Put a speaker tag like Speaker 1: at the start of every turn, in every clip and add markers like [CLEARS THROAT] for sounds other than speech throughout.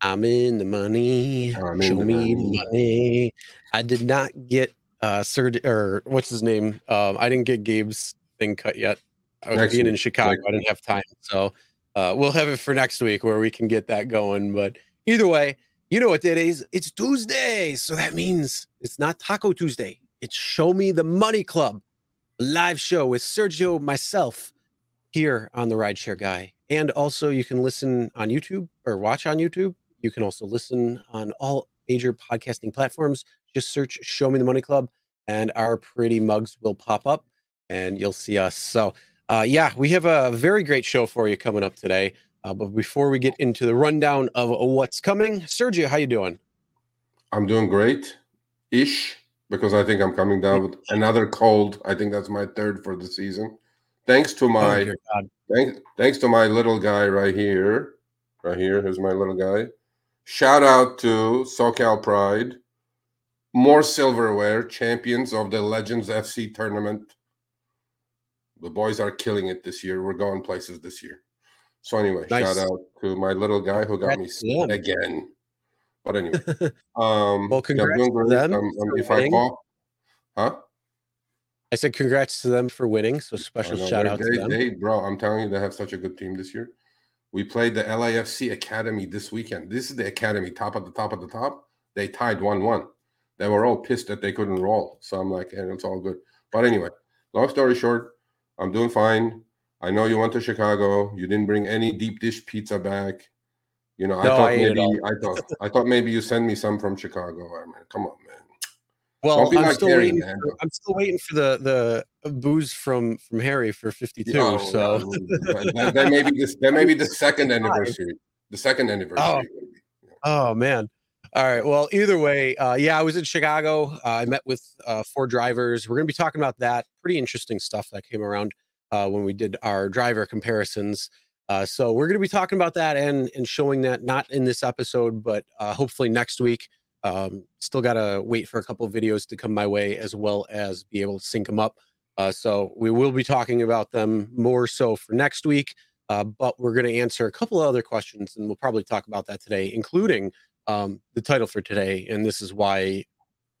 Speaker 1: I'm in the money.
Speaker 2: I'm
Speaker 1: Show
Speaker 2: the
Speaker 1: me the
Speaker 2: money.
Speaker 1: I did not get uh Sir or what's his name? Um, I didn't get Gabe's thing cut yet. I was
Speaker 2: Next
Speaker 1: being in. Chicago. I didn't have time, so uh, we'll have it for next week where we can get that going. But either way, you know what it is? It's Tuesday, so that means it's not Taco Tuesday. It's Show Me the Money Club, live show with Sergio, myself, here on the Rideshare Guy, and also you can listen on YouTube or watch on YouTube. You can also listen on all major podcasting platforms. Just search Show Me the Money Club, and our pretty mugs will pop up, and you'll see us. So, uh, yeah, we have a very great show for you coming up today. Uh, but before we get into the rundown of what's coming, Sergio, how you doing?
Speaker 2: I'm doing great ish because I think I'm coming down with [LAUGHS] another cold. I think that's my third for the season. Thanks to
Speaker 1: Oh,
Speaker 2: my
Speaker 1: God.
Speaker 2: thanks thanks to my little guy right here. Right here, here's my little guy. Shout out to SoCal Pride. More silverware, champions of the Legends FC tournament. The boys are killing it this year. We're going places this year. So anyway,
Speaker 1: Nice.
Speaker 2: shout out to my little guy who got me
Speaker 1: Congrats
Speaker 2: again. But anyway, [LAUGHS] um,
Speaker 1: Well,
Speaker 2: yeah, I'm
Speaker 1: congrats
Speaker 2: doing
Speaker 1: to
Speaker 2: great.
Speaker 1: them
Speaker 2: Um, um,
Speaker 1: for
Speaker 2: if I fall, huh?
Speaker 1: I said congrats to them for winning. So
Speaker 2: I
Speaker 1: special shout
Speaker 2: they-
Speaker 1: out to them.
Speaker 2: they- bro, I'm telling you, they have such a good team this year. We played the LAFC Academy this weekend. This is the Academy, top of the top of the top. They tied 1 1. They were all pissed that they couldn't roll. So I'm like, and it's all good. But anyway, long story short, I'm doing fine. I know you went to Chicago. You didn't bring any deep dish pizza back. You know, I
Speaker 1: No,
Speaker 2: thought
Speaker 1: I
Speaker 2: maybe. I thought I thought maybe you send me some from Chicago. I mean, come on, man.
Speaker 1: Well, I'm
Speaker 2: like
Speaker 1: still
Speaker 2: Harry,
Speaker 1: waiting.
Speaker 2: man.
Speaker 1: For, I'm still waiting for the the booze from from Harry for 52.
Speaker 2: Oh,
Speaker 1: so
Speaker 2: that, that- may be this. That may be the second [LAUGHS] anniversary. The second anniversary.
Speaker 1: Oh man. All right. Well, either way, uh, yeah, I was in Chicago. Uh, I met with uh, four drivers. We're going to be talking about that. Pretty interesting stuff that came around uh, when we did our driver comparisons. Uh, so we're going to be talking about that and and showing that not in this episode, but uh, hopefully next week. Um, still got to wait for a couple videos to come my way as well as be able to sync them up. Uh, so we will be talking about them more so for next week. Uh, but we're going to answer a couple of other questions, and we'll probably talk about that today, including um, the title for today. And this is why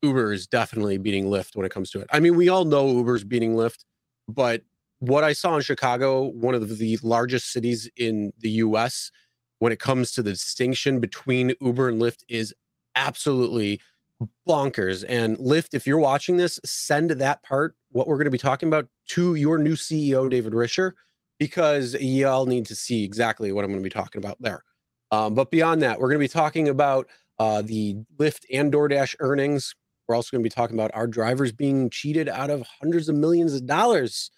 Speaker 1: Uber is definitely beating Lyft when it comes to it. I mean, we all know Uber's beating Lyft, but what I saw in Chicago, one of the largest cities in the US, when it comes to the distinction between Uber and Lyft, is absolutely bonkers. And Lyft, if you're watching this, send that part, what we're going to be talking about, to your new CEO, David Risher, because y'all need to see exactly what I'm going to be talking about there. Um, but beyond that, we're going to be talking about uh, the Lyft and DoorDash earnings. We're also going to be talking about our drivers being cheated out of hundreds of millions of dollars.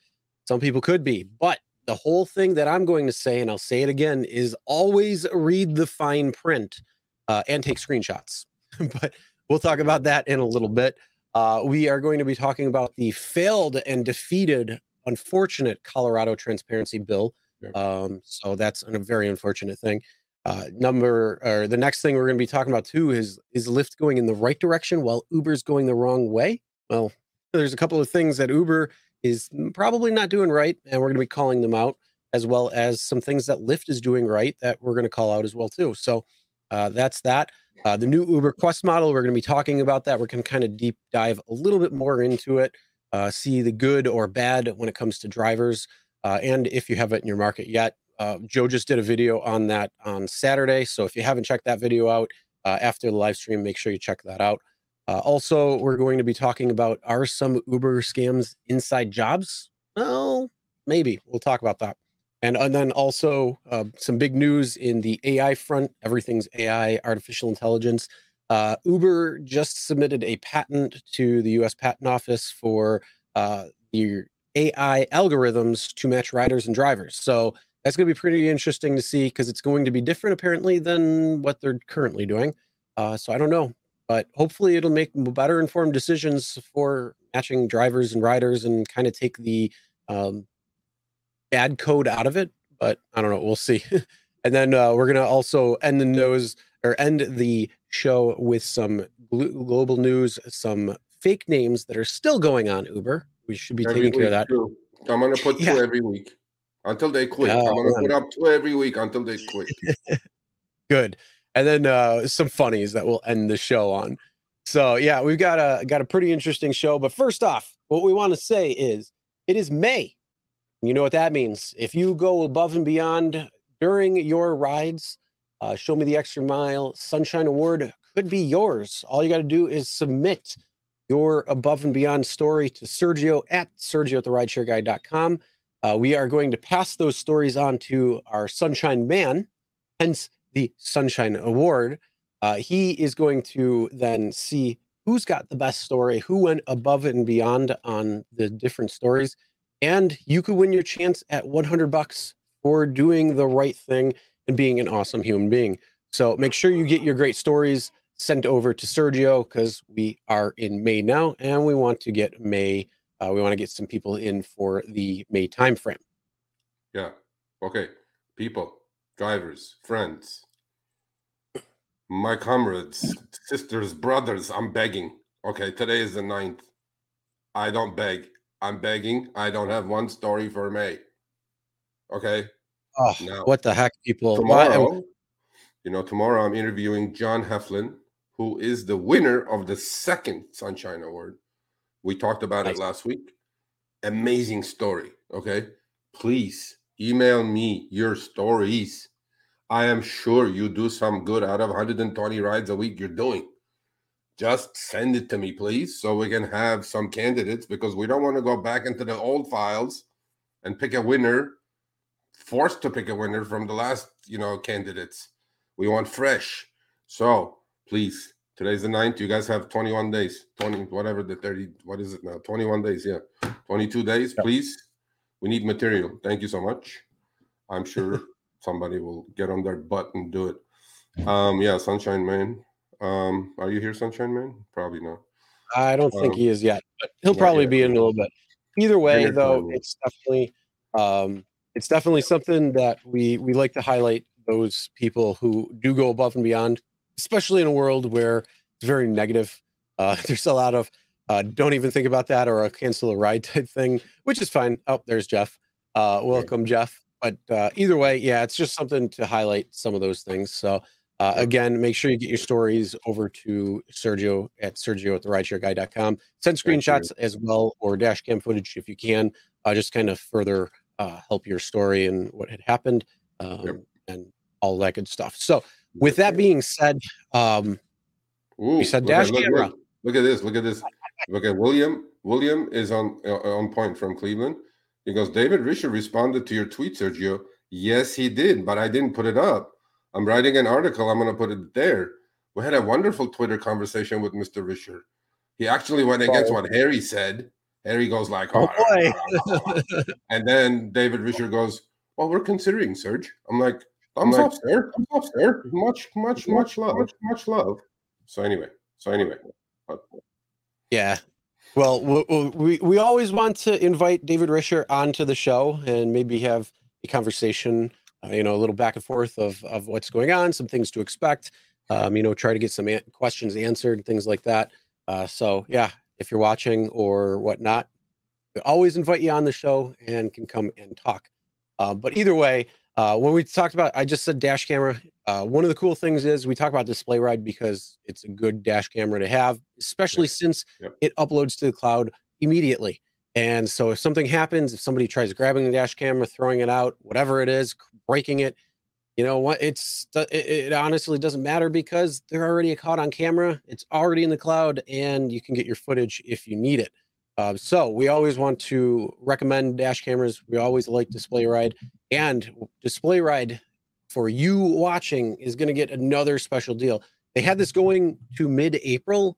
Speaker 1: Some people could be, but the whole thing that I'm going to say, and I'll say it again, is always read the fine print uh, and take screenshots. [LAUGHS] but we'll talk about that in a little bit. Uh, we are going to be talking about the failed and defeated, unfortunate Colorado transparency bill. Um, so that's a very unfortunate thing. Uh, number or the next thing we're going to be talking about too is is Lyft going in the right direction while Uber's going the wrong way? Well, there's a couple of things that Uber is probably not doing right, and we're going to be calling them out, as well as some things that Lyft is doing right that we're going to call out as well too. So uh, that's that. Uh, the new Uber Quest model, we're going to be talking about that. We're going to kind of deep dive a little bit more into it, uh, see the good or bad when it comes to drivers, uh, and if you have it in your market yet. Uh, Joe just did a video on that on Saturday. So if you haven't checked that video out uh, after the live stream, make sure you check that out. Uh, also, we're going to be talking about are some Uber scams inside jobs? Well, maybe we'll talk about that. And, and then also uh, some big news in the AI front. Everything's AI, artificial intelligence. Uh, Uber just submitted a patent to the U.S. Patent Office for uh, the AI algorithms to match riders and drivers. So that's going to be pretty interesting to see because it's going to be different apparently than what they're currently doing. Uh, so I don't know, but hopefully it'll make better informed decisions for matching drivers and riders and kind of take the um, bad code out of it. But I don't know. We'll see. [LAUGHS] and then uh, we're gonna also end the nose or end the show with some glo- global news, some fake names that are still going on Uber. We should be
Speaker 2: Every
Speaker 1: taking care of that.
Speaker 2: too. I'm gonna put [LAUGHS]
Speaker 1: Yeah.
Speaker 2: two every week until they quit.
Speaker 1: Oh,
Speaker 2: I'm gonna
Speaker 1: man.
Speaker 2: put up two every week until they quit. [LAUGHS]
Speaker 1: Good. And then uh, some funnies that we'll end the show on. So yeah, we've got a got a pretty interesting show. But first off, what we want to say is it is May. You know what that means. If you go above and beyond during your rides, uh, show me the extra mile sunshine award could be yours. All you got to do is submit your above and beyond story to Sergio at Sergio at the rideshareguy.com. Uh, we are going to pass those stories on to our Sunshine Man, hence the Sunshine Award. Uh, he is going to then see who's got the best story, who went above and beyond on the different stories, and you could win your chance at 100 bucks for doing the right thing and being an awesome human being. So make sure you get your great stories sent over to Sergio because we are in May now and we want to get May. Uh, we want to get some people in for the May timeframe.
Speaker 2: Yeah. Okay. People, drivers, friends, my comrades, sisters, brothers, I'm begging. Okay. Today is the ninth. I don't beg. I'm begging. I don't have one story for May. Okay.
Speaker 1: Oh, now, what the heck, people?
Speaker 2: Tomorrow, you know, tomorrow I'm interviewing John Heflin, who is the winner of the second Sunshine Award. We talked about nice. it last week. Amazing story. Okay. Please email me your stories. I am sure you do some good out of 120 rides a week you're doing. Just send it to me, please, so we can have some candidates because we don't want to go back into the old files and pick a winner forced to pick a winner from the last, you know, candidates. We want fresh. So please, today's the ninth. You guys have 21 days, 20, whatever the 30, what is it now? 21 days, yeah. 22 days, yep. please. We need material. Thank you so much. I'm sure [LAUGHS] somebody will get on their butt and do it. Um, yeah, Sunshine Man. Um, are you here, Sunshine Man? Probably not.
Speaker 1: I don't think um, he is yet, but he'll probably yet. be in a little bit. Either way, though, it's definitely um it's definitely something that we we like to highlight those people who do go above and beyond, especially in a world where it's very negative. Uh, [LAUGHS] there's a lot of uh, don't even think about that or a cancel a ride [LAUGHS] type thing, which is fine. Oh, there's Jeff. Uh, welcome, Jeff. But uh, either way, yeah, it's just something to highlight some of those things. So uh, again, make sure you get your stories over to Sergio at Sergio at the rideshareguy.com. Send screenshots as well or dash cam footage if you can. Uh, just kind of further uh, help your story and what had happened um, yep. and all that good stuff. So, with that being said, um,
Speaker 2: Ooh, we said dash look, camera. Look, look, at this. Look at this. Look at William. William is on uh, on point from Cleveland. He goes, David Risher responded to your tweet, Sergio. Yes, he did, but I didn't put it up. I'm writing an article. I'm going to put it there. We had a wonderful Twitter conversation with Mr. Risher. He actually went against what Harry said Harry goes like, "Oh, oh boy!" [LAUGHS] and then David Risher goes, "Well, we're considering Serge." I'm like, "Thumbs I'm up, like, sir! Thumbs up, sir! Much, much, much love, much, much love." So anyway, so anyway,
Speaker 1: yeah. Well, we we always want to invite David Risher onto the show and maybe have a conversation, uh, you know, a little back and forth of of what's going on, some things to expect. Um, you know, try to get some an- questions answered, things like that. Uh, so yeah, if you're watching or whatnot. We always invite you on the show and can come and talk. Uh, but either way, uh, when we talked about, I just said dash camera. Uh, one of the cool things is we talk about display ride because it's a good dash camera to have, especially yep. since yep. it uploads to the cloud immediately. And so if something happens, if somebody tries grabbing the dash camera, throwing it out, whatever it is, breaking it, you know what? It's it, it, honestly doesn't matter because they're already caught on camera. It's already in the cloud, and you can get your footage if you need it. Uh, so we always want to recommend dash cameras. We always like Display Ride, and Display Ride for you watching is going to get another special deal. They had this going to mid-April,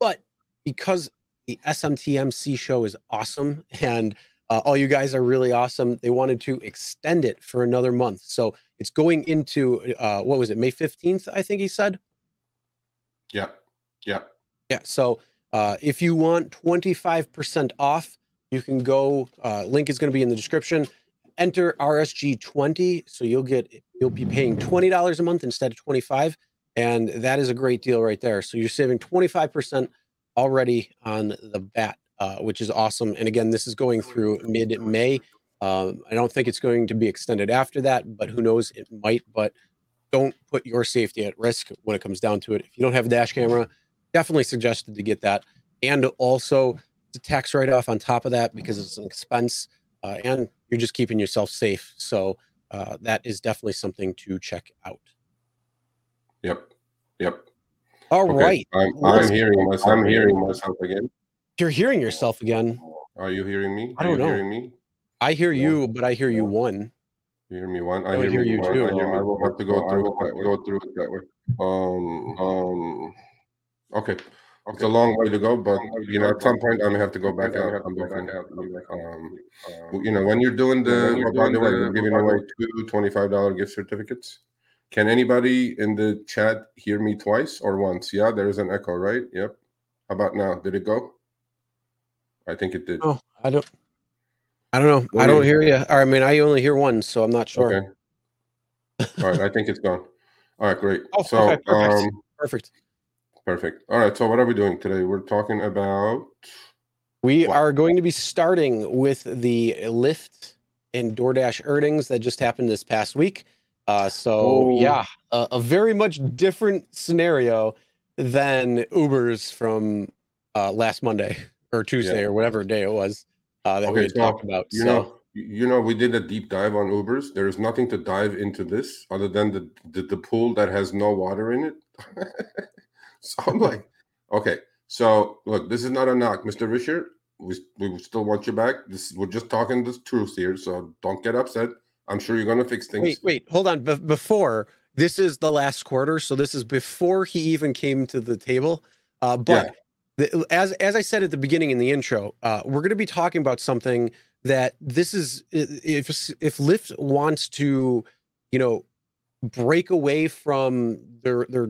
Speaker 1: but because the SMTMC show is awesome and uh, all you guys are really awesome. They wanted to extend it for another month. So it's going into uh, what was it, May 15th, I think he said.
Speaker 2: Yeah. Yeah.
Speaker 1: Yeah. So uh, if you want 25% off, you can go. Uh, link is going to be in the description. Enter RSG20. So you'll get, you'll be paying $20 a month instead of 25 And that is a great deal right there. So you're saving 25% already on the bat uh, which is awesome. And again, this is going through mid May. Um, I don't think it's going to be extended after that, but who knows? It might. But don't put your safety at risk when it comes down to it. If you don't have a dash camera, definitely suggested to get that. And also the tax write off on top of that because it's an expense uh, and you're just keeping yourself safe. So uh, that is definitely something to check out.
Speaker 2: Yep. Yep.
Speaker 1: All
Speaker 2: Okay,
Speaker 1: right.
Speaker 2: I'm, I'm hearing myself. I'm hearing myself again.
Speaker 1: You're hearing yourself again.
Speaker 2: Are you hearing me?
Speaker 1: I don't
Speaker 2: you
Speaker 1: know.
Speaker 2: hearing me?
Speaker 1: I hear
Speaker 2: Yeah.
Speaker 1: you, but I hear you one.
Speaker 2: You hear me one? I
Speaker 1: I
Speaker 2: hear,
Speaker 1: hear you
Speaker 2: one.
Speaker 1: too.
Speaker 2: I, hear me. I will have to go
Speaker 3: I
Speaker 2: through it that way.
Speaker 3: go through it that way.
Speaker 2: Um, um, okay. It's a long way to go, but you know, at some point I may have to go back out. I'm back out. Um, you know, when you're doing the,
Speaker 3: when you're
Speaker 2: oh, by the way,
Speaker 3: the-
Speaker 2: we're giving away
Speaker 3: way-
Speaker 2: two $25 gift certificates. Can anybody in the chat hear me twice or once? Yeah, there is an echo, right? Yep. How about now? Did it go? I think it did.
Speaker 1: Oh, I don't. I don't know.
Speaker 2: What
Speaker 1: I
Speaker 2: do
Speaker 1: don't hear you. I mean, I only hear one, so I'm not sure.
Speaker 2: Okay. All right, I think it's gone. All right, great.
Speaker 1: Oh,
Speaker 2: so,
Speaker 1: okay, perfect.
Speaker 2: um,
Speaker 1: Perfect.
Speaker 2: perfect. All right, so what are we doing today? We're talking about
Speaker 1: We
Speaker 2: What?
Speaker 1: are going to be starting with the Lyft and DoorDash earnings that just happened this past week. Uh, so
Speaker 2: Oh.
Speaker 1: yeah, a, a very much different scenario than Uber's from uh, last Monday [LAUGHS] or Tuesday
Speaker 2: Yeah.
Speaker 1: or whatever day it was uh, that we had
Speaker 2: so,
Speaker 1: talked about.
Speaker 2: you
Speaker 1: so
Speaker 2: know you know we did a deep dive on Ubers. There is nothing to dive into this other than the the, the pool that has no water in it. [LAUGHS] so I'm like, okay, so look, this is not a knock, Mr. Risher. We we still want you back. This we're just talking the truth here, so don't get upset. I'm sure you're gonna fix things.
Speaker 1: wait, wait, hold on. Be- before this is the last quarter, so this is before he even came to the table. Uh, but the, as as I said at the beginning in the intro, uh, we're going to be talking about something that this is if if Lyft wants to, you know, break away from their their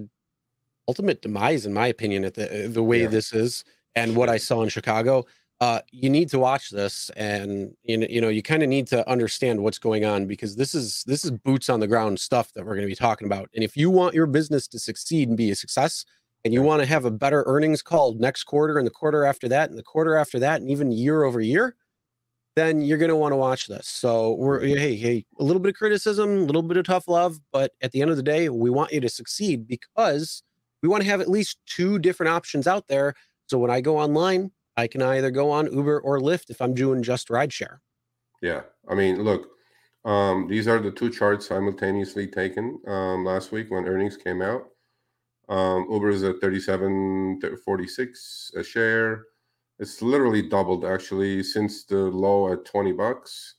Speaker 1: ultimate demise, in my opinion, at the the way
Speaker 2: Yeah.
Speaker 1: this is and what I saw in Chicago. Uh, you need to watch this, and you know, you know, you kind of need to understand what's going on because this is this is boots on the ground stuff that we're going to be talking about. And if you want your business to succeed and be a success, and you want to have a better earnings call next quarter and the quarter after that and the quarter after that and even year over year, then you're going to want to watch this. So we're hey, hey, a little bit of criticism, a little bit of tough love, but at the end of the day, we want you to succeed because we want to have at least two different options out there. So when I go online, I can either go on Uber or Lyft if I'm doing just rideshare.
Speaker 2: Yeah, I mean, look, um, these are the two charts simultaneously taken um, last week when earnings came out. Um, Uber is at 37 46 a share. It's literally doubled actually since the low at 20 bucks.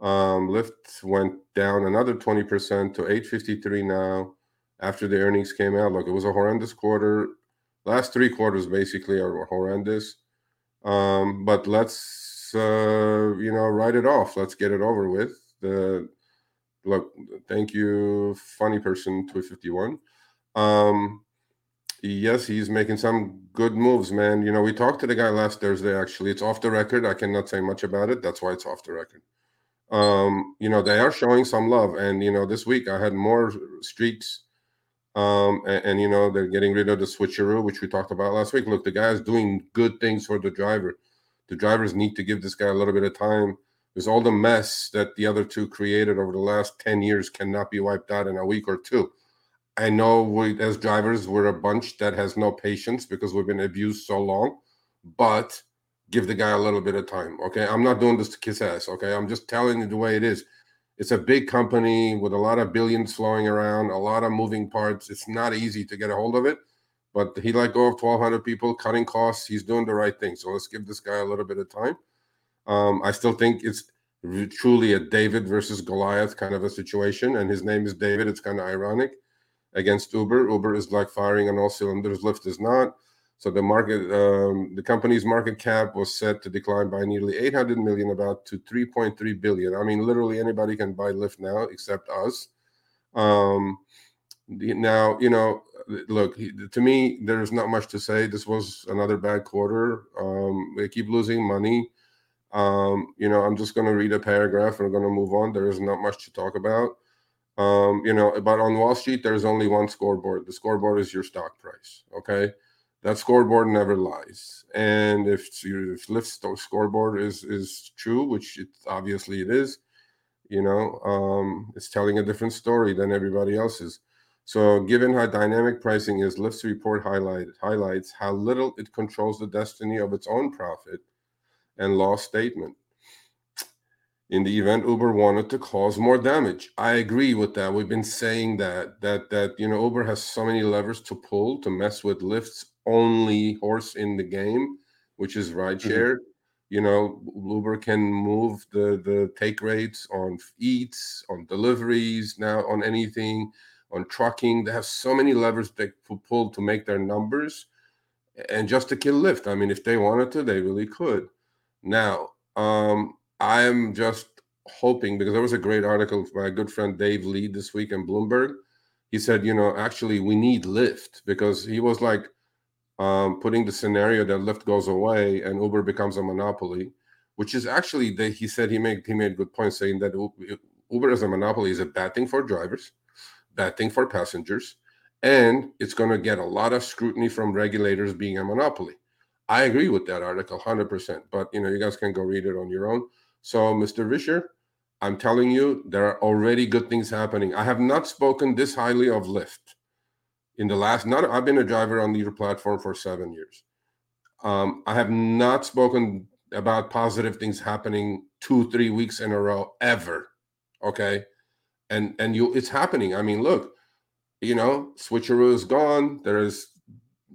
Speaker 2: Um, Lyft went down another 20% to 853 now after the earnings came out. Look, it was a horrendous quarter. Last three quarters basically are horrendous. Um, but let's uh, you know write it off. Let's get it over with. The look, thank you, funny person, two fifty one. Um, yes, he's making some good moves, man. You know, we talked to the guy last Thursday. Actually, it's off the record. I cannot say much about it. That's why it's off the record. Um, you know, they are showing some love, and you know, this week I had more streaks. Um, and, and, you know, they're getting rid of the switcheroo, which we talked about last week. Look, the guy's doing good things for the driver. The drivers need to give this guy a little bit of time. Because all the mess that the other two created over the last 10 years cannot be wiped out in a week or two. I know we, as drivers, we're a bunch that has no patience because we've been abused so long, but give the guy a little bit of time. Okay. I'm not doing this to kiss ass. Okay. I'm just telling you the way it is. It's a big company with a lot of billions flowing around, a lot of moving parts. It's not easy to get a hold of it, but he let go of 1,200 people, cutting costs. He's doing the right thing. So let's give this guy a little bit of time. Um, I still think it's truly a David versus Goliath kind of a situation, and his name is David. It's kind of ironic against Uber. Uber is like firing on all cylinders. Lyft is not. So the market, um, the company's market cap was set to decline by nearly 800 million, about to 3.3 billion. I mean, literally anybody can buy Lyft now except us. Um, now, you know, look, to me, there's not much to say. This was another bad quarter. Um, they keep losing money. Um, you know, I'm just going to read a paragraph and we're going to move on. There is not much to talk about. Um, you know, but on Wall Street, there's only one scoreboard. The scoreboard is your stock price. Okay. That scoreboard never lies. And if your if Lyft's scoreboard is is true, which it obviously it is, You know, um, it's telling a different story than everybody else's. So, given how dynamic pricing is, Lyft's report highlight, highlights how little it controls the destiny of its own profit and loss statement. In the event Uber wanted to cause more damage, I agree with that. We've been saying that that that you know Uber has so many levers to pull to mess with Lyft's only horse in the game, which is rideshare. Mm-hmm. You know, Uber can move the the take rates on eats, on deliveries, now on anything on trucking. They have so many levers they pull to make their numbers and just to kill Lyft. I mean, if they wanted to, they really could. Now, um, I'm just hoping because there was a great article by a good friend Dave Lee this week in Bloomberg. He said, you know, actually we need Lyft because he was like um, putting the scenario that Lyft goes away and Uber becomes a monopoly, which is actually the, he said he made he made good point saying that Uber as a monopoly is a bad thing for drivers bad thing for passengers, and it's going to get a lot of scrutiny from regulators being a monopoly. I agree with that article 100%, but you know, you guys can go read it on your own. So, Mr. Risher, I'm telling you, there are already good things happening. I have not spoken this highly of Lyft in the last. Not I've been a driver on your platform for seven years. Um, I have not spoken about positive things happening two, three weeks in a row ever. Okay, and and you it's happening i mean look you know switcheroo is gone there's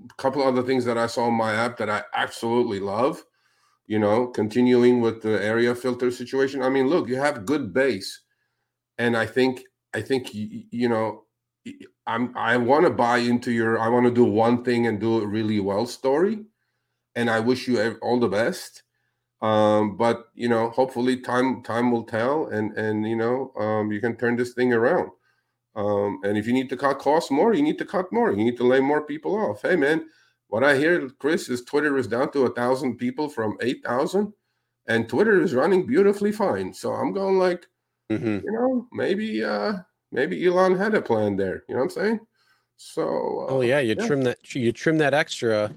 Speaker 2: a couple other things that i saw in my app that i absolutely love you know continuing with the area filter situation i mean look you have good base and i think i think you, know i'm i want to buy into your i want to do one thing and do it really well story and i wish you all the best um, but you know, hopefully time time will tell, and and you know, um, you can turn this thing around. Um, and if you need to cut costs more, you need to cut more. You need to lay more people off. Hey, man, what I hear, Chris, is Twitter is down to a thousand people from eight thousand, and Twitter is running beautifully fine. So I'm going like, mm-hmm. you know, maybe uh maybe Elon had a plan there. You know what I'm saying? So.
Speaker 1: Uh, oh yeah, you yeah. trim that you trim that extra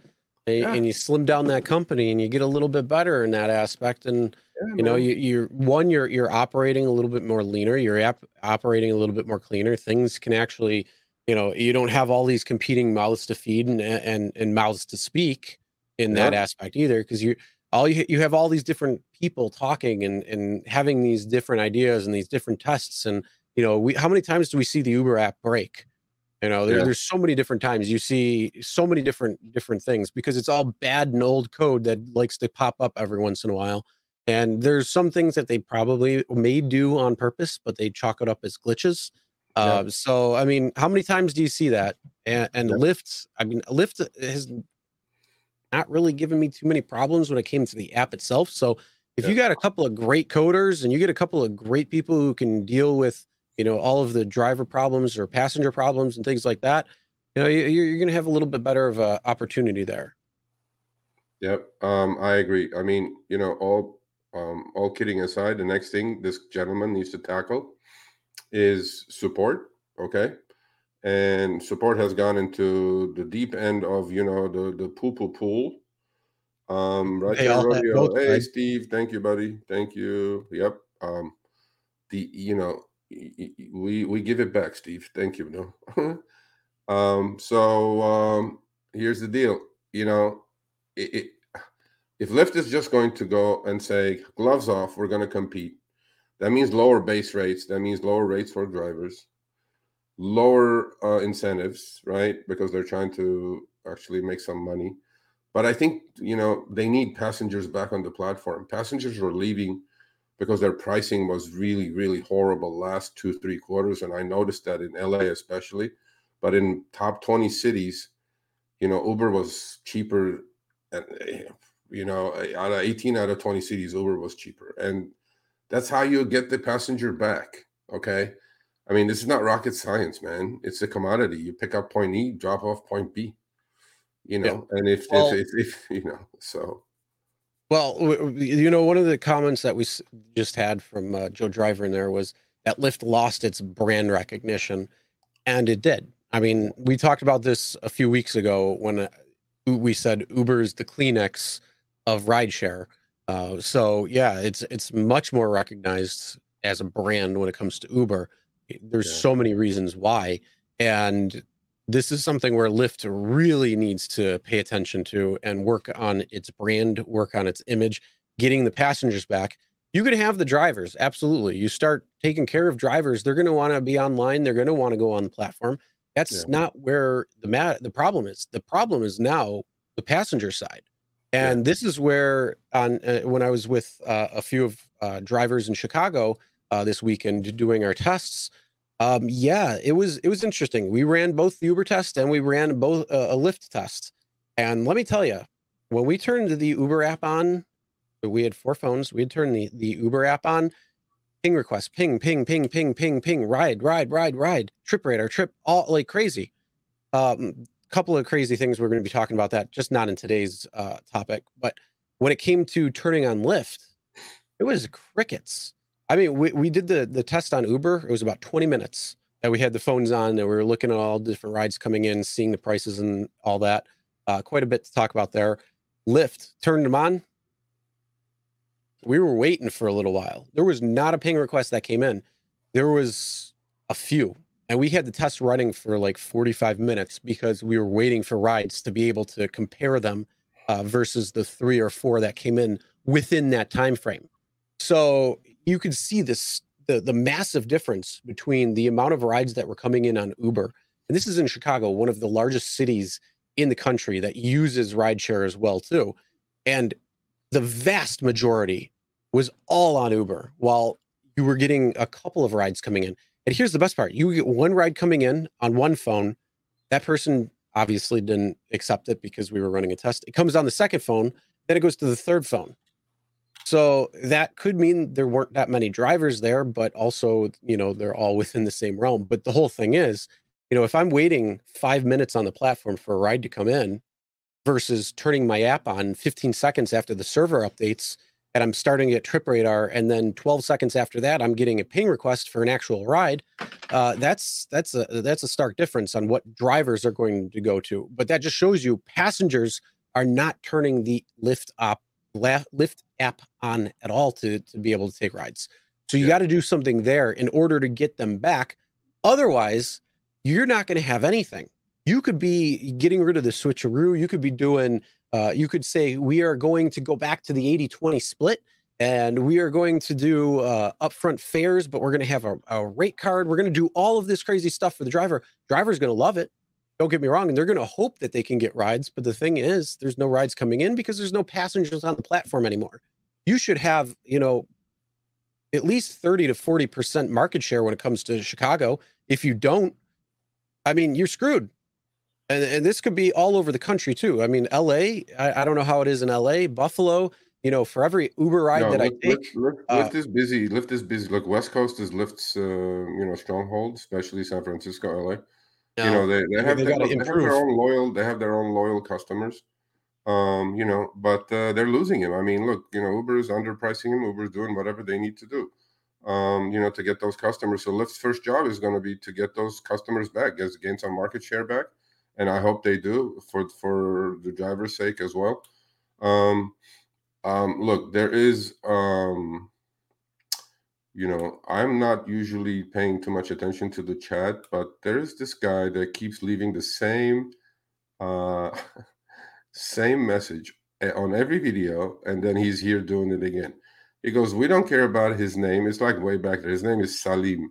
Speaker 1: and, yeah. and you slim down that company and you get a little bit better in that aspect and yeah, you know you, you're one you're you're operating a little bit more leaner you're ap- operating a little bit more cleaner things can actually you know you don't have all these competing mouths to feed and and, and mouths to speak in that aspect either because you all you you have all these different people talking and and having these different ideas and these different tests and you know we how many times do we see the uber app break you know, there, yeah. there's so many different times you see so many different different things because it's all bad and old code that likes to pop up every once in a while. And there's some things that they probably may do on purpose, but they chalk it up as glitches. Yeah. Uh, so, I mean, how many times do you see that? And, and yeah. Lyft, I mean, Lyft has not really given me too many problems when it came to the app itself. So, if yeah. you got a couple of great coders and you get a couple of great people who can deal with you know all of the driver problems or passenger problems and things like that you know you're, you're going to have a little bit better of a opportunity there
Speaker 2: yep um, i agree i mean you know all um, all kidding aside the next thing this gentleman needs to tackle is support okay and support has gone into the deep end of you know the the poo poo pool um right hey, rodeo. hey steve thank you buddy thank you yep um the you know we we give it back, Steve. Thank you. No. [LAUGHS] um, so um, here's the deal. You know, it, it, if Lyft is just going to go and say gloves off, we're going to compete. That means lower base rates. That means lower rates for drivers, lower uh, incentives, right? Because they're trying to actually make some money. But I think you know they need passengers back on the platform. Passengers are leaving because their pricing was really, really horrible last two, three quarters. And I noticed that in LA especially. But in top 20 cities, you know, Uber was cheaper. And, you know, out of 18 out of 20 cities, Uber was cheaper. And that's how you get the passenger back. Okay. I mean, this is not rocket science, man. It's a commodity. You pick up point E, drop off point B. You know, yeah. and if, well, if, if, if, you know, so
Speaker 1: well, you know, one of the comments that we just had from uh, Joe Driver in there was that Lyft lost its brand recognition, and it did. I mean, we talked about this a few weeks ago when uh, we said Uber is the Kleenex of rideshare. Uh, so yeah, it's it's much more recognized as a brand when it comes to Uber. There's
Speaker 2: Yeah.
Speaker 1: so many reasons why, and this is something where Lyft really needs to pay attention to and work on its brand, work on its image, getting the passengers back. You can have the drivers, absolutely. You start taking care of drivers, they're going to want to be online, they're going to want to go on the platform. That's
Speaker 2: Yeah.
Speaker 1: not where the ma- the problem is. The problem is now the passenger side.
Speaker 2: Yeah.
Speaker 1: And this is where on uh, when I was with uh, a few of uh, drivers in Chicago uh, this weekend doing our tests, um, yeah, it was it was interesting. We ran both the Uber test and we ran both uh, a Lyft test. And let me tell you, when we turned the Uber app on, we had four phones. We had turned the the Uber app on. Ping request, ping, ping, ping, ping, ping, ping, ride, ride, ride, ride, trip radar, trip, all like crazy. Um, couple of crazy things we're going to be talking about that, just not in today's uh, topic. But when it came to turning on Lyft, it was crickets. I mean, we, we did the the test on Uber. It was about 20 minutes that we had the phones on and we were looking at all different rides coming in, seeing the prices and all that. Uh, quite a bit to talk about there. Lyft turned them on. We were waiting for a little while. There was not a ping request that came in. There was a few, and we had the test running for like 45 minutes because we were waiting for rides to be able to compare them uh, versus the three or four that came in within that time frame. So you could see this the the massive difference between the amount of rides that were coming in on Uber, and this is in Chicago, one of the largest cities in the country that uses rideshare as well too, and the vast majority was all on Uber, while you were getting a couple of rides coming in. And here's the best part: you get one ride coming in on one phone, that person obviously didn't accept it because we were running a test. It comes on the second phone, then it goes to the third phone. So that could mean there weren't that many drivers there, but also, you know, they're all [LAUGHS] within the same realm. But the whole thing is, you know, if I'm waiting five minutes on the platform for a ride to come in versus turning my app on 15 seconds after the server updates and I'm starting at Trip Radar, and then 12 seconds after that, I'm getting a ping request for an actual ride. Uh, that's that's a that's a stark difference on what drivers are going to go to. But that just shows you passengers are not turning the Lyft app Lyft app on at all to to be able to take rides. So you
Speaker 2: Yeah.
Speaker 1: got to do something there in order to get them back. Otherwise, you're not going to have anything. You could be getting rid of the switcheroo. You could be doing. Uh, you could say we are going to go back to the 80-20 split and we are going to do uh, upfront fares, but we're going to have a, a rate card. We're going to do all of this crazy stuff for the driver. Driver's going to love it. Don't get me wrong, and they're going to hope that they can get rides. But the thing is, there's no rides coming in because there's no passengers on the platform anymore. You should have, you know, at least 30 to 40 percent market share when it comes to Chicago. If you don't, I mean, you're screwed. And, and this could be all over the country too. I mean, LA, I, I don't know how it is in LA, Buffalo. You know, for every Uber ride
Speaker 2: No,
Speaker 1: that I take,
Speaker 2: Lyft, Lyft,
Speaker 1: uh,
Speaker 2: Lyft is busy. Lyft is busy. Look, West Coast is Lyft's, uh, you know, stronghold, especially San Francisco, LA. You know, they, they
Speaker 1: they-
Speaker 2: have
Speaker 1: they
Speaker 2: their, look, they have their own loyal. They have their own loyal customers. Um, you know, but uh, they're losing him. I mean, look, you know, Uber is underpricing him. Uber's doing whatever they need to do. Um, you know, to get those customers. So Lyft's first job is going to be to get those customers back, get gain some market share back, and I hope they do for for the driver's sake as well. Um, um, look, there is, um, you know, I'm not usually paying too much attention to the chat, but there is this guy that keeps leaving the same, uh, [LAUGHS] same message eh, on every video, and then he's here doing it again. He goes, "We don't care about his name. It's like way back there. His name is Salim,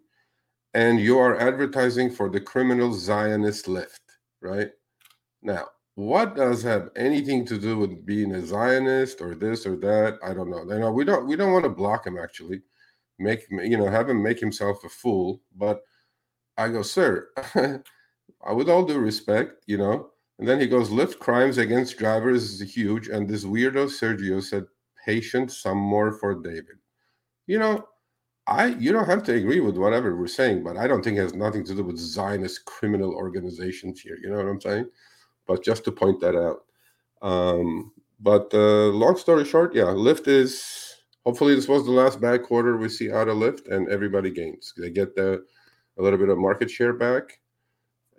Speaker 2: and you are advertising for the criminal Zionist Lyft, right?" Now, what does have anything to do with being a Zionist or this or that? I don't know. You know, we don't we don't want to block him actually, make you know have him make himself a fool. But I go, sir, [LAUGHS] with all due respect, you know. And then he goes, Lyft crimes against drivers is huge. And this weirdo Sergio said, patient, some more for David. You know, I you don't have to agree with whatever we're saying, but I don't think it has nothing to do with Zionist criminal organizations here. You know what I'm saying? But just to point that out. Um, but uh, long story short, yeah, Lyft is hopefully this was the last bad quarter we see out of Lyft, and everybody gains. They get the a little bit of market share back,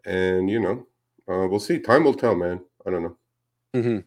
Speaker 2: and you know, uh, we'll see. Time will tell, man. I don't know.
Speaker 1: Mm-hmm.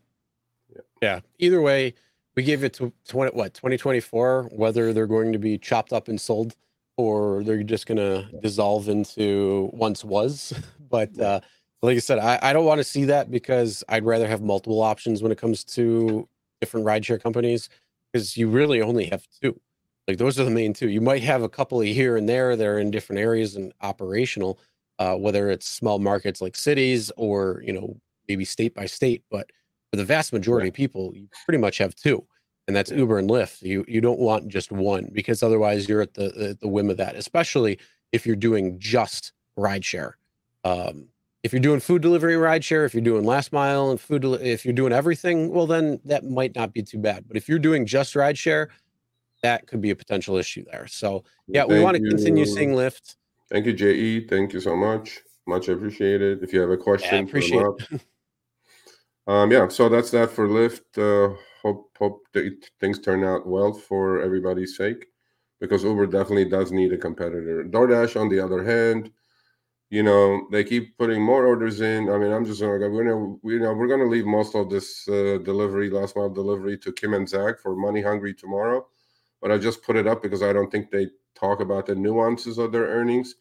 Speaker 2: Yeah.
Speaker 1: Yeah. Either way, we gave it to 20 what 2024 whether they're going to be chopped up and sold or they're just going to dissolve into once was. [LAUGHS] But uh like i said i, I don't want to see that because i'd rather have multiple options when it comes to different rideshare companies because you really only have two. Like those are the main two. You might have a couple of here and there that are in different areas and operational uh, whether it's small markets like cities or you know maybe state by state but for the vast majority of people you pretty much have two and that's Uber and Lyft. You you don't want just one because otherwise you're at the the whim of that, especially if you're doing just rideshare. Um, if you're doing food delivery rideshare, if you're doing last mile and food, if you're doing everything, well then that might not be too bad. But if you're doing just rideshare, that could be a potential issue there. So yeah, Thank we want to continue seeing Lyft.
Speaker 2: Thank you, Je. Thank you so much. Much appreciated. If you have a question,
Speaker 1: yeah, appreciate. [LAUGHS]
Speaker 2: um, yeah, so that's that for Lyft. Uh, hope hope that things turn out well for everybody's sake, because Uber definitely does need a competitor. DoorDash, on the other hand, you know they keep putting more orders in. I mean, I'm just gonna we're gonna you know we're gonna leave most of this uh, delivery, last mile delivery, to Kim and Zach for Money Hungry tomorrow. But I just put it up because I don't think they talk about the nuances of their earnings.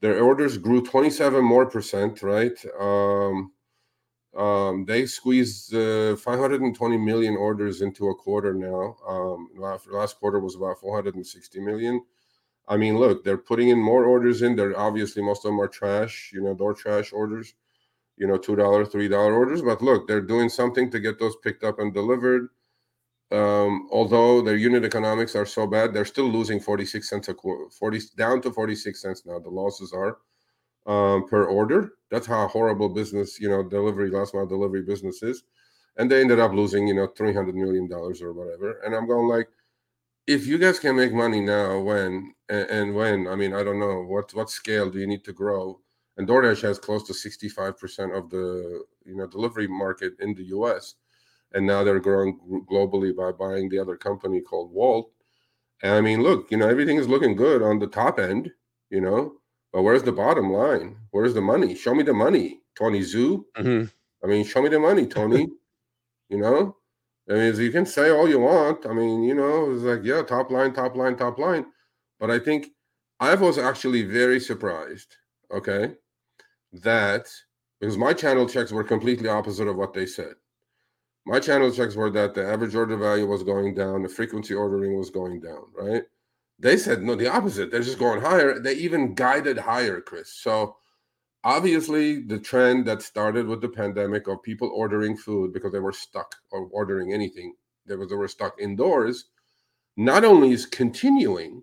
Speaker 2: Their orders grew 27 more percent, right? Um, um, they squeezed uh, 520 million orders into a quarter now. Um, last, last quarter was about 460 million. I mean, look, they're putting in more orders in. They're obviously most of them are trash, you know, door trash orders, you know, two dollar, three dollar orders. But look, they're doing something to get those picked up and delivered. Um, although their unit economics are so bad, they're still losing 46 cents a quarter, 40 down to 46 cents now. The losses are um, per order. That's how horrible business, you know, delivery, last mile delivery business is. And they ended up losing, you know, $300 million or whatever. And I'm going like, if you guys can make money now, when and, and when, I mean, I don't know what what scale do you need to grow? And DoorDash has close to 65% of the you know delivery market in the US. And now they're growing globally by buying the other company called Wolt. And I mean, look, you know, everything is looking good on the top end, you know, but where's the bottom line? Where's the money? Show me the money, Tony Xu. Mm-hmm. I mean, show me the money, Tony. [LAUGHS] you know, I mean, you can say all you want. I mean, you know, it's like, yeah, top line, top line, top line. But I think I was actually very surprised, okay, that because my channel checks were completely opposite of what they said. My channel checks were that the average order value was going down, the frequency ordering was going down, right? They said no, the opposite. They're just going higher. They even guided higher, Chris. So obviously, the trend that started with the pandemic of people ordering food because they were stuck or ordering anything, they, was, they were stuck indoors, not only is continuing,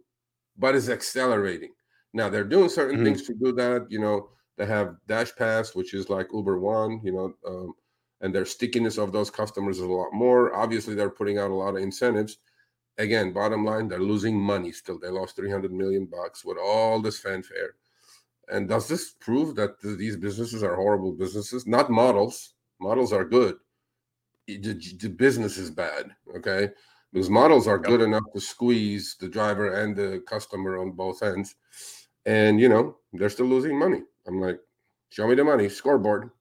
Speaker 2: but is accelerating. Now they're doing certain mm-hmm. things to do that. You know, they have DashPass, which is like Uber One. You know, um, and their stickiness of those customers is a lot more. Obviously, they're putting out a lot of incentives again, bottom line, they're losing money still. They lost 300 million bucks with all this fanfare. And does this prove that these businesses are horrible businesses? Not models. Models are good. The, the business is bad. Okay. Because models are good enough to squeeze the driver and the customer on both ends. And, you know, they're still losing money. I'm like, show me the money, scoreboard.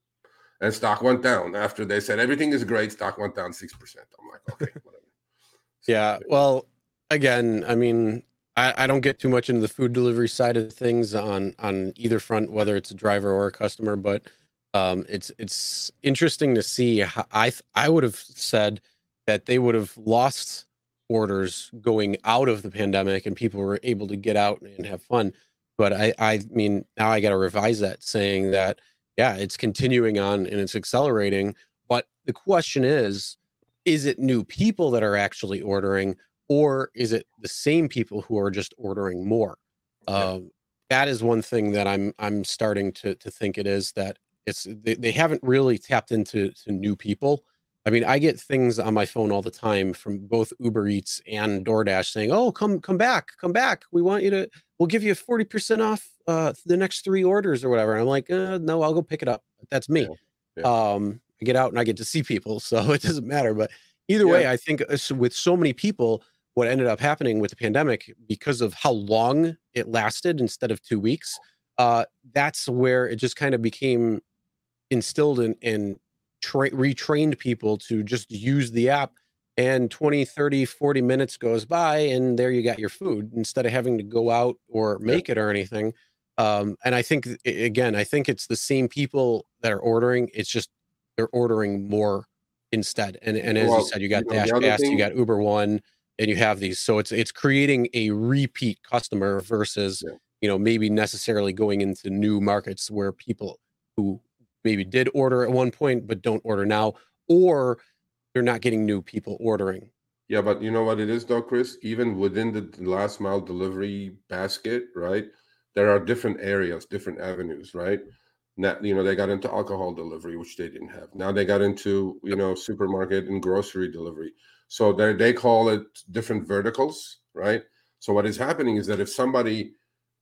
Speaker 2: And stock went down after they said everything is great. Stock went down 6%. I'm like, okay, whatever.
Speaker 1: Yeah. Well, again, I mean, I, I don't get too much into the food delivery side of things on on either front, whether it's a driver or a customer. But um, it's it's interesting to see. How I I would have said that they would have lost orders going out of the pandemic, and people were able to get out and have fun. But I I mean now I got to revise that, saying that yeah, it's continuing on and it's accelerating. But the question is, is it new people that are actually ordering or is it the same people who are just ordering more? Um, that is one thing that i'm i'm starting to to think it is that it's they, they haven't really tapped into to new people. I mean i get things on my phone all the time from both uber eats and doordash saying oh come come back come back. We want you to we'll give you 40% off uh the next three orders or whatever. I'm like uh, no i'll go pick it up. That's me. Yeah. Yeah. um I get out and I get to see people, [LAUGHS] so it doesn't matter. But either yeah. way, I think uh, with so many people, what ended up happening with the pandemic because of how long it lasted instead of two weeks, uh, that's where it just kind of became instilled in, and tra- retrained people to just use the app and 20 30 40 minutes goes by and there you got your food instead of having to go out or make it or anything um, and i think again i think it's the same people that are ordering it's just they're ordering more instead and and as well, you said you got you know, DashPass thing- you got uber one and you have these so it's it's creating a repeat customer versus yeah. you know maybe necessarily going into new markets where people who maybe did order at one point but don't order now or you're not getting new people ordering.
Speaker 2: Yeah, but you know what it is though, Chris? Even within the last mile delivery basket, right? There are different areas, different avenues, right? Now, you know, they got into alcohol delivery, which they didn't have. Now they got into, you know, supermarket and grocery delivery. So they they call it different verticals, right? So what is happening is that if somebody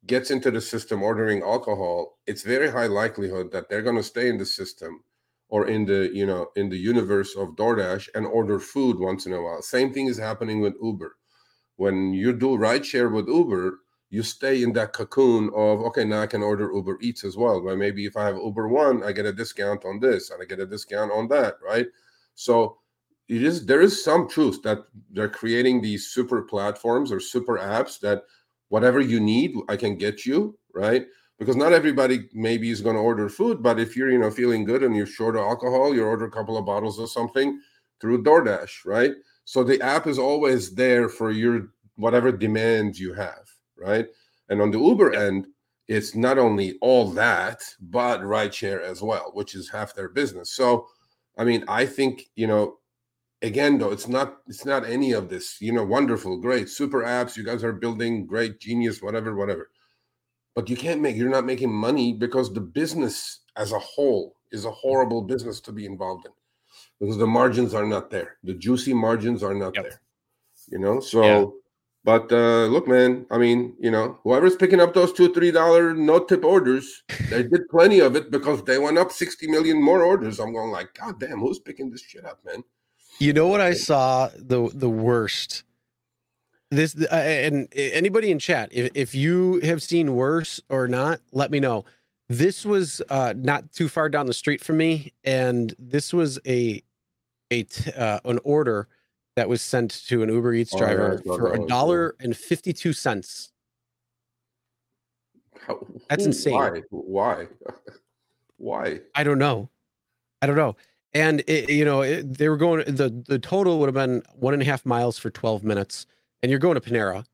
Speaker 2: gets into the system ordering alcohol, it's very high likelihood that they're going to stay in the system or in the you know in the universe of DoorDash and order food once in a while. Same thing is happening with Uber. When you do rideshare with Uber, you stay in that cocoon of okay, now I can order Uber Eats as well. But maybe if I have Uber One, I get a discount on this and I get a discount on that, right? So it is there is some truth that they're creating these super platforms or super apps that whatever you need, I can get you, right? because not everybody maybe is going to order food but if you're you know feeling good and you're short of alcohol you order a couple of bottles of something through DoorDash right so the app is always there for your whatever demands you have right? And on the Uber end it's not only all that but rideshare as well which is half their business. So I mean I think you know again though it's not it's not any of this you know wonderful great super apps you guys are building great genius whatever whatever. But you can't make you're not making money because the business as a whole is a horrible business to be involved in because the margins are not there. The juicy margins are not yep. there you know? So yeah. But uh look man i mean you know whoever's picking up those two three dollar no tip orders they [LAUGHS] did plenty of it because they went up 60 million more orders. I'm going like god damn who's picking this shit up man?
Speaker 1: You know what i saw the the worst? This uh, and anybody in chat if, if you have seen worse or not let me know. This was uh not too far down the street from me and this was a a uh, an order that was sent to an uber eats driver oh, yeah, for a dollar and 52 cents. That's insane.
Speaker 2: why? Why? [LAUGHS] Why?
Speaker 1: I don't know. I don't know. And it, you know it, they were going the the total would have been one and a half miles for 12 minutes. And you're going to Panera,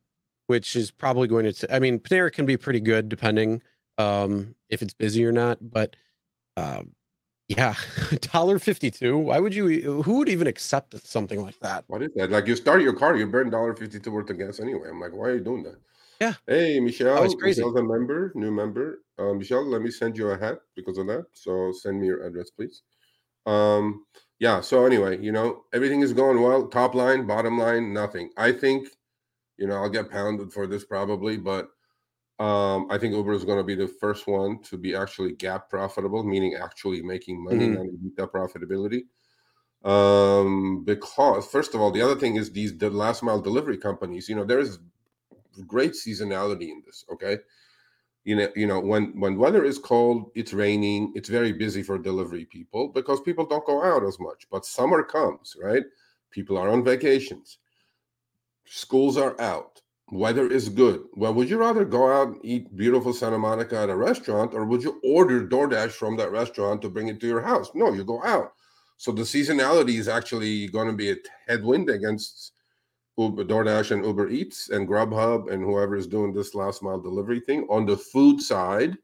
Speaker 1: which is probably going to. I mean, Panera can be pretty good depending um, if it's busy or not. But um, yeah, [LAUGHS] dollar fifty two. Why would you? Who would even accept something like that?
Speaker 2: What is that? Like you start your car, you burn dollar fifty two worth of gas anyway. I'm like, why are you doing that?
Speaker 1: Yeah.
Speaker 2: Hey, Michelle. Oh, crazy. Michelle's a member, new member. Uh, Michelle, let me send you a hat because of that. So send me your address, please. Um, yeah. So anyway, you know, everything is going well. Top line, bottom line, nothing. I think you know, I'll get pounded for this probably, but um, I think Uber is going to be the first one to be actually GAAP profitable, meaning actually making money mm-hmm. on EBITDA profitability. Um, because first of all, the other thing is these the last mile delivery companies. You know, there is great seasonality in this. Okay, you know, you know when when weather is cold, it's raining, it's very busy for delivery people because people don't go out as much. But summer comes, right? People are on vacations schools are out, weather is good. Well, would you rather go out and eat beautiful Santa Monica at a restaurant, or would you order DoorDash from that restaurant to bring it to your house? No, you go out. So the seasonality is actually going to be a headwind against Uber, DoorDash and Uber Eats and Grubhub and whoever is doing this last mile delivery thing on the food side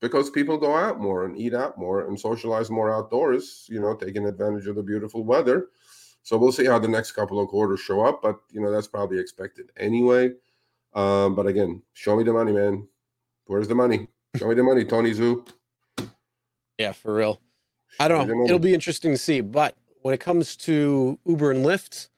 Speaker 2: because people go out more and eat out more and socialize more outdoors, you know, taking advantage of the beautiful weather. So we'll see how the next couple of quarters show up, but you know that's probably expected anyway. Um, but again, show me the money, man. Where's the money? Show me the money, Tony Xu.
Speaker 1: Yeah, for real. I don't know. It'll be interesting to see. But when it comes to Uber and Lyft,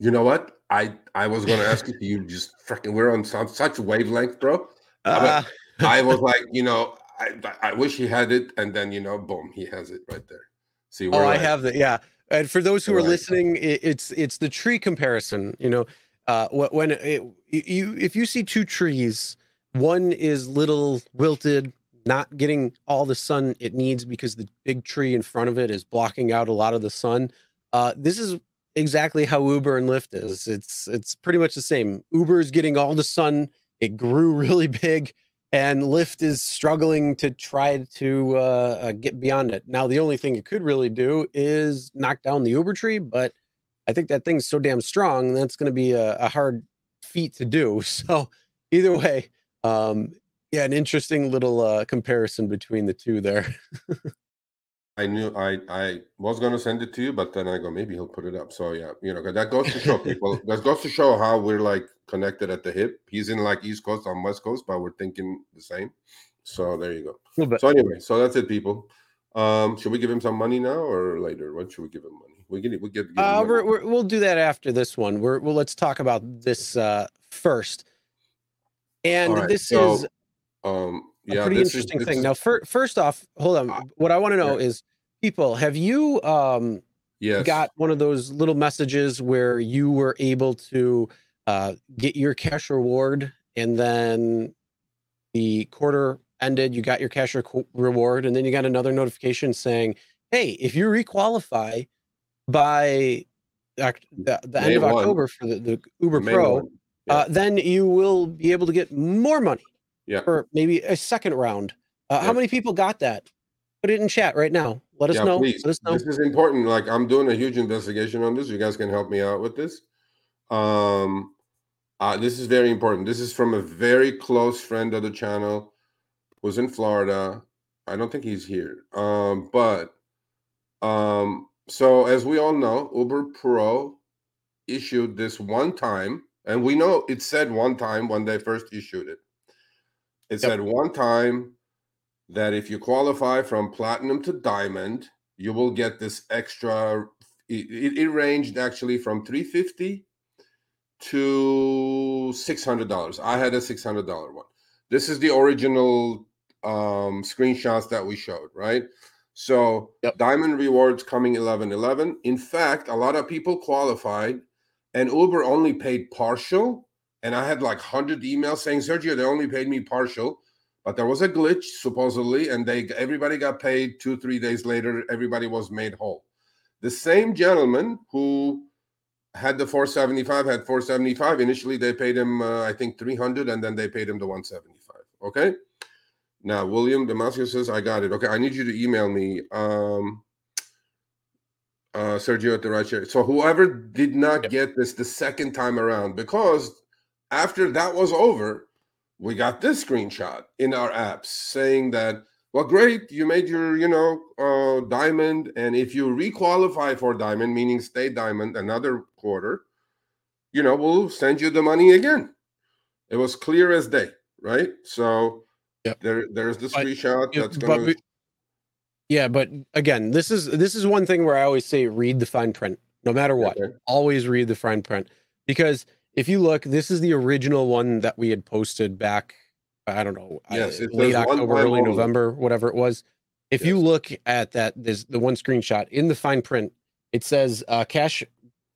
Speaker 2: you know what? I I was going to ask you. You just freaking we're on some, such wavelength, bro. Uh, I was like, you know, I I wish he had it, and then you know, boom, he has it right there.
Speaker 1: See, oh, like, I have the yeah. And for those who are listening, it's it's the tree comparison. You know, uh, when it, you if you see two trees, one is little wilted, not getting all the sun it needs because the big tree in front of it is blocking out a lot of the sun. Uh, this is exactly how Uber and Lyft is. It's it's pretty much the same. Uber is getting all the sun. It grew [LAUGHS] really big, and Lyft is struggling to try to uh, uh, get beyond it. Now, the only thing it could really do is knock down the Uber tree, but I think that thing's so damn strong that's going to be a, a, hard feat to do. [LAUGHS] So, either way, um, yeah, an interesting little uh, comparison between the two there. [LAUGHS]
Speaker 2: I knew I I was gonna send it to you, but then I go maybe he'll put it up. So yeah, you know that goes to show people. [LAUGHS] that goes to show how we're like connected at the hip. He's in like East Coast, on West Coast, but we're thinking the same. So there you go. So anyway, so that's it, people. Um, should we give him some money now or later? When should we give him money? We get we get.
Speaker 1: Uh, we will do that after this one. We're well. Let's talk about this uh, first. And right, this so, is um yeah, a pretty interesting is, thing. Now, fir- first off, hold on. Uh, what I want to know yeah. is, people, have you um yes. got one of those little messages where you were able to uh, get your cash reward, and then the quarter ended, you got your cash re- reward, and then you got another notification saying, "Hey, if you requalify by the, the end of one. October for the, the Uber May Pro, yeah. uh, then you will be able to get more money."
Speaker 2: yeah.
Speaker 1: or maybe a second round. Uh, yeah. How many people got that? Put it in chat right now. Let us
Speaker 2: yeah,
Speaker 1: know.
Speaker 2: Please.
Speaker 1: Let us know.
Speaker 2: This is important. Like I'm doing a huge investigation on this. You guys can help me out with this. Um, uh, this is very important. This is from a very close friend of the channel, who's in Florida. I don't think he's here. Um, but um, so as we all know, Uber Pro issued this one time, and we know it said one time when they first issued it. It yep. said one time that if you qualify from platinum to diamond, you will get this extra. It, it ranged actually from 350 to $600. I had a $600 one. This is the original um, screenshots that we showed, right? So yep. diamond rewards coming 11 11. In fact, a lot of people qualified and Uber only paid partial and I had like 100 emails saying, Sergio, they only paid me partial, but there was a glitch supposedly, and they everybody got paid two, three days later. Everybody was made whole. The same gentleman who had the 475 had 475 initially they paid him uh, i think 300 and then they paid him the 175 okay? Now william damascus says i got it. Okay i need you to email me um uh sergio at the right chair so whoever did not yep. get this the second time around because after that was over, we got this screenshot in our apps saying that, well, great, you made your, you know, uh, diamond. And if you requalify for diamond, meaning stay diamond another quarter, you know, we'll send you the money again. It was clear as day, right? So yep. there, there's the screenshot that's going to.
Speaker 1: Yeah, but again, this is this is one thing where I always say read the fine print, no matter what. Okay. Always read the fine print because if you look, this is the original one that we had posted back. I don't know,
Speaker 2: yes,
Speaker 1: late October, early November, whatever it was. If yes. you look at that, there's the one screenshot in the fine print. It says uh, cash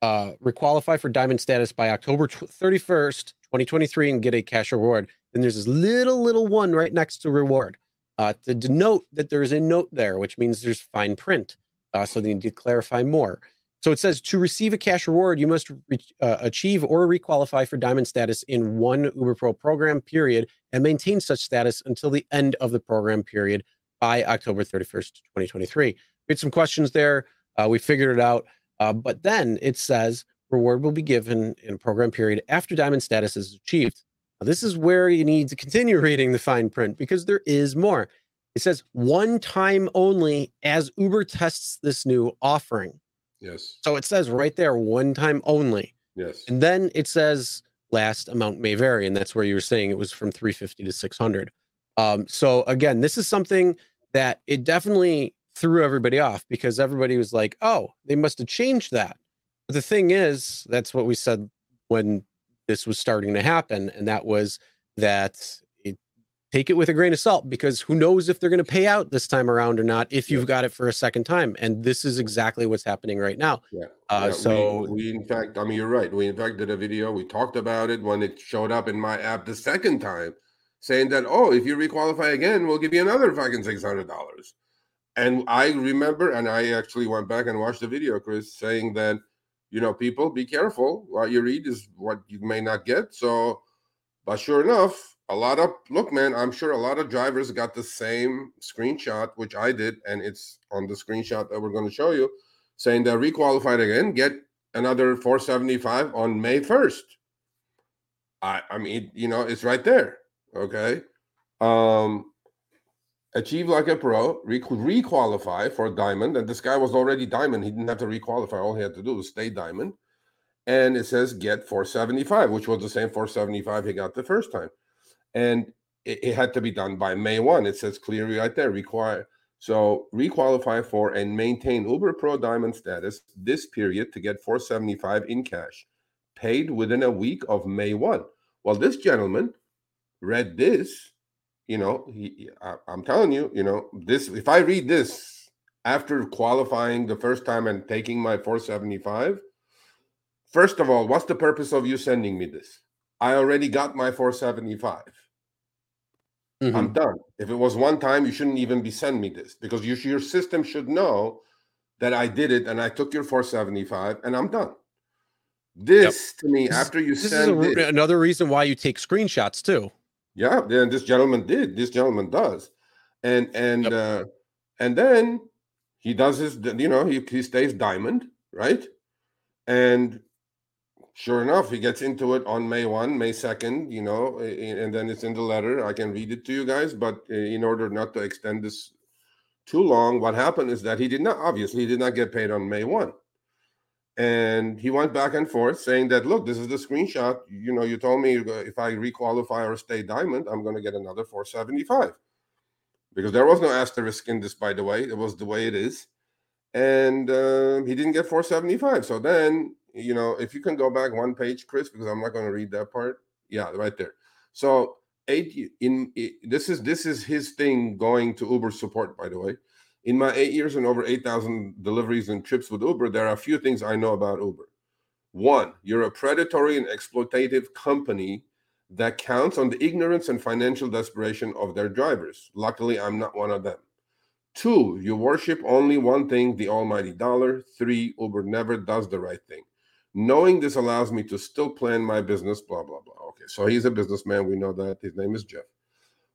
Speaker 1: uh, requalify for diamond status by October 31st, 2023, and get a cash reward. Then there's this little little one right next to reward uh, to denote that there's a note there, which means there's fine print. Uh, so they need to clarify more. So it says to receive a cash reward, you must re- uh, achieve or requalify for diamond status in one Uber Pro program period and maintain such status until the end of the program period by October 31st, 2023. We had some questions there. Uh, we figured it out. Uh, but then it says reward will be given in program period after diamond status is achieved. Now, this is where you need to continue [LAUGHS] reading the fine print because there is more. It says one time only as Uber tests this new offering.
Speaker 2: Yes.
Speaker 1: So it says right there, one time only.
Speaker 2: Yes.
Speaker 1: And then it says last amount may vary, and that's where you were saying it was from 350 to 600. Um, so again, this is something that it definitely threw everybody off because everybody was like, "Oh, they must have changed that." But the thing is, that's what we said when this was starting to happen, and that was that take it with a grain of salt because who knows if they're going to pay out this time around or not if you've got it for a second time and this is exactly what's happening right now
Speaker 2: yeah, uh, yeah. so we, we, in fact i mean you're right we in fact did a video we talked about it when it showed up in my app the second time saying that oh if you requalify again we'll give you another fucking $600 and i remember and i actually went back and watched the video chris saying that you know, people be careful. What you read is what you may not get. So, but sure enough, a lot of look, man, I'm sure a lot of drivers got the same screenshot, which I did, and it's on the screenshot that we're going to show you, saying they're requalified again, get another 475 on May 1st. I I mean, you know, it's right there. Okay. Um achieve like a pro, re- requalify for diamond, and this guy was already diamond. He didn't have to requalify. All he had to do was stay diamond. And it says get 475, which was the same 475 he got the first time. And it, it had to be done by May 1. It says clearly right there, require. So requalify for and maintain Uber Pro Diamond status this period to get 475 in cash, paid within a week of May 1. Well, this gentleman read this you know, he, I, I'm telling you, you know, this, if I read this after qualifying the first time and taking my 475, first of all, what's the purpose of you sending me this? I already got my 475. Mm-hmm. I'm done. If it was one time, you shouldn't even be sending me this because you, your system should know that I did it and I took your 475 and I'm done. This yep. to me, after you this send
Speaker 1: is a, another reason why you take screenshots too.
Speaker 2: Yeah, then this gentleman did. This gentleman does, and and yep. uh, and then he does his. You know, he he stays diamond, right? And sure enough, he gets into it on May one, May second. You know, and then it's in the letter. I can read it to you guys, but uh, in order not to extend this too long, what happened is that he did not. Obviously, he did not get paid on May one and he went back and forth saying that look this is the screenshot you know you told me if i requalify or stay diamond i'm going to get another 475 because there was no asterisk in this by the way it was the way it is and uh, he didn't get 475 so then you know if you can go back one page chris because i'm not going to read that part yeah right there so eight in this is this is his thing going to uber support by the way in my eight years and over 8,000 deliveries and trips with Uber, there are a few things I know about Uber. One, you're a predatory and exploitative company that counts on the ignorance and financial desperation of their drivers. Luckily, I'm not one of them. Two, you worship only one thing, the almighty dollar. Three, Uber never does the right thing. Knowing this allows me to still plan my business, blah, blah, blah. Okay, so he's a businessman. We know that. His name is Jeff.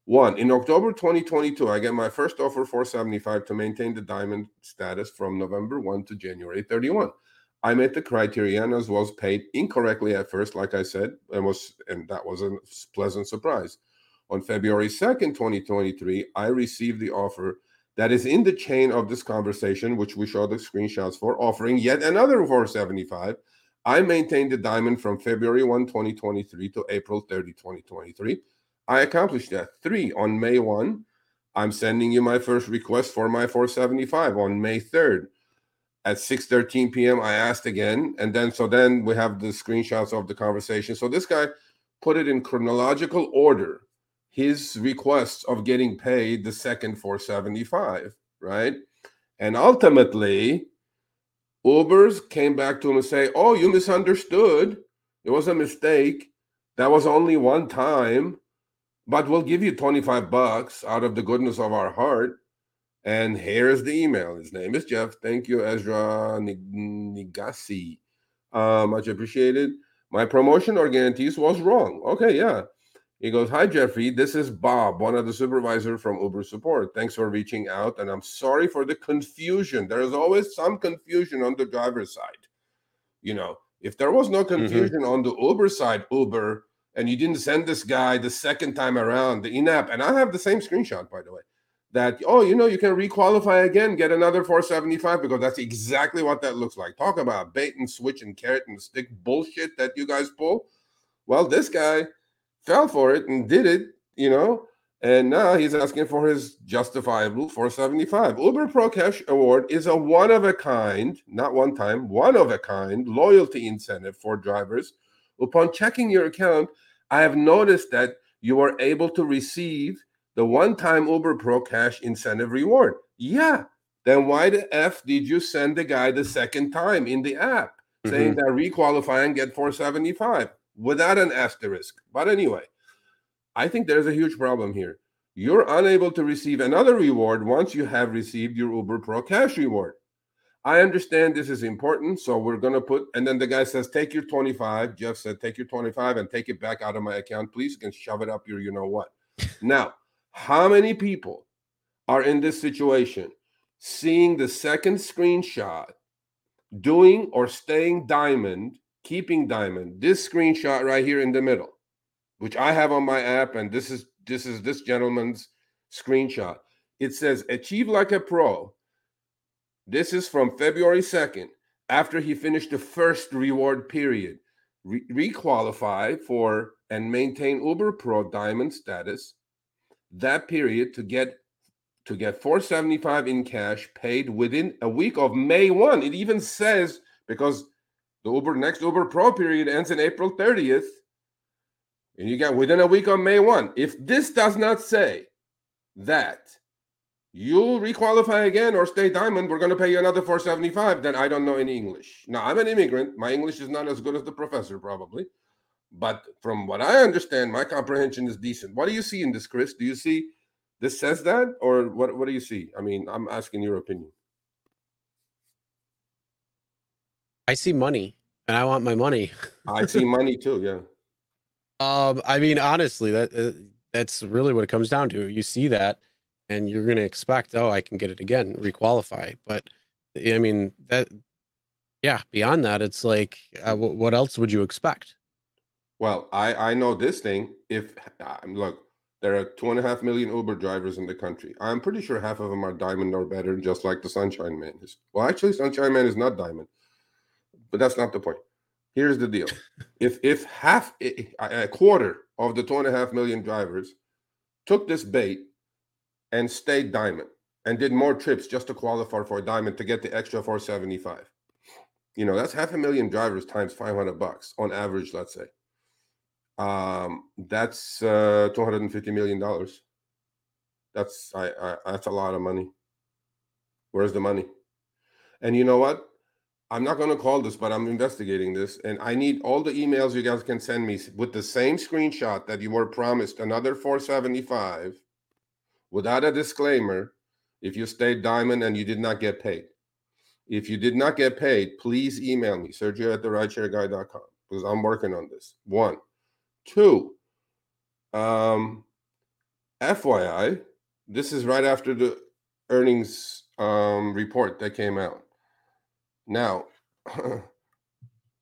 Speaker 2: One, in October 2022, I get my first offer 475 to maintain the diamond status from November 1 to January 31. I met the criteria and as was paid incorrectly at first, like I said, and was and that was a pleasant surprise. On February 2nd, 2023, I received the offer that is in the chain of this conversation, which we show the screenshots for, offering yet another 475. I maintained the diamond from February 1, 2023 to April 30, 2023 I accomplished that. Three, on May 1, I'm sending you my first request for my 475 on May 3rd. At 6:13 p.m., I asked again, and then so then we have the screenshots of the conversation. So this guy put it in chronological order. His requests of getting paid the second 475, right? And ultimately, Uber's came back to him and say, "Oh, you misunderstood. It was a mistake. That was only one time." but we'll give you 25 bucks out of the goodness of our heart. And here's the email. His name is Jeff. Thank you, Ezra Nigasi. Uh, much appreciated. My promotion or guarantees was wrong. Okay, yeah. He goes, Hi, Jeffrey. This is Bob, one of the supervisors from Uber Support. Thanks for reaching out. And I'm sorry for the confusion. There is always some confusion on the driver's side. You know, if there was no mm-hmm. confusion mm-hmm. on the Uber side, Uber and you didn't send this guy the second time around the in-app and i have the same screenshot by the way that oh you know you can requalify again get another 475 because that's exactly what that looks like talk about bait and switch and carrot and stick bullshit that you guys pull well this guy fell for it and did it you know and now he's asking for his justifiable 475 uber pro cash award is a one of a kind not one time one of a kind loyalty incentive for drivers upon checking your account I have noticed that you are able to receive the one time Uber Pro cash incentive reward. Yeah. Then why the F did you send the guy the second time in the app mm-hmm. saying that requalify and get 475 without an asterisk? But anyway, I think there's a huge problem here. You're unable to receive another reward once you have received your Uber Pro cash reward. I understand this is important, so we're gonna put. And then the guy says, "Take your 25." Jeff said, "Take your 25 and take it back out of my account, please. You can shove it up your, you know what." [LAUGHS] now, how many people are in this situation, seeing the second screenshot, doing or staying diamond, keeping diamond? This screenshot right here in the middle, which I have on my app, and this is this is this gentleman's screenshot. It says, "Achieve like a pro." This is from February 2nd, after he finished the first reward period. Re- requalify for and maintain Uber Pro Diamond status. That period to get to get 475 in cash paid within a week of May 1. It even says because the Uber next Uber Pro period ends in April 30th. And you got within a week on May 1. If this does not say that you'll requalify again or stay diamond we're going to pay you another 475 then i don't know any english. Now i'm an immigrant. My english is not as good as the professor probably. But from what i understand my comprehension is decent. What do you see in this chris? Do you see this says that or what, what do you see? I mean i'm asking your opinion
Speaker 1: i see money and i want my money
Speaker 2: i see [LAUGHS] money too yeah
Speaker 1: um i mean honestly that uh, that's really what it comes down to you see that and you're going to expect, oh, I can get it again, requalify. But I mean, that, yeah, beyond that, it's like, uh, w- what else would you expect?
Speaker 2: Well, I I know this thing. If um, look, there are two and a half million Uber drivers in the country. I'm pretty sure half of them are diamond or better, just like the Sunshine Man is. Well, actually, Sunshine Man is not diamond, but that's not the point. Here's the deal: if if half a quarter of the two and a half million drivers took this bait and stayed diamond and did more trips just to qualify for a diamond to get the extra 475. You know, that's half a million drivers times 500 bucks on average, let's say. Um, that's uh, 250 million dollars. That's I, I that's a lot of money. Where's the money? And you know what? I'm not going to call this, but I'm investigating this, and I need all the emails you guys can send me with the same screenshot that you were promised another 475 without a disclaimer if you stayed diamond and you did not get paid. If you did not get paid, please email me, Sergio at the rideshareguy.com, because I'm working on this. One. Two, um, FYI, this is right after the earnings um, report that came out. Now, [LAUGHS]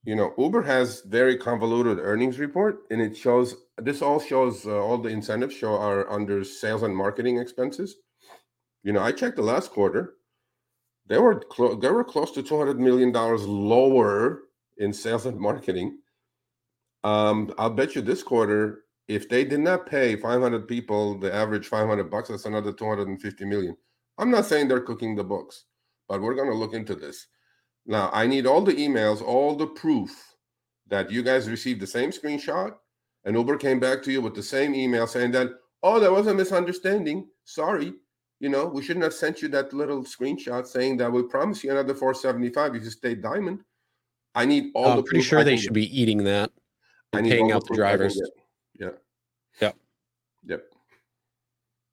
Speaker 2: you know, Uber has very convoluted earnings report, and it shows this all shows uh, all the incentives show are under sales and marketing expenses. You know, I checked the last quarter; they were clo- they were close to two hundred million dollars lower in sales and marketing. Um, I'll bet you this quarter, if they did not pay five hundred people the average five hundred bucks, that's another two hundred and fifty million. I'm not saying they're cooking the books, but we're going to look into this. Now, I need all the emails, all the proof that you guys received the same screenshot and Uber came back to you with the same email saying that, oh, there was a misunderstanding. Sorry. You know, we shouldn't have sent you that little screenshot saying that we promise you another 475 if you stay diamond. I need all
Speaker 1: I'm
Speaker 2: the
Speaker 1: pretty sure they should get. be eating that and paying out the drivers.
Speaker 2: Yeah.
Speaker 1: Yep.
Speaker 2: Yep.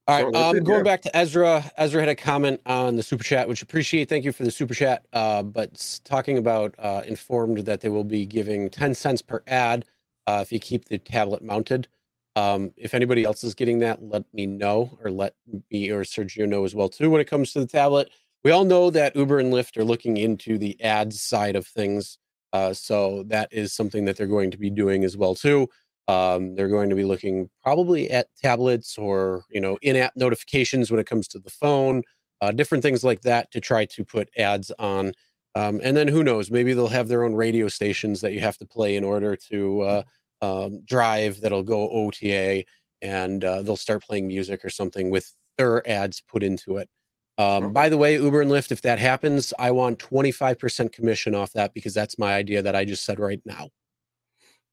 Speaker 1: All right. Um, going back to Ezra, Ezra had a comment on the super chat, which appreciate. Thank you for the super chat. Uh, but talking about uh, informed that they will be giving 10 cents per ad uh, if you keep the tablet mounted. Um, if anybody else is getting that, let me know or let me or Sergio know as well too. When it comes to the tablet, we all know that Uber and Lyft are looking into the ads side of things. Uh, so that is something that they're going to be doing as well too. Um, they're going to be looking probably at tablets or you know in-app notifications when it comes to the phone, uh, different things like that to try to put ads on. Um, and then who knows? Maybe they'll have their own radio stations that you have to play in order to uh, um, drive that'll go OTA, and uh, they'll start playing music or something with their ads put into it. Um, by the way, Uber and Lyft, if that happens, I want 25% commission off that because that's my idea that I just said right now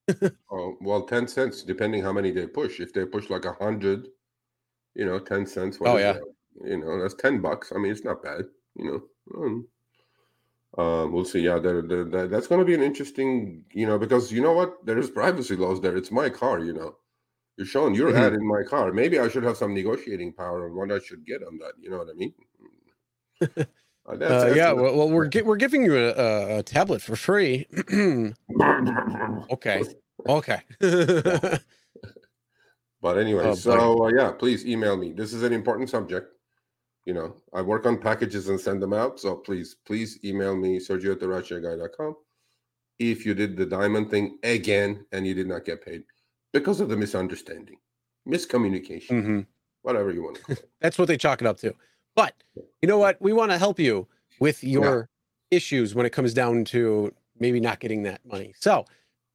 Speaker 1: [LAUGHS]
Speaker 2: oh well, ten cents depending how many they push. If they push like a hundred, you know, ten cents.
Speaker 1: oh yeah,
Speaker 2: that? you know, that's ten bucks. I mean, it's not bad. You know, um, um, we'll see. Yeah, they're, they're, they're, that's going to be an interesting, you know, because you know what, there's privacy laws there. It's my car. You know, you're showing your mm-hmm. ad in my car. Maybe I should have some negotiating power on what I should get on that. You know what I mean? [LAUGHS] Uh, that's-
Speaker 1: Uh,
Speaker 2: that's
Speaker 1: yeah, well, well we're gi- we're giving you a, a, a tablet for free. [CLEARS THROAT] okay, okay.
Speaker 2: But anyway,
Speaker 1: Oh,
Speaker 2: so uh, yeah, please email me. This is an important subject. You know, I work on packages and send them out. So please, please email me, Sergio at the if you did the diamond thing again and you did not get paid because of the misunderstanding, miscommunication,
Speaker 1: Mhm.
Speaker 2: whatever you want to call it.
Speaker 1: That's what they chalk it up to. But you know what? We want to help you with your issues when it comes down to maybe not getting that money. So,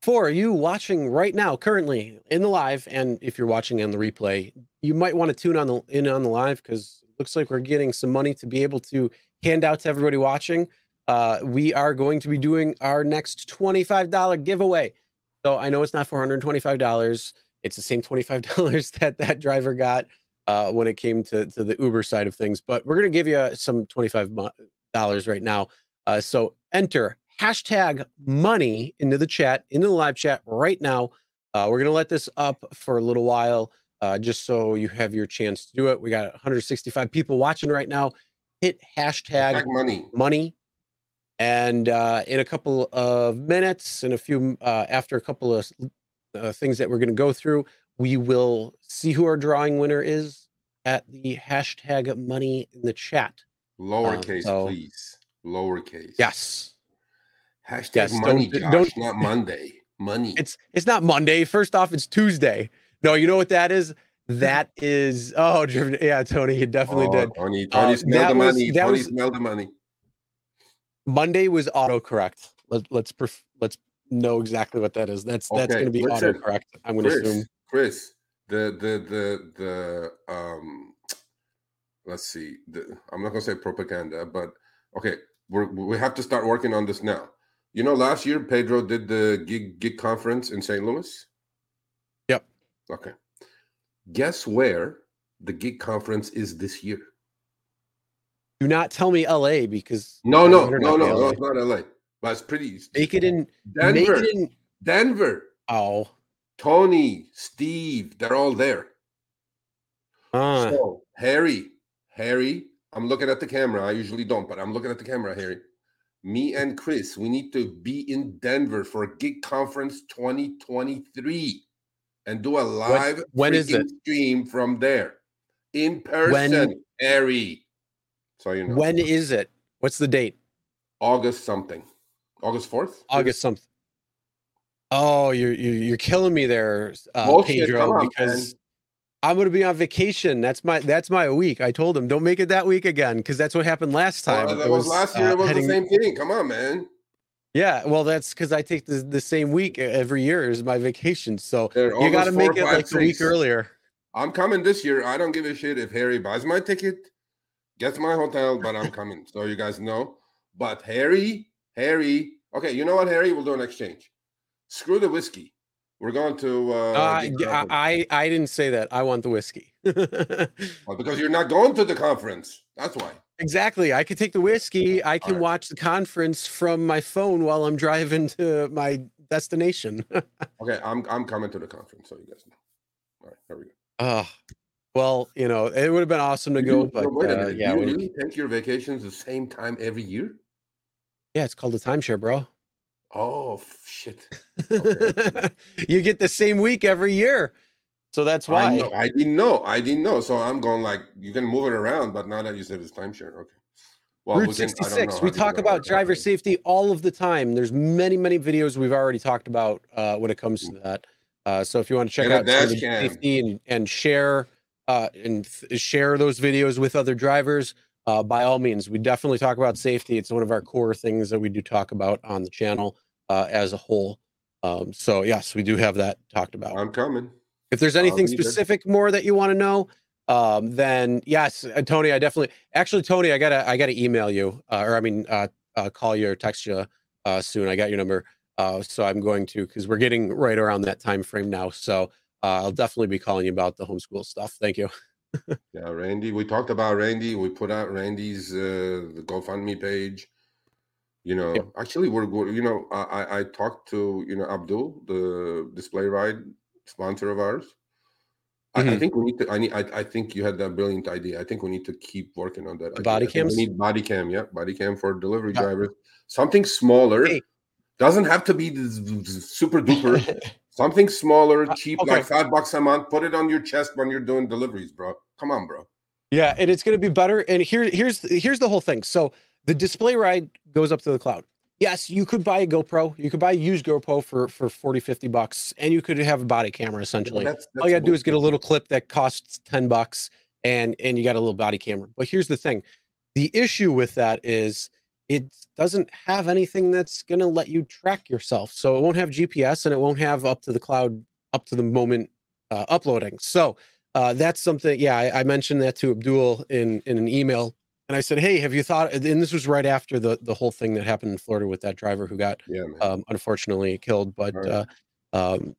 Speaker 1: for you watching right now, currently in the live, and if you're watching on the replay, you might want to tune on the in on the live because it looks like we're getting some money to be able to hand out to everybody watching. Uh, we are going to be doing our next $25 giveaway. So I know it's not $425. It's the same $25 [LAUGHS] that that driver got uh, when it came to, to the Uber side of things. But we're going to give you some $25 right now. Uh, so enter hashtag money into the chat, into the live chat right now. Uh, we're going to let this up for a little while uh, just so you have your chance to do it. We got 165 people watching right now. Hit hashtag
Speaker 2: Tag money.
Speaker 1: money. And uh, in a couple of minutes, and a few uh, after a couple of uh, things that we're going to go through, we will see who our drawing winner is at the hashtag money in the chat.
Speaker 2: Lowercase,
Speaker 1: so-
Speaker 2: please. Lowercase.
Speaker 1: Yes,
Speaker 2: Hashtag
Speaker 1: Yes,
Speaker 2: money,
Speaker 1: don't-
Speaker 2: Josh,
Speaker 1: don't-
Speaker 2: not Monday. Money. [LAUGHS]
Speaker 1: it's it's not Monday. First off, it's Tuesday. No, you know what that is? [LAUGHS] That is oh yeah, Tony, you definitely
Speaker 2: Oh,
Speaker 1: did.
Speaker 2: Tony, Tony
Speaker 1: Uh,
Speaker 2: smell the money.
Speaker 1: that
Speaker 2: Tony
Speaker 1: was-
Speaker 2: smell the money.
Speaker 1: Monday was autocorrect. Let, let's perf- let's know exactly what that is. That's that's going to be
Speaker 2: listen,
Speaker 1: autocorrect. I'm going to assume.
Speaker 2: Chris, the the the the um, let's see. The, I'm not gonna say propaganda, but okay, we're, we have to start working on this now. You know, last year Pedro did the gig gig conference in St. Louis.
Speaker 1: Yep.
Speaker 2: Okay. Guess where the gig conference is this year?
Speaker 1: Do not tell me LA because
Speaker 2: No, no, no, no, no,
Speaker 1: LA.
Speaker 2: it's not LA. But it's pretty.
Speaker 1: Make it in.
Speaker 2: Denver.
Speaker 1: Make it in.
Speaker 2: Denver.
Speaker 1: Oh,
Speaker 2: Tony, Steve, they're all there.
Speaker 1: uh,
Speaker 2: So, Harry, Harry, I'm looking at the camera. I usually don't, but I'm looking at the camera, Harry. Me and Chris, we need to be in Denver for Gig Conference 2023 and do a live
Speaker 1: when is it?
Speaker 2: stream from there in person, Harry. So you know,
Speaker 1: when is it? What's the date?
Speaker 2: August something, August 4th,
Speaker 1: August something. Oh, you're you're, you're killing me there, uh,
Speaker 2: Bullshit,
Speaker 1: Pedro,
Speaker 2: on,
Speaker 1: because I'm going to be on vacation. That's my that's my week. I told him don't make it that week again because that's what happened last time.
Speaker 2: Well, that was, last year.
Speaker 1: uh,
Speaker 2: it was
Speaker 1: heading-
Speaker 2: the same thing. Come on, man.
Speaker 1: Yeah, well, that's because I take the, the same week every year as my vacation. So
Speaker 2: They're
Speaker 1: you got to make it
Speaker 2: 5,
Speaker 1: like a week earlier.
Speaker 2: I'm coming this year. I don't give a shit if Harry buys my ticket, gets my hotel, but I'm coming. So you guys know. But Harry, Harry, okay, you know what, Harry? We'll do an exchange. Screw the whiskey. We're going to uh,
Speaker 1: Uh,
Speaker 2: Conference.
Speaker 1: I I didn't say that. I want the whiskey. [LAUGHS]
Speaker 2: Well, because you're not going to the conference. That's why.
Speaker 1: exactly. I could take the whiskey. I can
Speaker 2: right.
Speaker 1: watch the conference from my phone while I'm driving to my destination. [LAUGHS]
Speaker 2: Okay, I'm I'm coming to the conference, so you guys know. All right, there we go.
Speaker 1: Oh, well, you know, it would have been awesome to
Speaker 2: You-
Speaker 1: go, but
Speaker 2: wait a
Speaker 1: uh, yeah,
Speaker 2: you really take your vacations the same time every year?
Speaker 1: yeah, it's called a timeshare, bro.
Speaker 2: Oh shit! Okay. [LAUGHS]
Speaker 1: you get the same week every year, so that's
Speaker 2: I,
Speaker 1: why.
Speaker 2: know, I didn't know. I didn't know. So I'm going like you can move it around, but now that you said it's timeshare, okay. Well,
Speaker 1: Route
Speaker 2: we can- I don't
Speaker 1: 66.
Speaker 2: know
Speaker 1: We talk about driver safety all of the time. There's many, many videos we've already talked about uh, when it comes to that. Uh, so if you want to check out some of
Speaker 2: dash
Speaker 1: the
Speaker 2: cam.
Speaker 1: safety and, and share uh, and f- share those videos with other drivers, uh, by all means, we definitely talk about safety. It's one of our core things that we do talk about on the channel uh, as a whole. Um, so yes, we do have that talked about.
Speaker 2: I'm coming.
Speaker 1: If there's anything specific more that you want to know, um, then yes, uh, Tony, I definitely. Actually, Tony, I gotta, I gotta email you, uh, or I mean, uh, uh, call you or text you uh, soon. I got your number, uh, so I'm going to because we're getting right around that time frame now. So uh, I'll definitely be calling you about the homeschool stuff. Thank you.
Speaker 2: Yeah, Randy. We talked about Randy. We put out Randy's uh, the GoFundMe page. You know,
Speaker 1: Yep.
Speaker 2: actually, we're good. You know, I I- I talked to you know Abdul, the DisplayRide sponsor of ours. I, I
Speaker 1: Mhm.
Speaker 2: think we need to. I need. I, I think you had that brilliant idea. I think we need to keep working on that. Think-
Speaker 1: body
Speaker 2: think we need body cam. Yeah, body cam for delivery
Speaker 1: Yeah.
Speaker 2: drivers. Something smaller.
Speaker 1: Hey.
Speaker 2: Doesn't have to be super duper. [LAUGHS] Something smaller,
Speaker 1: Uh,
Speaker 2: cheap,
Speaker 1: okay.
Speaker 2: like five bucks a month. Put it on your chest when you're doing deliveries, bro. Come on, bro.
Speaker 1: Yeah, and it's going to be better. And here, here's here's the whole thing. So the DisplayRide goes up to the cloud. Yes, you could buy a GoPro. You could buy a used GoPro for for 40, 50 bucks, and you could have a body camera essentially.
Speaker 2: That's-
Speaker 1: All you
Speaker 2: that's
Speaker 1: gotta do is get a little clip that costs 10 bucks and and you got a little body camera. But here's the thing. The issue with that is it doesn't have anything that's gonna let you track yourself. So it won't have GPS and it won't have up to the cloud up to the moment uh, uploading. So uh, that's something. Yeah, I, I mentioned that to Abdul in in an email, and I said, "Hey, have you thought?" And this was right after the the whole thing that happened in Florida with that driver who got
Speaker 2: Yeah,
Speaker 1: um, unfortunately killed. But
Speaker 2: Right.
Speaker 1: uh, um,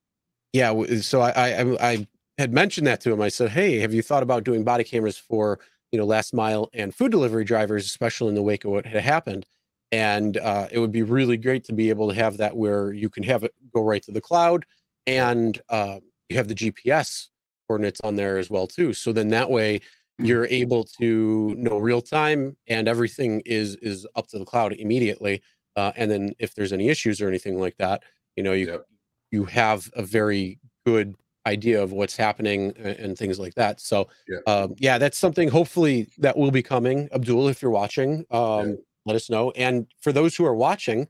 Speaker 1: yeah, so I I I had mentioned that to him. I said, "Hey, have you thought about doing body cameras for you know last mile and food delivery drivers, especially in the wake of what had happened?" And uh, it would be really great to be able to have that where you can have it go right to the cloud, and uh, you have the GPS coordinates on there as well too. So then that way
Speaker 2: Mhm.
Speaker 1: you're able to know real time and everything is is up to the cloud immediately uh, and then if there's any issues or anything like that you know you
Speaker 2: Yep.
Speaker 1: you have a very good idea of what's happening and, and things like that so
Speaker 2: Yeah.
Speaker 1: um, yeah that's something hopefully that will be coming abdul if you're watching um, let us know and for those who are watching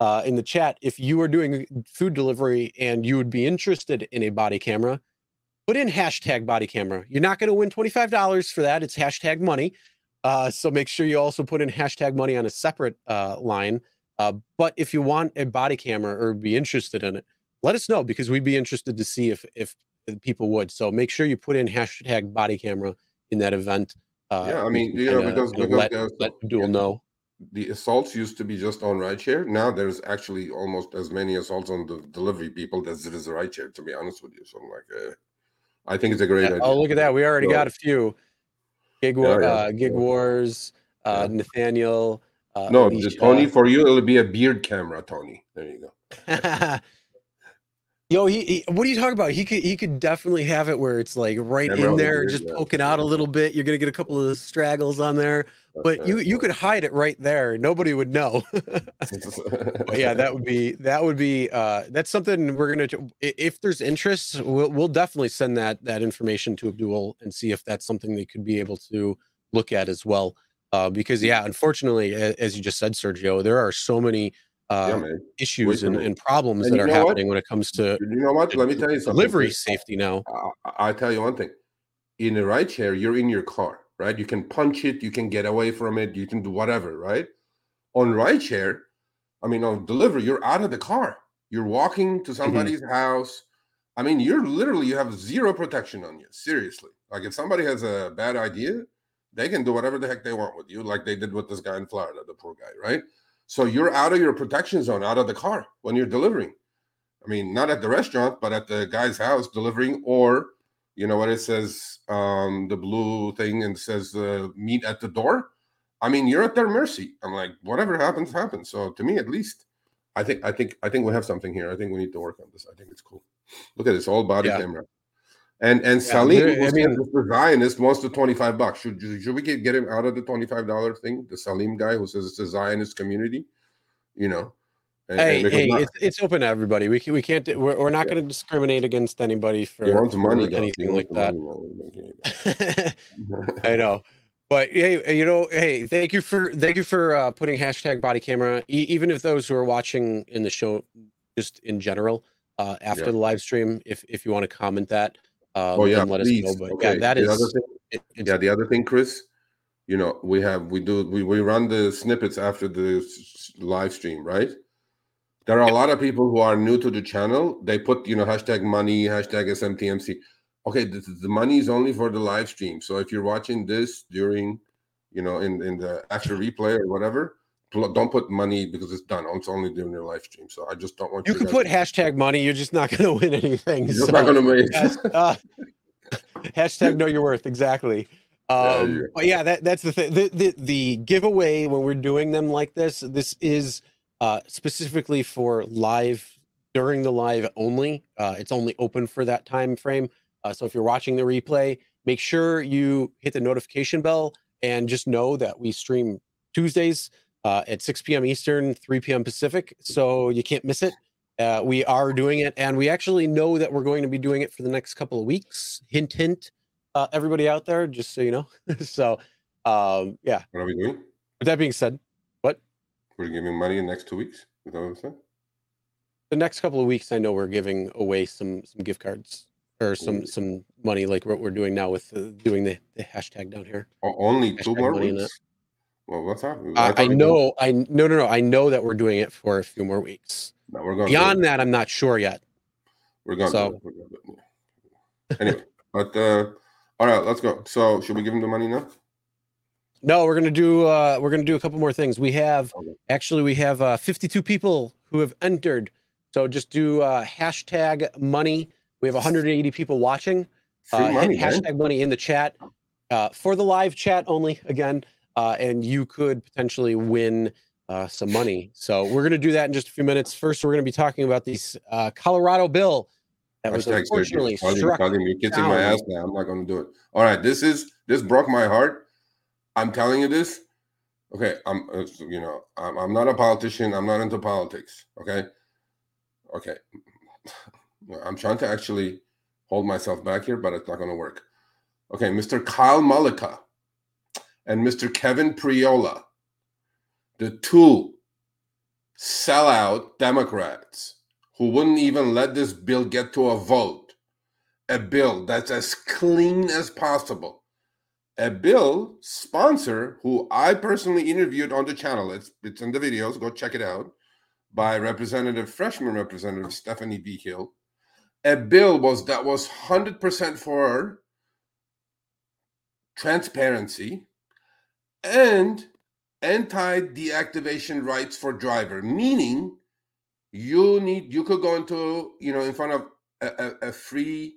Speaker 1: uh, in the chat if you are doing food delivery and you would be interested in a body camera put in hashtag body camera. You're not going to win $25 for that. It's hashtag money. Uh, so make sure you also put in hashtag money on a separate uh, line. Uh, but if you want a body camera or be interested in it, let us know because we'd be interested to see if if people would. So make sure you put in hashtag body camera in that event. Uh,
Speaker 2: Yeah, I mean, you know,
Speaker 1: kinda,
Speaker 2: because- because
Speaker 1: let, let Abdul
Speaker 2: yeah.
Speaker 1: know.
Speaker 2: the assaults used to be just on rideshare. Now there's actually almost as many assaults on the delivery people as it is rideshare. To be honest with you, so I'm like, uh, I think it's a great
Speaker 1: Yeah,
Speaker 2: idea.
Speaker 1: Oh, look at that. We already
Speaker 2: So-
Speaker 1: got a few. Gig, War,
Speaker 2: yeah,
Speaker 1: uh, Gig. Wars, uh, Nathaniel. Uh,
Speaker 2: no,
Speaker 1: Alicia.
Speaker 2: Tony for you, it'll be a beard camera, Tony. There you go. [LAUGHS] [LAUGHS]
Speaker 1: Yo, he, he- what are you talking about? He could he could definitely have it where it's like right
Speaker 2: Camera
Speaker 1: in there, just
Speaker 2: yeah.
Speaker 1: poking out a little bit. You're gonna get a couple of straggles on there, but you you could hide it right there. Nobody would know. [LAUGHS] but yeah, that would be that would be uh that's something we're gonna if there's interest, we'll we'll definitely send that that information to Abdul and see if that's something they could be able to look at as well. Uh, because yeah, unfortunately, as you just said, Sergio, there are so many uh,
Speaker 2: yeah,
Speaker 1: issues and, and problems
Speaker 2: And
Speaker 1: that are
Speaker 2: know what?
Speaker 1: happening when it comes to
Speaker 2: You know what? Let me tell you something.
Speaker 1: delivery safety now.
Speaker 2: I, I tell you one thing. In a ride share, you're in your car, right? You can punch it, you can get away from it, you can do whatever, right? On ride share, I mean, on delivery, you're out of the car. You're walking to somebody's house. I mean, you're literally you have zero protection on you. Seriously, like if somebody has a bad idea, they can do whatever the heck they want with you, like they did with this guy in Florida, the poor guy, right? So you're out of your protection zone, out of the car when you're delivering. I mean, not at the restaurant, but at the guy's house delivering, or you know what it says, um, the blue thing and says uh, meet at the door. I mean, you're at their mercy. I'm like, whatever happens, happens. So to me, at least, I think, I think, I think we have something here. I think we need to work on this. I think it's cool. Look at this, all body
Speaker 1: Yeah.
Speaker 2: camera. And and
Speaker 1: Yeah,
Speaker 2: Salim,
Speaker 1: I mean-
Speaker 2: the Zionist wants the 25 bucks. Should, should we get, get him out of the $25 thing? The Salim guy who says it's a Zionist community, you know? And- and
Speaker 1: Hey,
Speaker 2: because
Speaker 1: hey, it's, it's open to everybody. We can, we can't we're, we're not
Speaker 2: Yeah.
Speaker 1: going to discriminate against anybody for,
Speaker 2: he wants
Speaker 1: for
Speaker 2: money.
Speaker 1: Anything like that.
Speaker 2: money. [LAUGHS]
Speaker 1: I know. But hey, you know, hey, thank you for thank you for uh, putting hashtag body camera. E- even if those who are watching in the show, just in general, uh, after
Speaker 2: Yeah.
Speaker 1: the live stream, if if you want to comment that, um,
Speaker 2: oh yeah,
Speaker 1: let us
Speaker 2: please.
Speaker 1: know. But
Speaker 2: okay.
Speaker 1: yeah, that
Speaker 2: the
Speaker 1: is
Speaker 2: other thing, yeah. The other thing, Chris, you know, we have we do we, we run the snippets after the live stream, right? There are a lot of people who are new to the channel. They put you know hashtag money, hashtag SMTMC. Okay, the, the money is only for the live stream. So if you're watching this during, you know, in in the after replay or whatever, don't put money because it's done. It's only during your live stream. So I just don't want
Speaker 1: you
Speaker 2: you
Speaker 1: can put hashtag money. You're just not going [LAUGHS] to win anything.
Speaker 2: You're
Speaker 1: so-
Speaker 2: not gonna make. [LAUGHS]
Speaker 1: Yes, uh, hashtag know your worth exactly [LAUGHS]
Speaker 2: Yeah,
Speaker 1: um
Speaker 2: yeah.
Speaker 1: yeah that that's the thing the, the the giveaway when we're doing them like this this is uh specifically for live during the live only uh it's only open for that time frame Uh, so if you're watching the replay, make sure you hit the notification bell and just know that we stream Tuesdays uh, at 6 p.m. Eastern, 3 p.m. Pacific. So you can't miss it. Uh, we are doing it, and we actually know that we're going to be doing it for the next couple of weeks. Hint, hint, uh, everybody out there, just so you know. [LAUGHS] so, um, yeah.
Speaker 2: What are we doing?
Speaker 1: With that being said, what?
Speaker 2: We're giving money in the next two weeks. Is that what I'm saying?
Speaker 1: The next couple of weeks, I know we're giving away some some gift cards or some some money, like what we're doing now with uh, doing the, the hashtag down here.
Speaker 2: Only two
Speaker 1: Hashtag
Speaker 2: more weeks. Well, what's up?
Speaker 1: I, know, I no no no, I know that we're doing it for a few more weeks.
Speaker 2: No, we're going
Speaker 1: Beyond that, I'm not sure yet.
Speaker 2: We're going
Speaker 1: so-
Speaker 2: to. We're gonna do it, yeah. Anyway, but uh, all right, let's go. So, should we give him the money now?
Speaker 1: No, we're gonna do uh we're gonna do a couple more things. We have
Speaker 2: Okay.
Speaker 1: actually we have uh 52 people who have entered. So just do uh hashtag money. We have 180 people watching.
Speaker 2: Free
Speaker 1: Uh,
Speaker 2: money, man.
Speaker 1: hashtag money in the chat uh, for the live chat only again, uh, and you could potentially win uh, some money. So we're gonna do that in just a few minutes. First, we're gonna be talking about this uh, Colorado bill that was
Speaker 2: Hashtag
Speaker 1: unfortunately.
Speaker 2: Tell
Speaker 1: struck.
Speaker 2: him you're kissing my ass now. I'm not going to do it. All right, this is this broke my heart. I'm telling you this. Okay, I'm uh, you know I'm, I'm not a politician. I'm not into politics. Okay, okay. [SIGHS] I'm trying to actually hold myself back here, but it's not going to work. Okay, Mr. Kyle Mullica and Mr. Kevin Priola, the two sellout Democrats who wouldn't even let this bill get to a vote, a bill that's as clean as possible, a bill sponsor who I personally interviewed on the channel. It's it's in the videos. Go check it out. By Representative freshman Representative Stephanie Vigil. A bill was that was hundred percent for transparency and anti-deactivation rights for driver, meaning you need you could go into you know in front of a, a, a free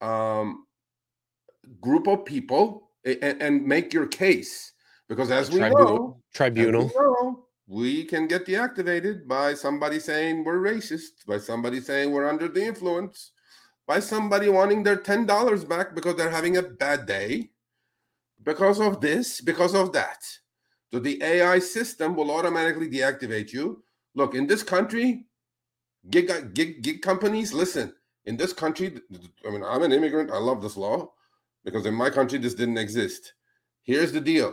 Speaker 2: um group of people and, and make your case because as we
Speaker 1: Tribunal.
Speaker 2: know, as we
Speaker 1: Tribunal.
Speaker 2: know, we can get deactivated by somebody saying we're racist by somebody saying we're under the influence by somebody wanting their $10 back because they're having a bad day because of this because of that so the ai system will automatically deactivate you. Look in this country gig gig gig companies listen in this country i mean i'm an immigrant. I love this law because in my country this didn't exist. Here's the deal.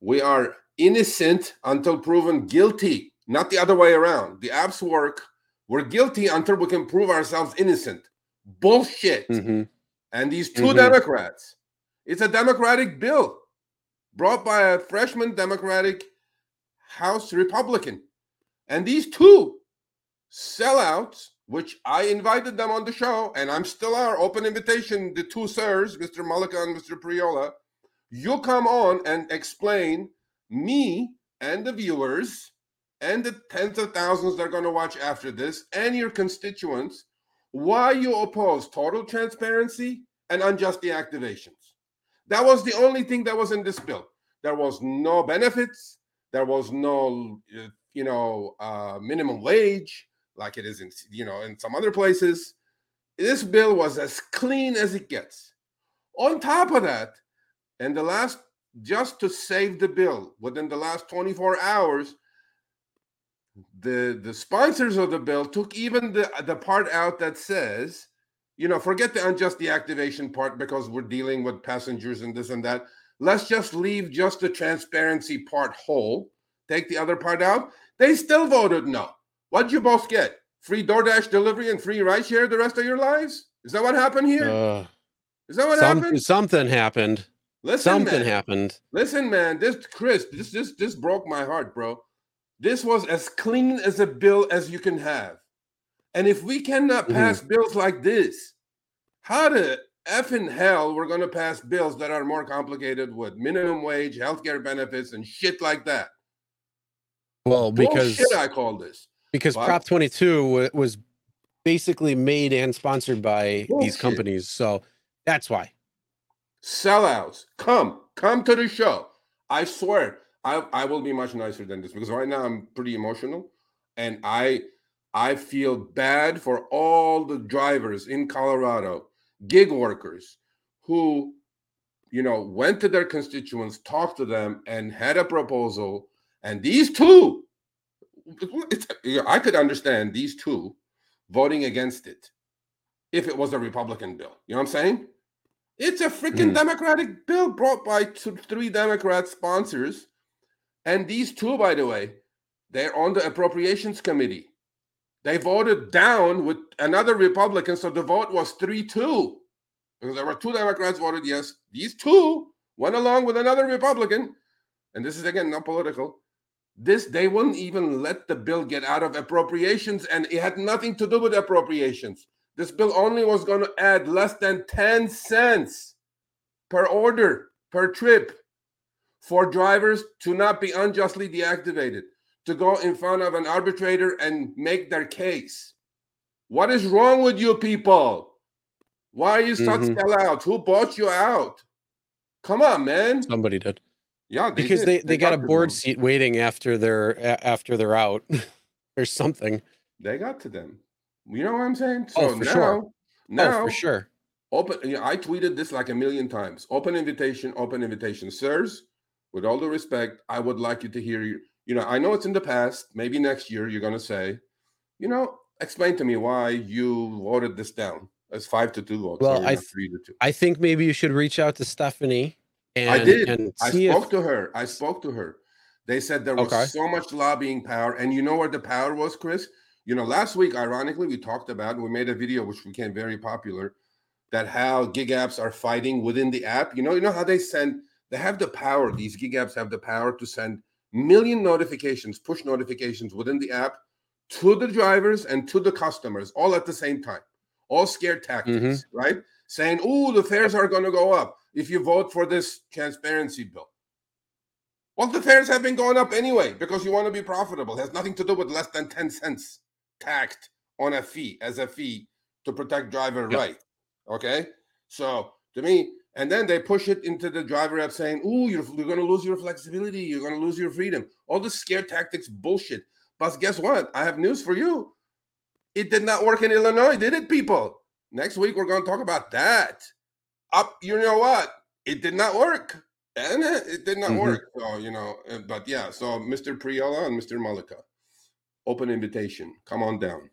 Speaker 2: We are innocent until proven guilty not the other way around. The apps work. We're guilty until we can prove ourselves innocent. Bullshit.
Speaker 1: Hmm
Speaker 2: and these 2
Speaker 1: Mhm.
Speaker 2: democrats it's a democratic bill brought by a freshman democratic house republican and these two sellouts which i invited them on the show and i'm still our open invitation the two sirs mr Mullica and mr priola you come on and explain me and the viewers and the tens of thousands that are going to watch after this and your constituents why you oppose total transparency and unjust deactivations. That was the only thing that was in this bill. There was no benefits. There was no, uh, you know, uh, minimum wage like it is in, you know, in some other places. This bill was as clean as it gets. On top of that, in the last, just to save the bill, within the last 24 hours, the the sponsors of the bill took even the the part out that says you know forget the unjust deactivation part because we're dealing with passengers and this and that let's just leave just the transparency part whole take the other part out they still voted no what'd you both get free DoorDash delivery and free ride share the rest of your lives is that what happened here?
Speaker 1: Uh,
Speaker 2: Is that what
Speaker 1: some-
Speaker 2: happened
Speaker 1: something happened.
Speaker 2: listen
Speaker 1: something
Speaker 2: man.
Speaker 1: happened.
Speaker 2: Listen, man, this Chris, this this this broke my heart, bro. This was as clean as a bill as you can have. And if we cannot
Speaker 1: Mhm.
Speaker 2: pass bills like this, how the F effing hell we're gonna pass bills that are more complicated with minimum wage, healthcare benefits, and shit like that?
Speaker 1: Well, because
Speaker 2: Bullshit, I call this.
Speaker 1: because
Speaker 2: But-
Speaker 1: Prop 22 wa- was basically made and sponsored by
Speaker 2: Bullshit.
Speaker 1: these companies, so that's why.
Speaker 2: sellouts come come to the show i swear i i will be much nicer than this because right now i'm pretty emotional and i i feel bad for all the drivers in colorado gig workers who, you know, went to their constituents, talked to them, and had a proposal. And these two, I could understand these two voting against it if it was a Republican bill. You know what I'm saying? It's a freaking mm. Democratic bill brought by two, three Democrat sponsors. And these two, by the way, they're on the appropriations committee. They voted down with another Republican, so the vote was 3 2. Because there were two Democrats voted yes. These two went along with another Republican. And this is again not political. This they wouldn't even let the bill get out of appropriations, and it had nothing to do with appropriations. This bill only was going to add less than 10 cents per order per trip for drivers to not be unjustly deactivated to go in front of an arbitrator and make their case. What is wrong with you people? Why are you such mm-hmm. sellouts? Who bought you out? Come on, man.
Speaker 1: Somebody did.
Speaker 2: Yeah,
Speaker 1: they because did. they, they, they got, got a board seat waiting after they're after they're out [LAUGHS] or something.
Speaker 2: They got to them. You know what I'm saying? Oh, so
Speaker 1: oh, for
Speaker 2: now,
Speaker 1: sure.
Speaker 2: now,
Speaker 1: oh, for sure.
Speaker 2: Open. You know, I tweeted this like a million times. Open invitation. Open invitation, sirs. With all the respect, I would like you to hear you know, I know it's in the past. Maybe next year you're going to say, you know, explain to me why you voted this down as five to two votes.
Speaker 1: Well, I, three to two. I think maybe you should reach out to Stephanie. And,
Speaker 2: I did. I spoke if... to her. I spoke to her. They said there was okay. so much lobbying power. And you know where the power was, Chris? You know, last week, ironically, we talked about, we made a video which became very popular, that how gig apps are fighting within the app. You know, you know how they send, they have the power, these gig apps have the power to send million notifications, push notifications within the app to the drivers and to the customers all at the same time. All scare tactics, mm-hmm. right? Saying, oh, the fares are going to go up if you vote for this transparency bill. Well, the fares have been going up anyway because you want to be profitable. It has nothing to do with less than 10 cents tacked on a fee as a fee to protect driver yep. right. Okay. So to me, and then they push it into the driver app saying, "Ooh, you're, you're going to lose your flexibility. You're going to lose your freedom." All this scare tactics bullshit. But guess what? I have news for you. It did not work in Illinois, did it, people? Next week we're going to talk about that. Up, you know what? It did not work, and it did not mm-hmm. work. So you know, uh, but yeah. So Mr. Priola and Mr. Mullica, open invitation. Come on down.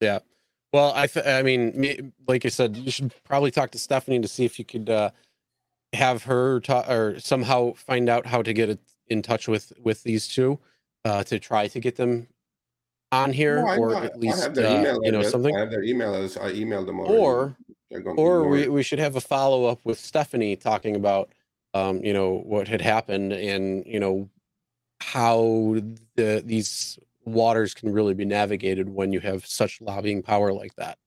Speaker 1: Yeah. Well, I th- I mean, like I said, you should probably talk to Stephanie to see if you could uh, have her ta- or somehow find out how to get in touch with with these two uh, to try to get them on here, no, or at least uh, you know something.
Speaker 2: I have their email I emailed them
Speaker 1: already. Or or we, we should have a follow up with Stephanie talking about um, you know what had happened and you know how the these waters can really be navigated when you have such lobbying power like that.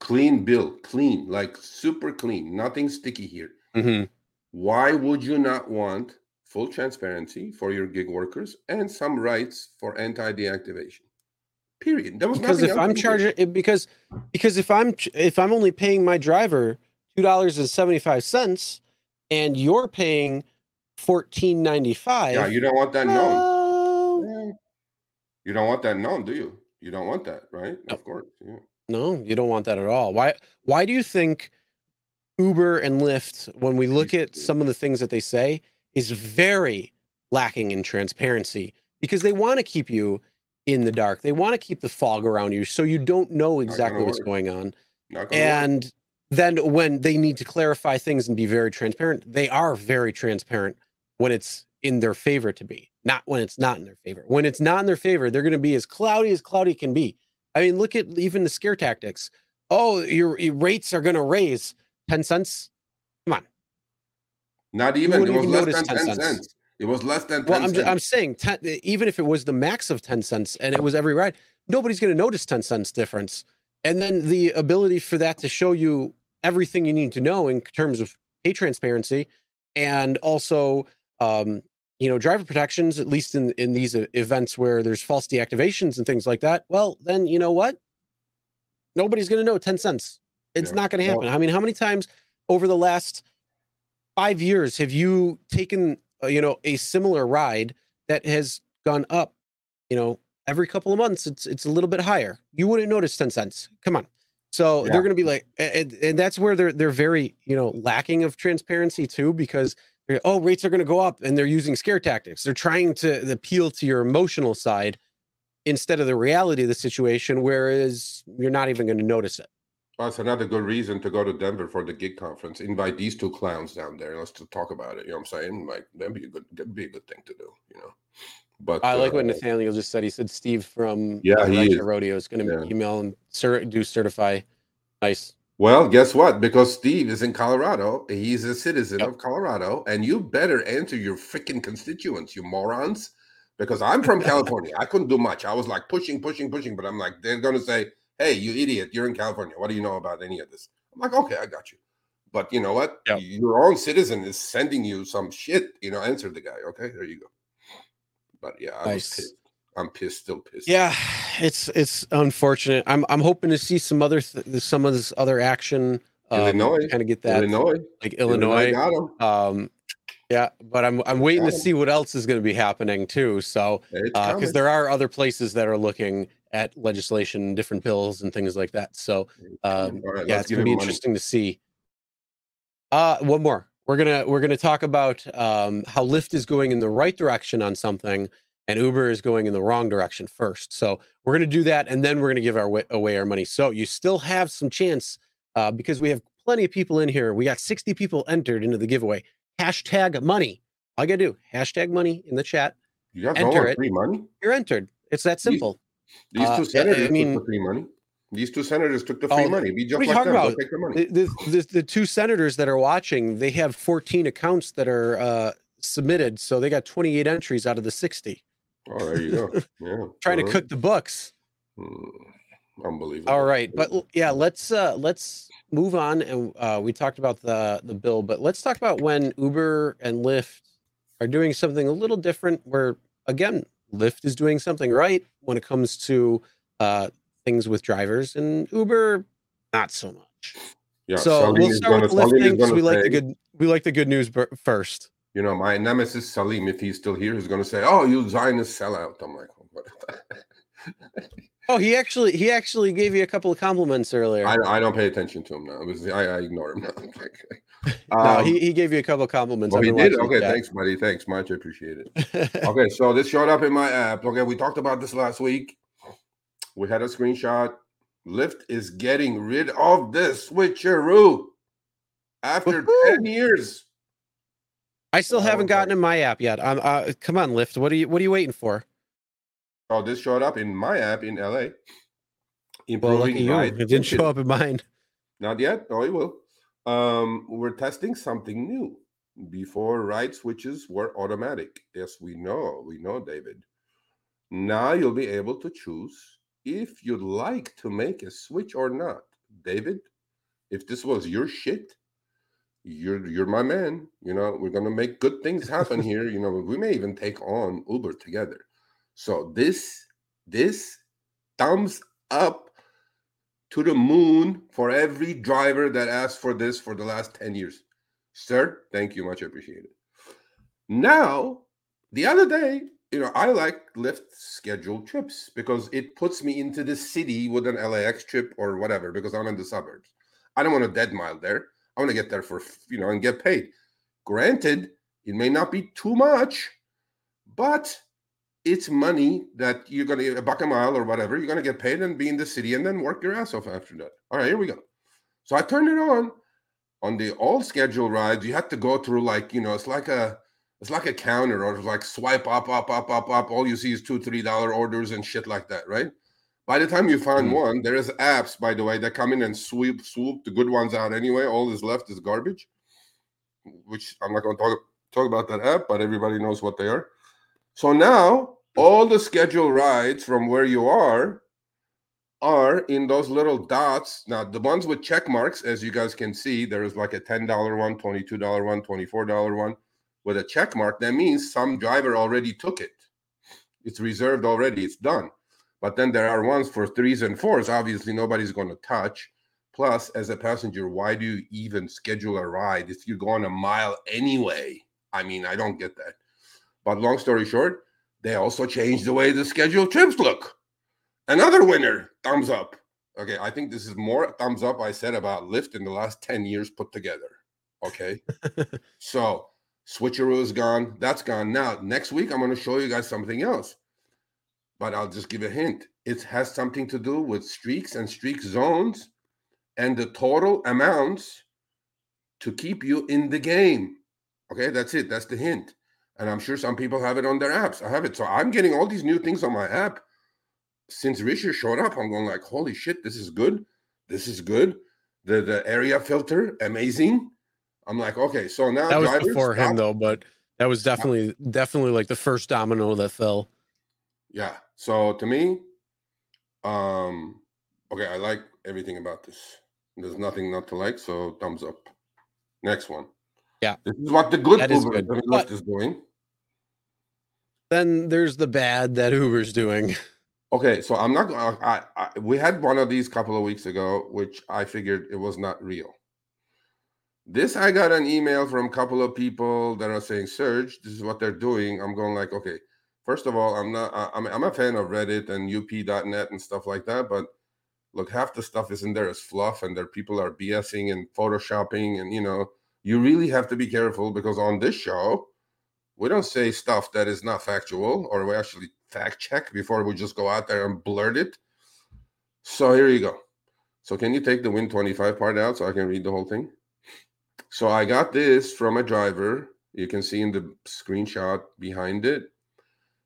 Speaker 2: Clean bill, clean, like super clean, nothing sticky here.
Speaker 1: Mm-hmm.
Speaker 2: Why would you not want full transparency for your gig workers and some rights for anti deactivation? Period.
Speaker 1: That was because if I'm charging because because if I'm if I'm only paying my driver two dollars and seventy five cents and you're paying fourteen ninety five.
Speaker 2: Yeah, you don't want that known. You don't want that known, do you? You don't want that, right? No. Of course. Yeah.
Speaker 1: No, you don't want that at all. Why why do you think Uber and Lyft, when we look at some of the things that they say, is very lacking in transparency because they want to keep you in the dark. They want to keep the fog around you so you don't know exactly what's going on. And work. then when they need to clarify things and be very transparent, they are very transparent when it's in their favor to be not when it's not in their favor. When it's not in their favor, they're going to be as cloudy as cloudy can be. I mean, look at even the scare tactics. Oh, your, your rates are going to raise 10 cents. Come on.
Speaker 2: Not even. It was less than 10, 10 cents. cents. It was less than 10
Speaker 1: well, I'm, I'm saying 10, even if it was the max of 10 cents and it was every ride, nobody's going to notice 10 cents difference. And then the ability for that to show you everything you need to know in terms of pay transparency and also um, you know driver protections at least in in these events where there's false deactivations and things like that well then you know what? Nobody's going to know 10 cents. It's yeah. not going to happen. Well, i mean how many times over the last 5 years have you taken uh, you know a similar ride that has gone up you know every couple of months? It's it's a little bit higher. You wouldn't notice 10 cents. Come on. So
Speaker 2: Yeah.
Speaker 1: they're going to be like, and, and that's where they're they're very you know lacking of transparency too, because oh rates are going to go up, and they're using scare tactics. They're trying to appeal to your emotional side instead of the reality of the situation, whereas you're not even going to notice it.
Speaker 2: That's another good reason to go to Denver for the gig conference. Invite these two clowns down there. and Let's just talk about it. You know what I'm saying? Like that'd be a good that'd be a good thing to do, you know. But
Speaker 1: I like what
Speaker 2: uh,
Speaker 1: Nathaniel just said. He said Steve from
Speaker 2: Yeah, he is.
Speaker 1: Rodeo is going to
Speaker 2: Yeah.
Speaker 1: email and cer- do certify. Nice.
Speaker 2: Well, guess what? Because Steve is in Colorado, he's a citizen
Speaker 1: Yep.
Speaker 2: of Colorado, and you better answer your freaking constituents, you morons. Because I'm from California, I couldn't do much. I was like pushing, pushing, pushing, but I'm like, they're to say, "Hey, you idiot! You're in California. What do you know about any of this?" I'm like, "Okay, I got you." But you know what?
Speaker 1: Yep.
Speaker 2: Your own citizen is sending you some shit. You know, answer the guy. Okay, there you go. But yeah, I
Speaker 1: Nice.
Speaker 2: was pissed. I'm pissed, still pissed.
Speaker 1: Yeah, it's it's unfortunate. I'm I'm hoping to see some other th- some of this other action. Um,
Speaker 2: Illinois.
Speaker 1: kind of get that
Speaker 2: Illinois,
Speaker 1: like Illinois.
Speaker 2: got him.
Speaker 1: Um, yeah, but I'm I'm waiting to see what else is going to be happening too. So because uh, there are other places that are looking at legislation, different bills, and things like that. So um,
Speaker 2: right,
Speaker 1: yeah, it's gonna be
Speaker 2: him money.
Speaker 1: interesting to see. Uh, one more. We're gonna we're gonna talk about um, how Lyft is going in the right direction on something, and Uber is going in the wrong direction first. So we're gonna do that, and then we're gonna give our wa- away our money. So you still have some chance uh, because we have plenty of people in here. We got sixty people entered into the giveaway. Hashtag money. All you gotta do hashtag money in the chat.
Speaker 2: You guys
Speaker 1: enter it.
Speaker 2: free money?
Speaker 1: You're entered. It's that simple.
Speaker 2: These
Speaker 1: Uh, I-
Speaker 2: two
Speaker 1: I
Speaker 2: senators
Speaker 1: mean-
Speaker 2: took the free money. These two senators took the free
Speaker 1: Oh,
Speaker 2: money. Be just
Speaker 1: what are you
Speaker 2: like them.
Speaker 1: About?
Speaker 2: take the money.
Speaker 1: The, the, the, the two senators that are watching, they have 14 accounts that are uh, submitted, so they got 28 entries out of the 60.
Speaker 2: Oh, there you go. [LAUGHS] Yeah.
Speaker 1: Trying
Speaker 2: uh-huh.
Speaker 1: to cook the books.
Speaker 2: Hmm. Unbelievable.
Speaker 1: All right, but yeah, let's uh, let's move on. And uh, we talked about the the bill, but let's talk about when Uber and Lyft are doing something a little different. Where again, Lyft is doing something right when it comes to uh, things with drivers, and Uber not so much.
Speaker 2: Yeah.
Speaker 1: so we'll start with Lyft
Speaker 2: Salim is
Speaker 1: thing because we like the good we like the good news first.
Speaker 2: You know, my nemesis Salim, if he's still here, is going to say, "Oh, you Zionist sellout." I'm like, oh? [LAUGHS]
Speaker 1: Oh, he actually he actually gave you a couple of compliments earlier.
Speaker 2: I, I don't pay attention to him now. It was, I, I ignore him [LAUGHS] now. [LAUGHS]
Speaker 1: no,
Speaker 2: Um,
Speaker 1: he, he gave you a couple of compliments.
Speaker 2: well, he did. Okay, thanks, buddy. Thanks, much appreciated. okay, so this showed up in my app. Okay, we talked about this last week. We had a screenshot. Lyft is getting rid of the switcheroo after
Speaker 1: Woohoo!
Speaker 2: 10 years.
Speaker 1: I still
Speaker 2: Oh,
Speaker 1: haven't gotten in my app yet. Um, uh, come on, Lyft. What are you What are you waiting for?
Speaker 2: Oh, this showed up in my app in LA.
Speaker 1: Well,
Speaker 2: Improving
Speaker 1: you. It didn't show up in mine.
Speaker 2: Not yet. Oh, it will. Um, we're testing something new. Before ride switches were automatic. Yes, we know. We know, David. Now you'll be able to choose if you'd like to make a switch or not. David, if this was your shit, you're you're my man. You know, we're gonna make good things happen here. You know, we may even take on Uber together. So this this thumbs up to the moon for every driver that asked for this for the last 10 years. Sir, thank you. Much appreciated. Now, the other day, you know, I like Lyft scheduled trips because it puts me into the city with an LAX trip or whatever because I'm in the suburbs. I don't want a dead mile there. I want to get there for, you know, and get paid. Granted, it may not be too much, but it's money that you're going to a buck a mile or whatever. You're going to get paid and be in the city and then work your ass off after that. All right, here we go. So I turned it on. On the old schedule rides, you had to go through like you know, it's like a it's like a counter or like swipe up, up, up, up, up. All you see is two, three dollar orders and shit like that, right? By the time you find
Speaker 1: Mhm.
Speaker 2: one, there is apps, by the way, that come in and sweep swoop the good ones out anyway. All is left is garbage, which I'm not going to talk talk about that app, but everybody knows what they are. So now all the scheduled rides from where you are are in those little dots. Now the ones with check marks, as you guys can see, there is like a $10 one, $22 one, $24 one with a check mark. That means some driver already took it. It's reserved already, it's done. But then there are ones for threes and fours. Obviously, nobody's going to touch. Plus, as a passenger, why do you even schedule a ride if you're going a mile anyway? I mean, I don't get that. But long story short, they also changed the way the scheduled trips look. Another winner, thumbs up. Okay, I think this is more thumbs up I said about Lyft in the last 10 years put together. Okay. [LAUGHS] so switcheroo is gone. That's gone. Now, next week, I'm going to show you guys something else. But I'll just give a hint. It has something to do with streaks and streak zones and the total amounts to keep you in the game. Okay, that's it. That's the hint. And I'm sure some people have it on their apps. I have it. So I'm getting all these new things on my app. Since Richard showed up, I'm going like, holy shit, this is good. This is good. The the area filter, amazing. I'm like, okay, so now
Speaker 1: that was before stop. him though, but that was definitely definitely like the first domino that fell.
Speaker 2: Yeah. So to me, um, okay, I like everything about this. There's nothing not to like, so thumbs up. Next one.
Speaker 1: Yeah.
Speaker 2: This is what the good that Uber is, good. But is doing.
Speaker 1: Then there's the bad that Uber's doing. [LAUGHS]
Speaker 2: Okay, so I'm not. I, I we had one of these couple of weeks ago, which I figured it was not real. This I got an email from a couple of people that are saying, "Serge, this is what they're doing." I'm going like, okay. First of all, I'm not. I'm I'm a fan of Reddit and UP.net and stuff like that, but look, half the stuff is in there as fluff, and there people are BSing and photoshopping, and you know, you really have to be careful because on this show, we don't say stuff that is not factual, or we actually fact check before we just go out there and blurt it. So here you go. So can you take the win 25 part out so I can read the whole thing? So I got this from a driver. You can see in the screenshot behind it.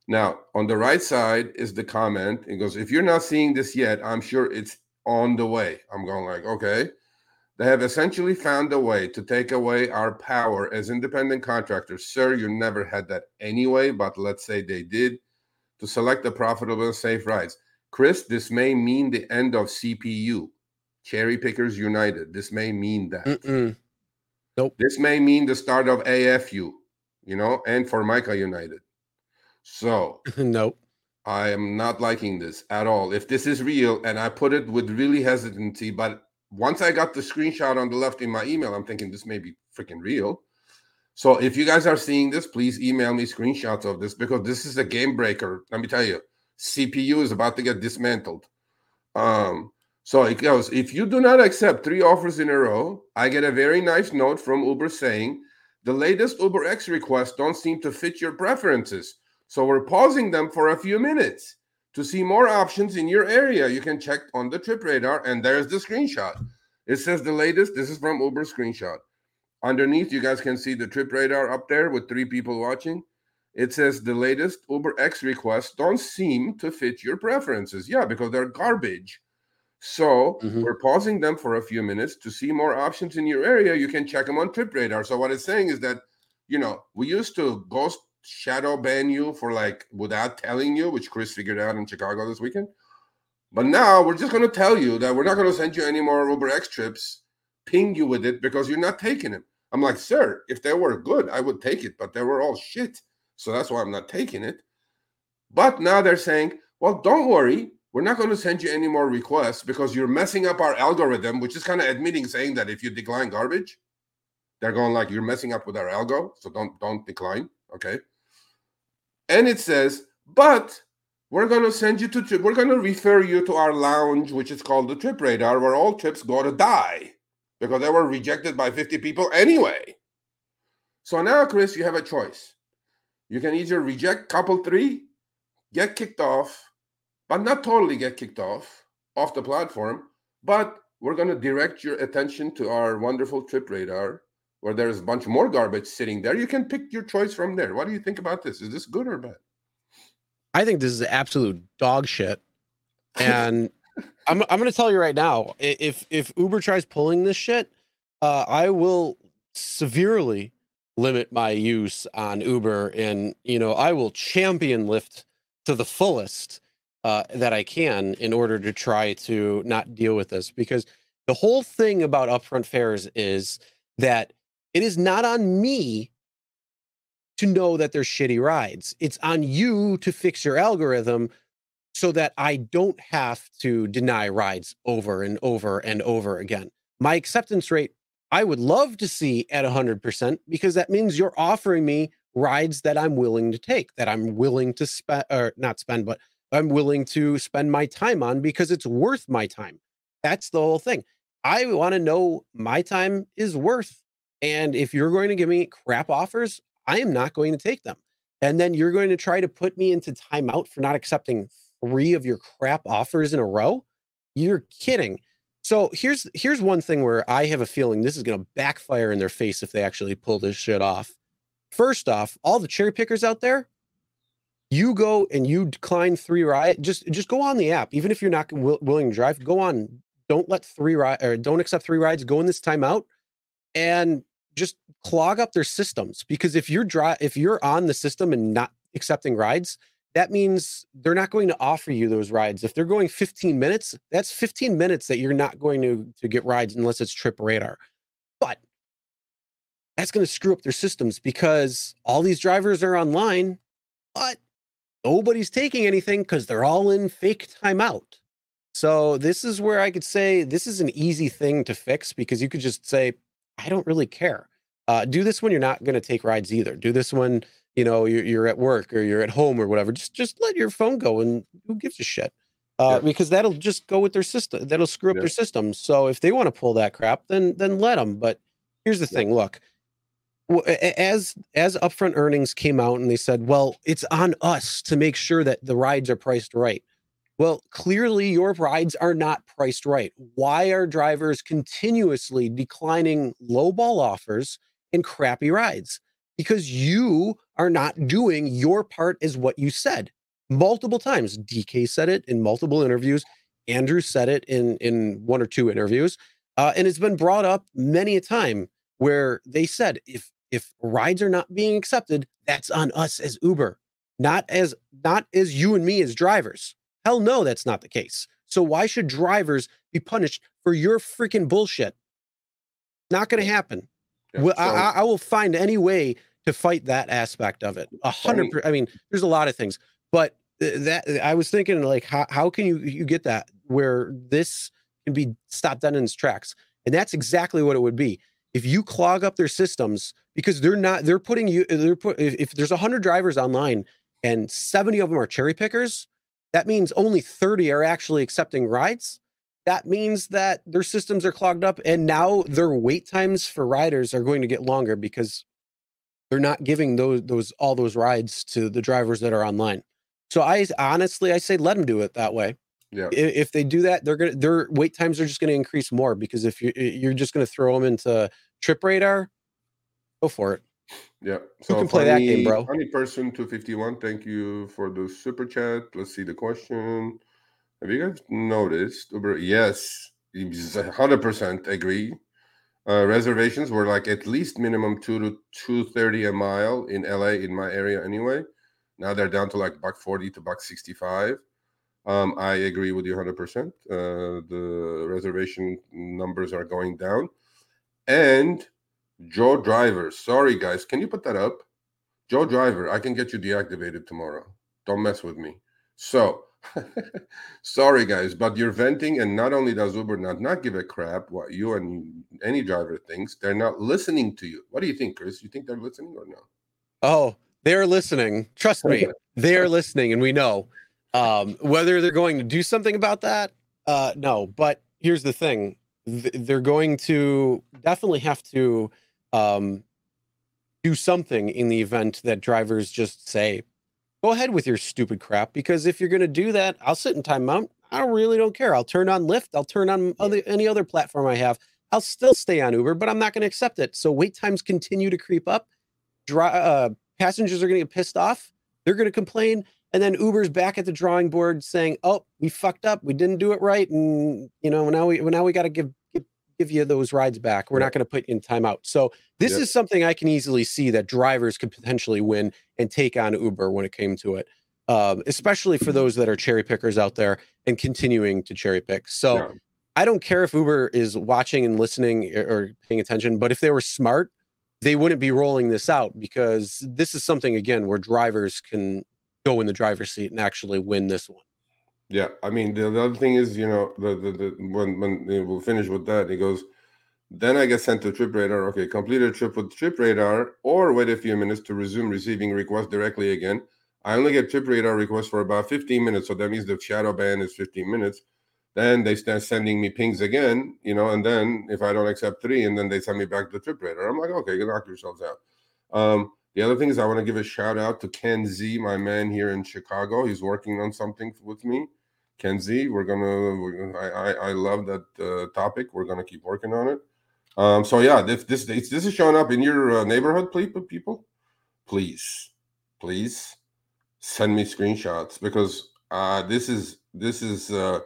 Speaker 2: Now, on the right side is the comment. It goes, if you're not seeing this yet, I'm sure it's on the way. I'm going like, okay. They have essentially found a way to take away our power as independent contractors. Sir, you never had that anyway, but let's say they did to select the profitable and safe rides. Chris, this may mean the end of CPU, Cherry Pickers United. This may mean that.
Speaker 1: Mm-mm. Nope.
Speaker 2: This may mean the start of AFU, you know, and for Formica United. So, [LAUGHS]
Speaker 1: nope.
Speaker 2: I am not liking this at all. If this is real, and I put it with really hesitancy, but once I got the screenshot on the left in my email, I'm thinking this may be freaking real. So if you guys are seeing this, please email me screenshots of this because this is a game breaker. Let me tell you, CPU is about to get dismantled. Um, so it goes, if you do not accept three offers in a row, I get a very nice note from Uber saying the latest Uber X requests don't seem to fit your preferences. So we're pausing them for a few minutes to see more options in your area. You can check on the trip radar, and there's the screenshot. It says the latest. This is from Uber screenshot. Underneath, you guys can see the trip radar up there with three people watching. It says the latest Uber X requests don't seem to fit your preferences. Yeah, because they're garbage. So mm-hmm. we're pausing them for a few minutes to see more options in your area. You can check them on Trip Radar. So what it's saying is that, you know, we used to ghost shadow ban you for like without telling you, which Chris figured out in Chicago this weekend. But now we're just going to tell you that we're not going to send you any more Uber X trips, ping you with it because you're not taking them. I'm like, sir, if they were good, I would take it, but they were all shit. So that's why I'm not taking it. But now they're saying, well, don't worry. We're not going to send you any more requests because you're messing up our algorithm, which is kind of admitting saying that if you decline garbage, they're going like you're messing up with our algo. So don't don't decline. Okay. And it says, but we're going to send you to we're going to refer you to our lounge, which is called the trip radar, where all trips go to die because they were rejected by 50 people anyway. So now, Chris, you have a choice. You can either reject couple three, get kicked off, but not totally get kicked off off the platform, but we're going to direct your attention to our wonderful trip radar where there's a bunch more garbage sitting there. You can pick your choice from there. What do you think about this? Is this good or bad?
Speaker 1: I think this is absolute dog shit. [LAUGHS] And I'm I'm gonna tell you right now, if if Uber tries pulling this shit, uh, I will severely limit my use on Uber, and you know I will champion Lyft to the fullest uh, that I can in order to try to not deal with this. Because the whole thing about upfront fares is that it is not on me to know that there's shitty rides. It's on you to fix your algorithm so that I don't have to deny rides over and over and over again. My acceptance rate, I would love to see at 100% because that means you're offering me rides that I'm willing to take, that I'm willing to spend, or not spend, but I'm willing to spend my time on because it's worth my time. That's the whole thing. I want to know my time is worth. And if you're going to give me crap offers, I am not going to take them. And then you're going to try to put me into timeout for not accepting three of your crap offers in a row. You're kidding. So here's here's one thing where I have a feeling this is going to backfire in their face if they actually pull this shit off. First off, all the cherry pickers out there, you go and you decline three ride. Just just go on the app, even if you're not w- willing to drive. Go on. Don't let three ride or don't accept three rides. Go in this timeout and just clog up their systems because if you're dry if you're on the system and not accepting rides that means they're not going to offer you those rides. If they're going 15 minutes that's 15 minutes that you're not going to to get rides unless it's trip radar. But that's going to screw up their systems because all these drivers are online but nobody's taking anything because they're all in fake timeout. So this is where i could say this is an easy thing to fix because you could just say I don't really care. Uh, do this when you're not going to take rides either. Do this when you know you're, you're, at work or you're at home or whatever. Just just let your phone go and who gives a shit? Uh, yeah. Because that'll just go with their system. That'll screw up yeah. their systems. So if they want to pull that crap, then then let them. But here's the yeah. thing: look, as as upfront earnings came out and they said, well, it's on us to make sure that the rides are priced right. Well, clearly your rides are not priced right. Why are drivers continuously declining lowball offers and crappy rides? Because you are not doing your part as what you said multiple times. DK said it in multiple interviews. Andrew said it in in one or two interviews, uh, and it's been brought up many a time where they said if if rides are not being accepted, that's on us as Uber, not as not as you and me as drivers. Hell no, that's not the case. So why should drivers be punished for your freaking bullshit? Not going to happen. Yeah, well, so, I, I, will find any way to fight that aspect of it. A hundred. I mean, there's a lot of things, but that I was thinking like, how how can you you get that where this can be stopped dead in its tracks? And that's exactly what it would be if you clog up their systems because they're not they're putting you they're put if, if there's 100 drivers online and 70 of them are cherry pickers that means only 30 are actually accepting rides. That means that their systems are clogged up and now their wait times for riders are going to get longer because they're not giving those those all those rides to the drivers that are online. So I honestly I say let them do it that way. Yeah. If they do that, they're gonna their wait times are just going to increase more because if you you're just going to throw them into Trip Radar, go for it.
Speaker 2: Yeah. So
Speaker 1: Who can play funny, that game, bro?
Speaker 2: Funny person 251. Thank you for the super chat. Let's see the question. Have you guys noticed? Uber? Yes, 100% agree. Uh, reservations were like at least minimum two to two thirty a mile in LA in my area anyway. Now they're down to like buck forty to buck sixty five. Um, I agree with you 100%. Uh, the reservation numbers are going down. And Joe Driver. Sorry, guys. Can you put that up? Joe Driver, I can get you deactivated tomorrow. Don't mess with me. So, [LAUGHS] sorry, guys, but you're venting, and not only does Uber not, not give a crap what you and any driver thinks, they're not listening to you. What do you think, Chris? You think they're listening or no?
Speaker 1: Oh, they're listening. Trust me, they're listening, and we know. Um, whether they're going to do something about that, uh, no. But here's the thing: they're going to definitely have to um, do something in the event that drivers just say, go ahead with your stupid crap. Because if you're going to do that, I'll sit in timeout. I really don't care. I'll turn on Lyft. I'll turn on other, any other platform I have. I'll still stay on Uber, but I'm not going to accept it. So wait times continue to creep up. Dry, uh, passengers are going to get pissed off. They're going to complain. And then Uber's back at the drawing board saying, "Oh, we fucked up. We didn't do it right, and you know now we now we got to give give you those rides back. We're not going to put you in timeout. So this is something I can easily see that drivers could potentially win and take on Uber when it came to it. Um, especially for those that are cherry pickers out there and continuing to cherry pick. So yeah. I don't care if Uber is watching and listening or paying attention, but if they were smart, they wouldn't be rolling this out because this is something again where drivers can go in the driver's seat and actually win this one.
Speaker 2: Yeah, I mean the, the other thing is, you know, the the, the when when we'll finish with that, he goes, then I get sent to Trip Radar. Okay, complete a trip with Trip Radar, or wait a few minutes to resume receiving requests directly again. I only get Trip Radar requests for about 15 minutes, so that means the shadow ban is 15 minutes. Then they start sending me pings again, you know, and then if I don't accept three, and then they send me back to trip radar. I'm like, okay, you knock yourselves out. Um, the other thing is I want to give a shout out to Ken Z, my man here in Chicago. He's working on something with me. Ken Z, we're gonna, we're, I, I, I love that uh, topic. We're gonna keep working on it. Um, so yeah, if this this is showing up in your uh, neighborhood, please, people, please, please send me screenshots because uh, this is this is uh,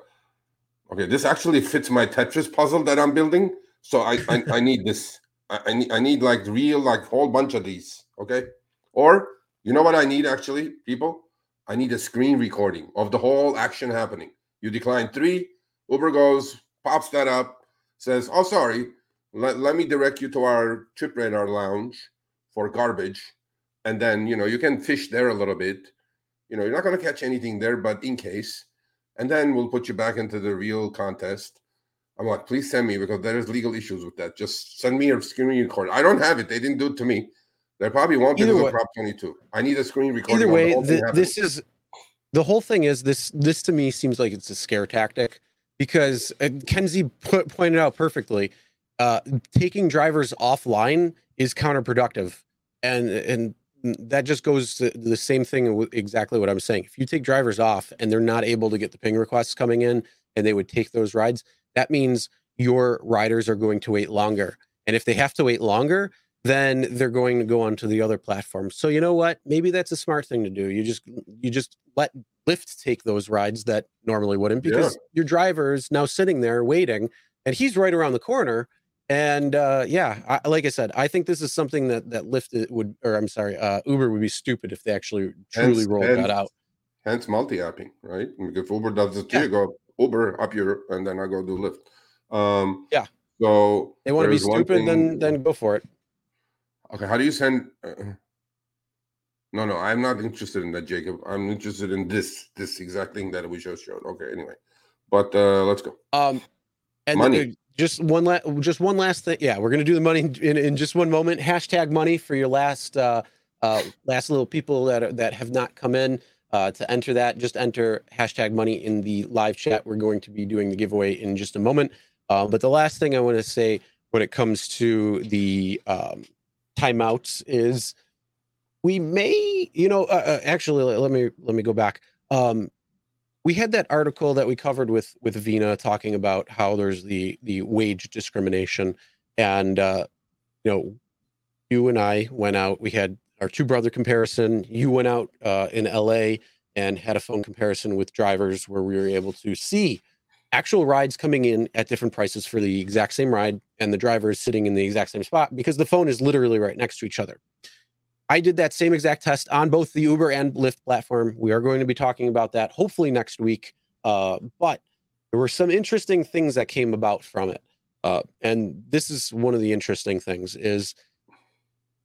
Speaker 2: okay. This actually fits my Tetris puzzle that I'm building. So I I, I need this. [LAUGHS] I, I need I need like real like whole bunch of these. Okay, or you know what I need actually, people. I need a screen recording of the whole action happening. You decline three, Uber goes, pops that up, says, "Oh, sorry, let, let me direct you to our trip radar lounge for garbage. And then you know you can fish there a little bit. You know you're not going to catch anything there but in case. And then we'll put you back into the real contest. I'm like please send me because there's legal issues with that. Just send me a screen record. I don't have it. They didn't do it to me they probably won't because of prop 22 i need a screen recording
Speaker 1: either way this is the whole thing is this this to me seems like it's a scare tactic because uh, kenzie put, pointed out perfectly uh, taking drivers offline is counterproductive, and and that just goes to the same thing exactly what I'm saying. If you take drivers off and they're not able to get the ping requests coming in, and they would take those rides, that means your riders are going to wait longer. And if they have to wait longer, then they're going to go onto the other platforms. So you know what? Maybe that's a smart thing to do. You just you just let Lyft take those rides that normally wouldn't because yeah. your driver is now sitting there waiting, and he's right around the corner and uh, yeah, I, like I said, I think this is something that that Lyft would, or I'm sorry, uh, Uber would be stupid if they actually truly hence, rolled hence, that out.
Speaker 2: Hence multi-apping, right? If Uber does it, yeah. you go Uber up your, and then I go do Lyft. Um,
Speaker 1: yeah.
Speaker 2: So
Speaker 1: they want to be stupid, thing, then then go for it.
Speaker 2: Okay, how do you send? Uh, no, no, I'm not interested in that, Jacob. I'm interested in this this exact thing that we just showed. Okay, anyway, but uh let's go.
Speaker 1: Um, and money. The, just one last just one last thing yeah we're gonna do the money in, in just one moment hashtag money for your last uh uh last little people that are, that have not come in uh to enter that just enter hashtag money in the live chat we're going to be doing the giveaway in just a moment uh, but the last thing i want to say when it comes to the um timeouts is we may you know uh, uh actually let me let me go back um we had that article that we covered with with Veena talking about how there's the the wage discrimination, and uh, you know, you and I went out. We had our two brother comparison. You went out uh, in L.A. and had a phone comparison with drivers where we were able to see actual rides coming in at different prices for the exact same ride, and the driver is sitting in the exact same spot because the phone is literally right next to each other. I did that same exact test on both the Uber and Lyft platform. We are going to be talking about that hopefully next week. Uh, but there were some interesting things that came about from it. Uh, and this is one of the interesting things is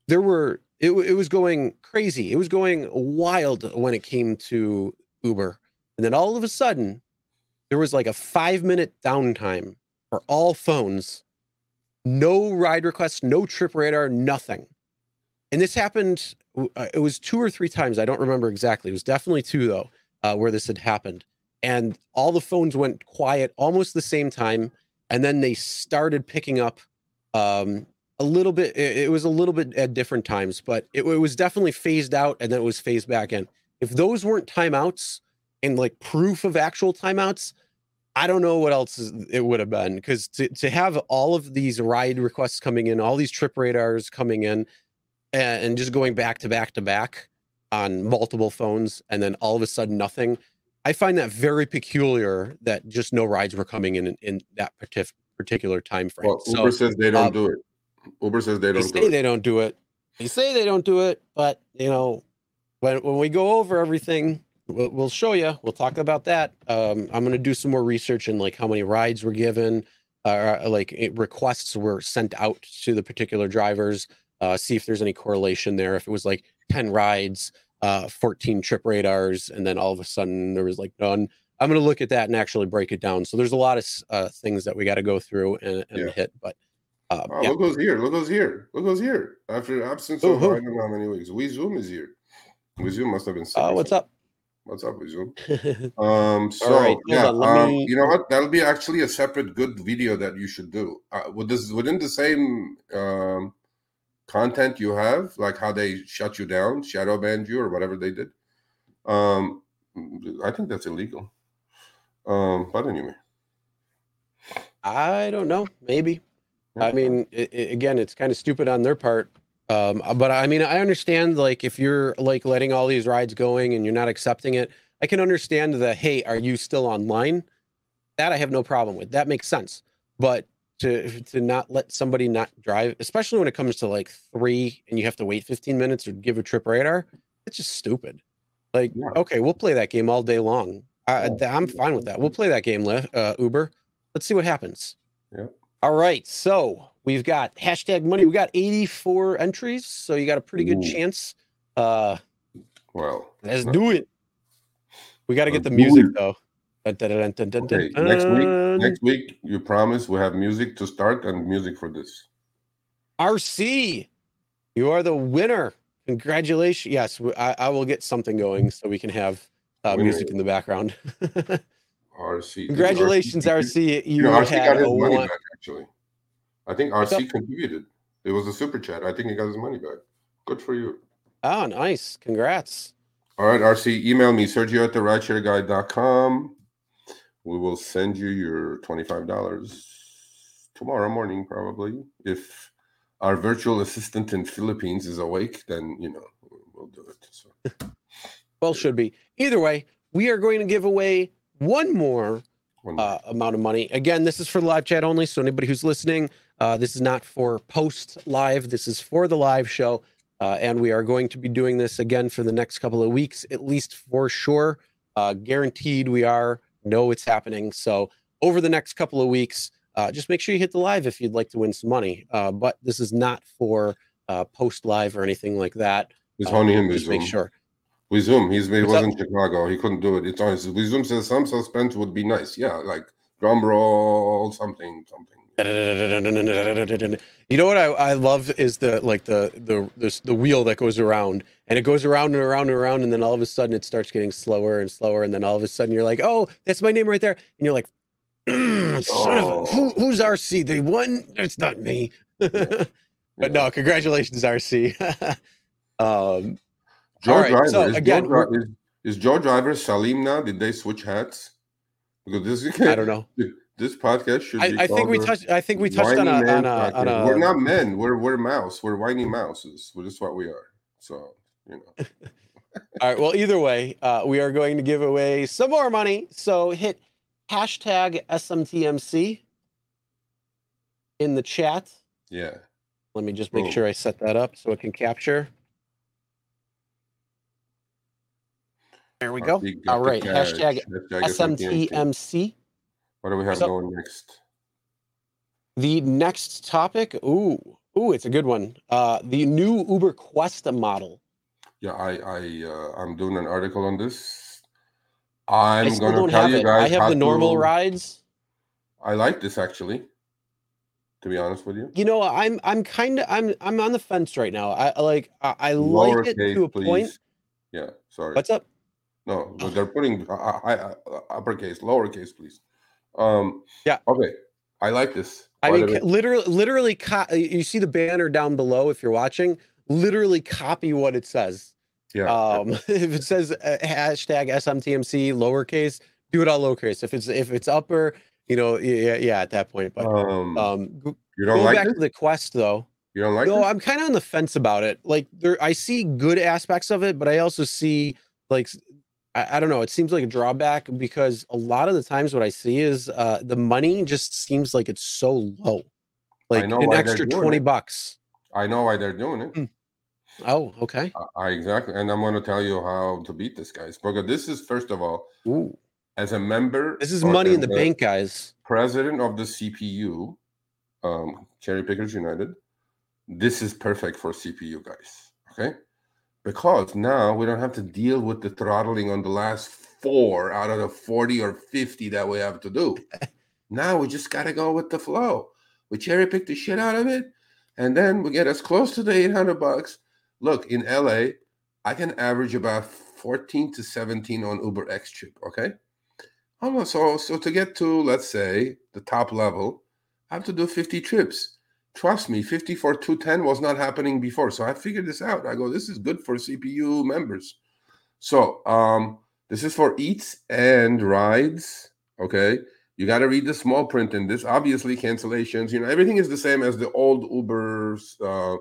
Speaker 1: there were it, it was going crazy. It was going wild when it came to Uber. And then all of a sudden, there was like a five minute downtime for all phones. No ride requests, no trip radar, nothing. And this happened uh, it was two or three times i don't remember exactly. It was definitely two though uh, where this had happened. And all the phones went quiet almost the same time and then they started picking up um, a little bit it, it, was a little bit at different times but it, it, was definitely phased out and then it was phased back in. If those weren't timeouts and like proof of actual timeouts i don't know what else it would have been because to, to have all of these ride requests coming in all these trip radars coming in and just going back to back to back on multiple phones and then all of a sudden nothing i find that very peculiar that just no rides were coming in in that particular time frame
Speaker 2: well, uber so, says they don't um, do it uber says they don't
Speaker 1: they
Speaker 2: do it.
Speaker 1: they don't do it they say they don't do it but you know when, when we go over everything we'll, we'll show you we'll talk about that um, i'm going to do some more research in like how many rides were given uh, like requests were sent out to the particular drivers uh, see if there's any correlation there. If it was like 10 rides, uh, 14 trip radars, and then all of a sudden there was like none. I'm going to look at that and actually break it down. So there's a lot of uh, things that we got to go through and, and yeah. hit. But
Speaker 2: uh, oh, yeah. look who's here! Look who's here! Look who's here! After absence of I don't know how many weeks, We Zoom is here. We Zoom must have been.
Speaker 1: Oh, what's up?
Speaker 2: What's up, Zoom? [LAUGHS] Um, so
Speaker 1: right,
Speaker 2: yeah,
Speaker 1: on,
Speaker 2: um,
Speaker 1: me-
Speaker 2: you know what? That'll be actually a separate good video that you should do. Uh, with this within the same um, content you have, like how they shut you down, shadow banned you, or whatever they did. Um, I think that's illegal. Um, but anyway,
Speaker 1: I don't know. Maybe. I mean, i i again, it's kind of stupid on their part. Um, but I mean, I understand like if you're like letting all these rides going and you're not accepting it, I can understand the hey, are you still online? That I have no problem with. That makes sense. But to to not let somebody not drive, especially when it comes to like three and you have to wait 15 minutes or give a trip radar, it's just stupid. Like,
Speaker 2: Yeah.
Speaker 1: okay, we'll play that game all day long. I, i'm fine with that. We'll play that game, uh, Uber. Let's see what happens.
Speaker 2: Yeah.
Speaker 1: All right. So we've got hashtag money. We got 84 entries. So you got a pretty good
Speaker 2: Ooh.
Speaker 1: chance. Uh,
Speaker 2: well,
Speaker 1: let's do it. We got to get the music though.
Speaker 2: Okay, next week, next week, you promise we have music to start and music for this.
Speaker 1: RC, you are the winner. Congratulations. Yes, I will get something going so we can have uh, music in the background. [LAUGHS]
Speaker 2: RC.
Speaker 1: Congratulations,
Speaker 2: RC.
Speaker 1: RC. You
Speaker 2: You know, RC got
Speaker 1: a
Speaker 2: his money
Speaker 1: one.
Speaker 2: back actually. I think RC contributed. It was a super chat. I think he got his money back. Good for you.
Speaker 1: Oh, nice. Congrats.
Speaker 2: All right, RC, email me, Sergio at the rideshareguy.com. We will send you your $25 tomorrow morning, probably. If our virtual assistant in Philippines is awake, then, you know, we'll do it. So, [LAUGHS]
Speaker 1: Well, should be. Either way, we are going to give away one more
Speaker 2: one more.
Speaker 1: uh, amount of money. Again, this is for the live chat only. So anybody who's listening, uh, this is not for post live. This is for the live show, uh, and we are going to be doing this again for the next couple of weeks, at least for sure. Uh, guaranteed, we are. Know it's happening. So over the next couple of weeks, uh, just make sure you hit the live if you'd like to win some money. Uh, but this is not for uh, post live or anything like that.
Speaker 2: He's
Speaker 1: Uh,
Speaker 2: honing him
Speaker 1: just make sure.
Speaker 2: With Zoom. He's, he
Speaker 1: What's
Speaker 2: was
Speaker 1: up?
Speaker 2: in Chicago. He couldn't do it. It's on. With Zoom says some suspense would be nice. Yeah, like drum roll, something, something.
Speaker 1: You know what I, I love is the like the the this, the wheel that goes around and it goes around and around and around and then all of a sudden it starts getting slower and slower and then all of a sudden you're like oh that's my name right there and you're like son of a, who, who's RC the one it's not me [LAUGHS] but no congratulations RC [LAUGHS] um
Speaker 2: Joe
Speaker 1: All right,
Speaker 2: Driver.
Speaker 1: so
Speaker 2: is,
Speaker 1: again,
Speaker 2: Joe Dri- is, is Joe Driver Salim now? Did they switch hats? Because this
Speaker 1: I don't know [LAUGHS]
Speaker 2: this podcast should. be
Speaker 1: I, I think we touched I think we touched on a on a on a
Speaker 2: We're not men. We're we're mouse. We're whiny mouses. We're just what we are. So you know. [LAUGHS]
Speaker 1: All right. Well, either way, uh, we are going to give away some more money. So hit hashtag SMTMC in the chat.
Speaker 2: Yeah.
Speaker 1: Let me just make
Speaker 2: Boom.
Speaker 1: sure I set that up so it can capture. There we go.
Speaker 2: All right. got
Speaker 1: All
Speaker 2: cash.
Speaker 1: Hashtag
Speaker 2: Hashtag
Speaker 1: SMTMC.
Speaker 2: What do we have
Speaker 1: So-
Speaker 2: going next?
Speaker 1: The next topic. Ooh, ooh, it's a good one. Uh, the new Uber Quest model.
Speaker 2: Yeah, I I uh, I'm doing an article on this. I'm gonna
Speaker 1: don't
Speaker 2: tell
Speaker 1: have
Speaker 2: you
Speaker 1: it.
Speaker 2: guys
Speaker 1: I have the normal
Speaker 2: to-
Speaker 1: rides.
Speaker 2: I like this actually. To be honest with you,
Speaker 1: You know, I'm I'm kind of I'm I'm on the fence right now. I like I, I like it to a
Speaker 2: Lowercase,
Speaker 1: point.
Speaker 2: Yeah, sorry.
Speaker 1: What's up?
Speaker 2: No, but they're putting uh, uppercase, lowercase, please. Um,
Speaker 1: Yeah.
Speaker 2: Okay, I like this.
Speaker 1: I mean, literally, literally, co- you see the banner down below if you're watching. Literally, copy what it says.
Speaker 2: yeah.
Speaker 1: Um, [LAUGHS] if it says uh, hashtag SMTMC lowercase, do it all lowercase. If it's if it's upper, you know, yeah, yeah, at that point. But
Speaker 2: um,
Speaker 1: um,
Speaker 2: you don't like
Speaker 1: back
Speaker 2: this?
Speaker 1: to the quest though.
Speaker 2: You don't like
Speaker 1: no,
Speaker 2: this?
Speaker 1: I'm kind of on the fence about it. Like there, I see good aspects of it, but I also see like I, I don't know. It seems like a drawback because a lot of the times what I see is uh, the money just seems like it's so low, like an extra twenty
Speaker 2: it.
Speaker 1: bucks.
Speaker 2: I know why they're doing it.
Speaker 1: Oh, okay.
Speaker 2: I, I exactly, and I'm going to tell you how to beat this, guys. Because this is first of all,
Speaker 1: Ooh,
Speaker 2: as a member,
Speaker 1: this is money in the bank, guys.
Speaker 2: president of the CPU, um, Cherry Pickers United. This is perfect for CPU guys. Okay, because now we don't have to deal with the throttling on the last four out of the 40 or 50 that we have to do. [LAUGHS] now we just got to go with the flow. We cherry pick the shit out of it, and then we get as close to the 800 bucks. Look, in LA, I can average about 14 to 17 on Uber X trip. Okay. Oh, so so to get to let's say the top level, I have to do 50 trips. Trust me, 50 for 210 was not happening before. So I figured this out. I go, this is good for CPU members. So um this is for eats and rides. Okay. You got to read the small print in this. Obviously, cancellations, you know, everything is the same as the old Uber's uh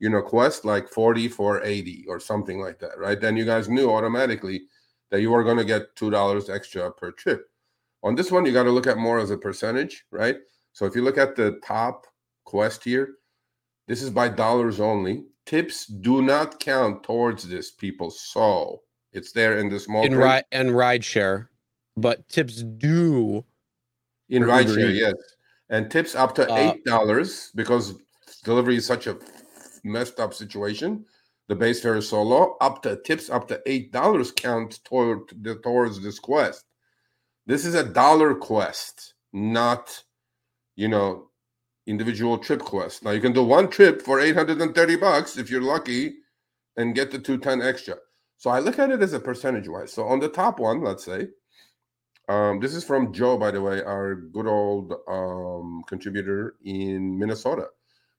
Speaker 2: you know, quest like 40 for 80 or something like that, right? Then you guys knew automatically that you were going to get $2 extra per trip. On this one, you got to look at more as a percentage, right? So if you look at the top quest here, this is by dollars only. Tips do not count towards this, people. So it's there in the small
Speaker 1: in ride and ride share, but tips do
Speaker 2: in ride share, yes. And tips up to uh, eight dollars because delivery is such a messed up situation. The base fare is so low, up to tips up to eight dollars count toward the, towards this quest. This is a dollar quest, not you know individual trip quest. Now you can do one trip for 830 bucks if you're lucky and get the 210 extra. So I look at it as a percentage wise. So on the top one, let's say, um, this is from Joe, by the way, our good old um, contributor in Minnesota.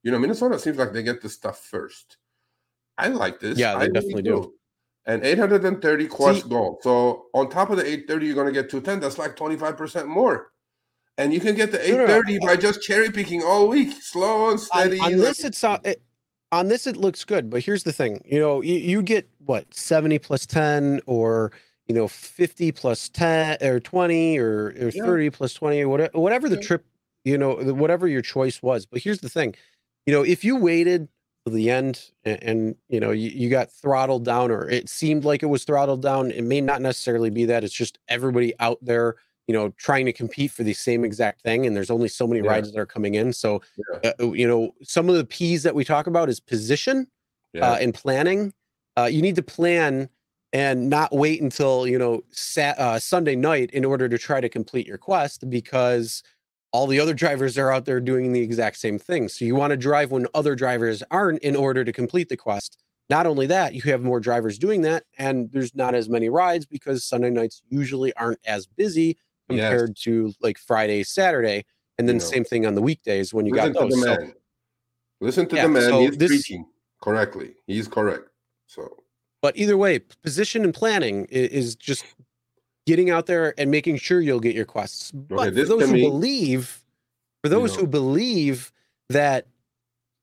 Speaker 2: You know, Minnesota seems like they get the stuff first. I like this.
Speaker 1: Yeah, they
Speaker 2: I
Speaker 1: definitely do. do.
Speaker 2: And 830 quest See, gold. So on top of the 830, you're going to get 210. That's like 25% more. And you can get the 830 by just cherry picking all week, slow and steady.
Speaker 1: On, on this, it's uh, it, on this it looks good, but here's the thing. You know, you, you get what 70 plus 10 or you know 50 plus 10 or 20 or, or yeah. 30 plus 20 or whatever, whatever the trip, you know, whatever your choice was. But here's the thing you know, if you waited to the end and, and you know you, you, got throttled down, or it seemed like it was throttled down, it may not necessarily be that. It's just everybody out there, you know, trying to compete for the same exact thing, and there's only so many yeah. rides that are coming in. So, yeah. uh, you know, some of the P's that we talk about is position yeah. uh, and planning. Uh, you need to plan and not wait until you know sat, uh, Sunday night in order to try to complete your quest because all the other drivers are out there doing the exact same thing. So you want to drive when other drivers aren't in order to complete the quest. Not only that, you have more drivers doing that, and there's not as many rides because Sunday nights usually aren't as busy compared yes. to like Friday, Saturday, and then you know, same thing on the weekdays when you got those.
Speaker 2: The man. Listen to yeah, the man. So He's this, preaching correctly. He's correct. So,
Speaker 1: but either way, position and planning is, is just getting out there and making sure you'll get your quests. But okay, for those who me, believe, for those you know, who believe that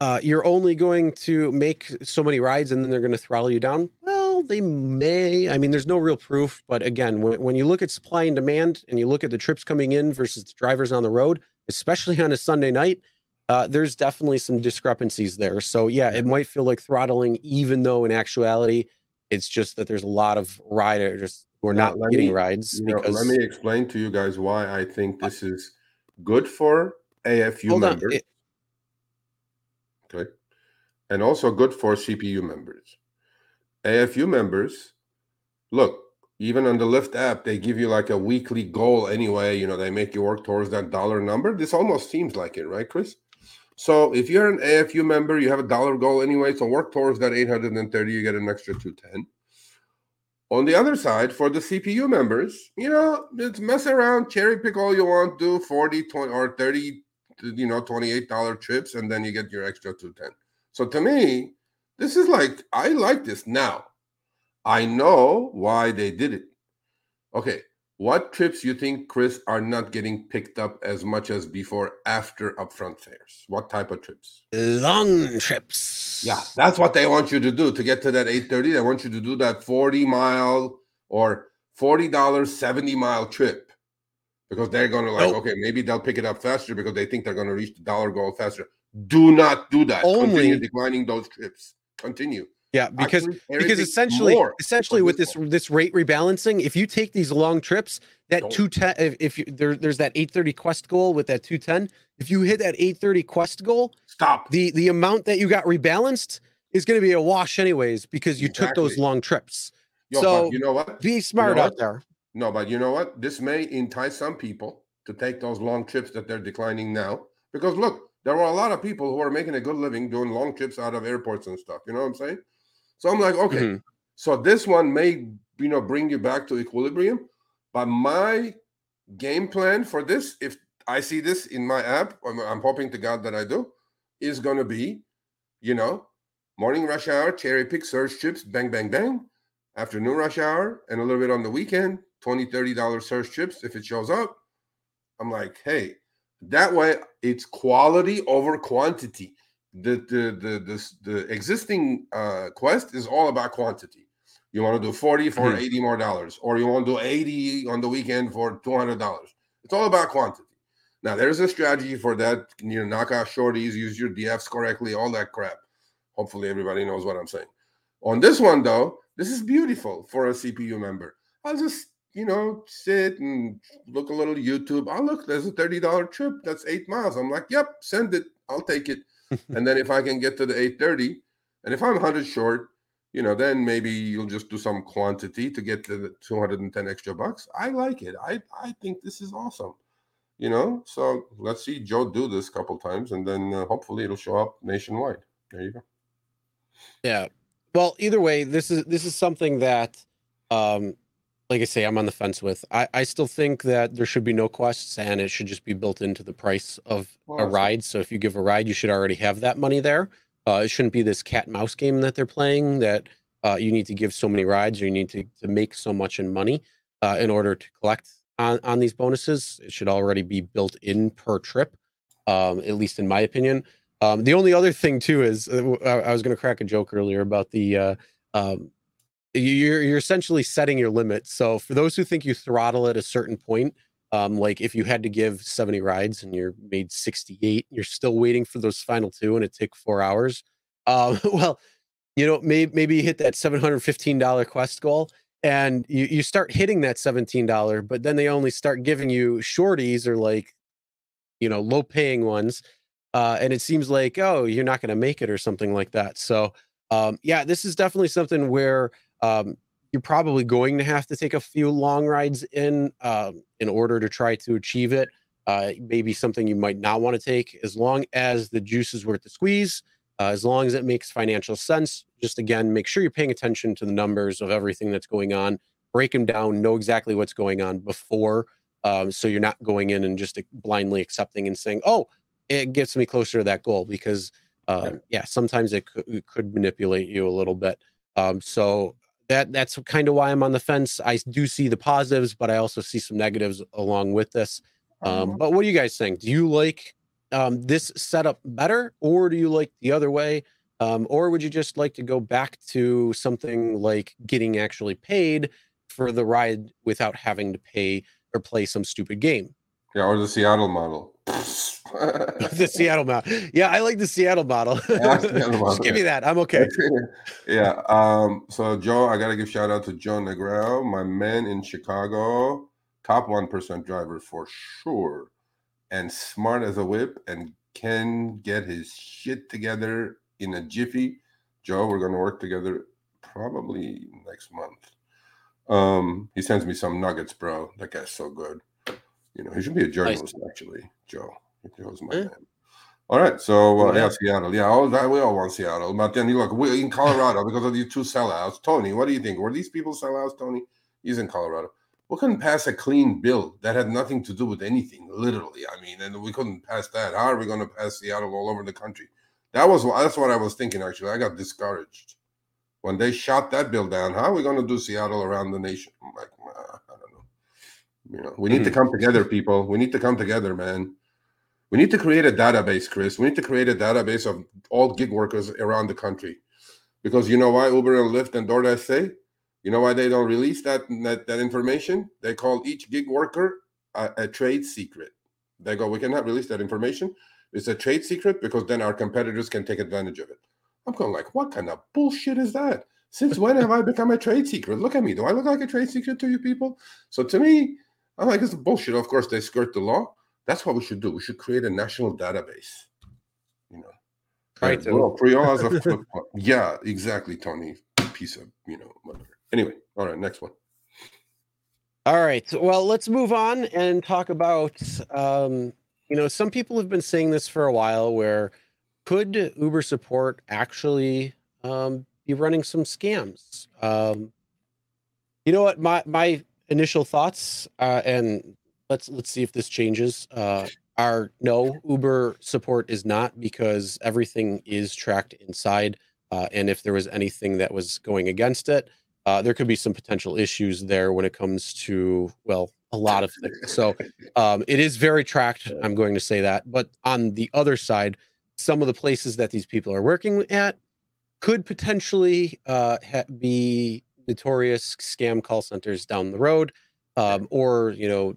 Speaker 1: uh, you're only going to make so many rides and then they're going to throttle you down, well, they may. I mean, there's no real proof. But again, when, when you look at supply and demand and you look at the trips coming in versus the drivers on the road, especially on a Sunday night, uh, there's definitely some discrepancies there. So yeah, it might feel like throttling, even though in actuality, it's just that there's a lot of riders who are now, not getting me, rides.
Speaker 2: Because... Know, let me explain to you guys why I think this is good for AFU Hold members. It... Okay. And also good for CPU members. AFU members, look, even on the Lyft app, they give you like a weekly goal anyway. You know, they make you work towards that dollar number. This almost seems like it, right, Chris? So if you're an AFU member, you have a dollar goal anyway. So work towards that 830, you get an extra 210. On the other side, for the CPU members, you know, just mess around, cherry pick all you want, do 40, 20 or 30, you know, $28 trips, and then you get your extra 210. So to me, this is like, I like this now. I know why they did it. Okay, what trips you think, Chris, are not getting picked up as much as before after upfront fares? What type of trips?
Speaker 1: Long trips.
Speaker 2: Yeah, that's what they want you to do to get to that 830. They want you to do that 40 mile or $40, 70 mile trip because they're going to like, okay, maybe they'll pick it up faster because they think they're going to reach the dollar goal faster. Do not do that. Only Continue declining those trips. Continue.
Speaker 1: Yeah, because because essentially essentially with this this rate rebalancing, if you take these long trips, that two ten if, if you, there, there's that eight thirty quest goal with that two ten, if you hit that eight thirty quest goal,
Speaker 2: stop
Speaker 1: the the amount that you got rebalanced is going to be a wash anyways because you exactly. took those long trips. Yo, so
Speaker 2: you know what?
Speaker 1: Be smart
Speaker 2: you know
Speaker 1: out there.
Speaker 2: No, but you know what? This may entice some people to take those long trips that they're declining now because look, there were a lot of people who are making a good living doing long trips out of airports and stuff. You know what I'm saying? So I'm like, okay. Mm-hmm. So this one may you know bring you back to equilibrium. But my game plan for this, if I see this in my app, I'm, I'm hoping to God that I do, is going to be, you know, morning rush hour, cherry pick surge chips, bang, bang, bang. Afternoon rush hour, and a little bit on the weekend, 20 $30 surge chips if it shows up. I'm like, hey, that way it's quality over quantity. The the the the, the existing uh, quest is all about quantity. You want to do 40 for mm-hmm. 80 more dollars, or you want to do 80 on the weekend for $200. It's all about quantity. Now, there's a strategy for that. You know, knock out shorties, use your DFs correctly, all that crap. Hopefully, everybody knows what I'm saying. On this one, though, this is beautiful for a CPU member. I'll just, you know, sit and look a little YouTube. Oh, look, there's a $30 trip. That's eight miles. I'm like, yep, send it. I'll take it. [LAUGHS] and then if I can get to the 830, and if I'm 100 short, you know, then maybe you'll just do some quantity to get to the 210 extra bucks. I like it. I I think this is awesome. You know, so let's see Joe do this a couple times, and then uh, hopefully it'll show up nationwide. There you go.
Speaker 1: Yeah. Well, either way, this is this is something that, um, like I say, I'm on the fence with. I I still think that there should be no quests, and it should just be built into the price of a ride. So if you give a ride, you should already have that money there. Uh, it shouldn't be this cat and mouse game that they're playing that uh, you need to give so many rides or you need to, to make so much in money uh, in order to collect on, on these bonuses. It should already be built in per trip, um, at least in my opinion. Um, the only other thing too is uh, I was going to crack a joke earlier about the uh, um, you're you're essentially setting your limit. So for those who think you throttle at a certain point, um, like if you had to give 70 rides and you're made 68, you're still waiting for those final two and it took four hours. Um, [LAUGHS] well, you know, maybe maybe you hit that $715 quest goal and you, you start hitting that $17, but then they only start giving you shorties or like, you know, low paying ones. Uh, and it seems like, oh, you're not going to make it or something like that. So, um, yeah, this is definitely something where um, you're probably going to have to take a few long rides in um, in order to try to achieve it. Uh, maybe something you might not want to take, as long as the juice is worth the squeeze, uh, as long as it makes financial sense. Just again, make sure you're paying attention to the numbers of everything that's going on. Break them down, know exactly what's going on before, um, so you're not going in and just blindly accepting and saying, "Oh, it gets me closer to that goal," because um, yeah, sometimes it could, it could manipulate you a little bit. Um, so that that's kind of why I'm on the fence. I do see the positives, but I also see some negatives along with this. Um, mm-hmm. but what do you guys think? Do you like um, this setup better, or do you like the other way? Um, or would you just like to go back to something like getting actually paid for the ride without having to pay or play some stupid game?
Speaker 2: Yeah, or the Seattle model. [LAUGHS]
Speaker 1: the Seattle model. Yeah, I like the Seattle model. Yeah, Seattle model. Just give me that. I'm okay. [LAUGHS]
Speaker 2: yeah. Um, so Joe, I gotta give shout out to Joe Negrell, my man in Chicago, top one percent driver for sure, and smart as a whip, and can get his shit together in a jiffy. Joe, we're gonna work together probably next month. Um, he sends me some nuggets, bro. That guy's so good. You know, he should be a journalist, nice. actually, Joe. Joe's my yeah. man. All right, so uh, yeah, Seattle. Yeah, all that we all want Seattle. But then you look we're in Colorado because of these two sellouts. Tony, what do you think? Were these people sellouts, Tony? He's in Colorado. We couldn't pass a clean bill that had nothing to do with anything, literally. I mean, and we couldn't pass that. How are we going to pass Seattle all over the country? That was that's what I was thinking. Actually, I got discouraged when they shot that bill down. How are we going to do Seattle around the nation? I'm like, you know, we need mm-hmm. to come together, people. We need to come together, man. We need to create a database, Chris. We need to create a database of all gig workers around the country. Because you know why Uber and Lyft and DoorDash say? You know why they don't release that that, that information? They call each gig worker a, a trade secret. They go, we cannot release that information. It's a trade secret because then our competitors can take advantage of it. I'm going like, what kind of bullshit is that? Since when have I become a trade secret? Look at me. Do I look like a trade secret to you people? So to me, I'm like, it's bullshit. Of course, they skirt the law. That's what we should do. We should create a national database. You know, right? Well, Priolas [LAUGHS] of yeah, exactly, Tony. Piece of you know whatever. Anyway, all right, next one.
Speaker 1: All right. Well, let's move on and talk about. Um, you know, some people have been saying this for a while. Where could Uber support actually um, be running some scams? Um, You know what? My my initial thoughts, uh, and let's let's see if this changes. Uh, are no Uber support is not because everything is tracked inside, uh, and if there was anything that was going against it, uh, there could be some potential issues there when it comes to well a lot of things. So um, it is very tracked. I'm going to say that, but on the other side, some of the places that these people are working at could potentially uh, ha- be notorious scam call centers down the road, um, or you know,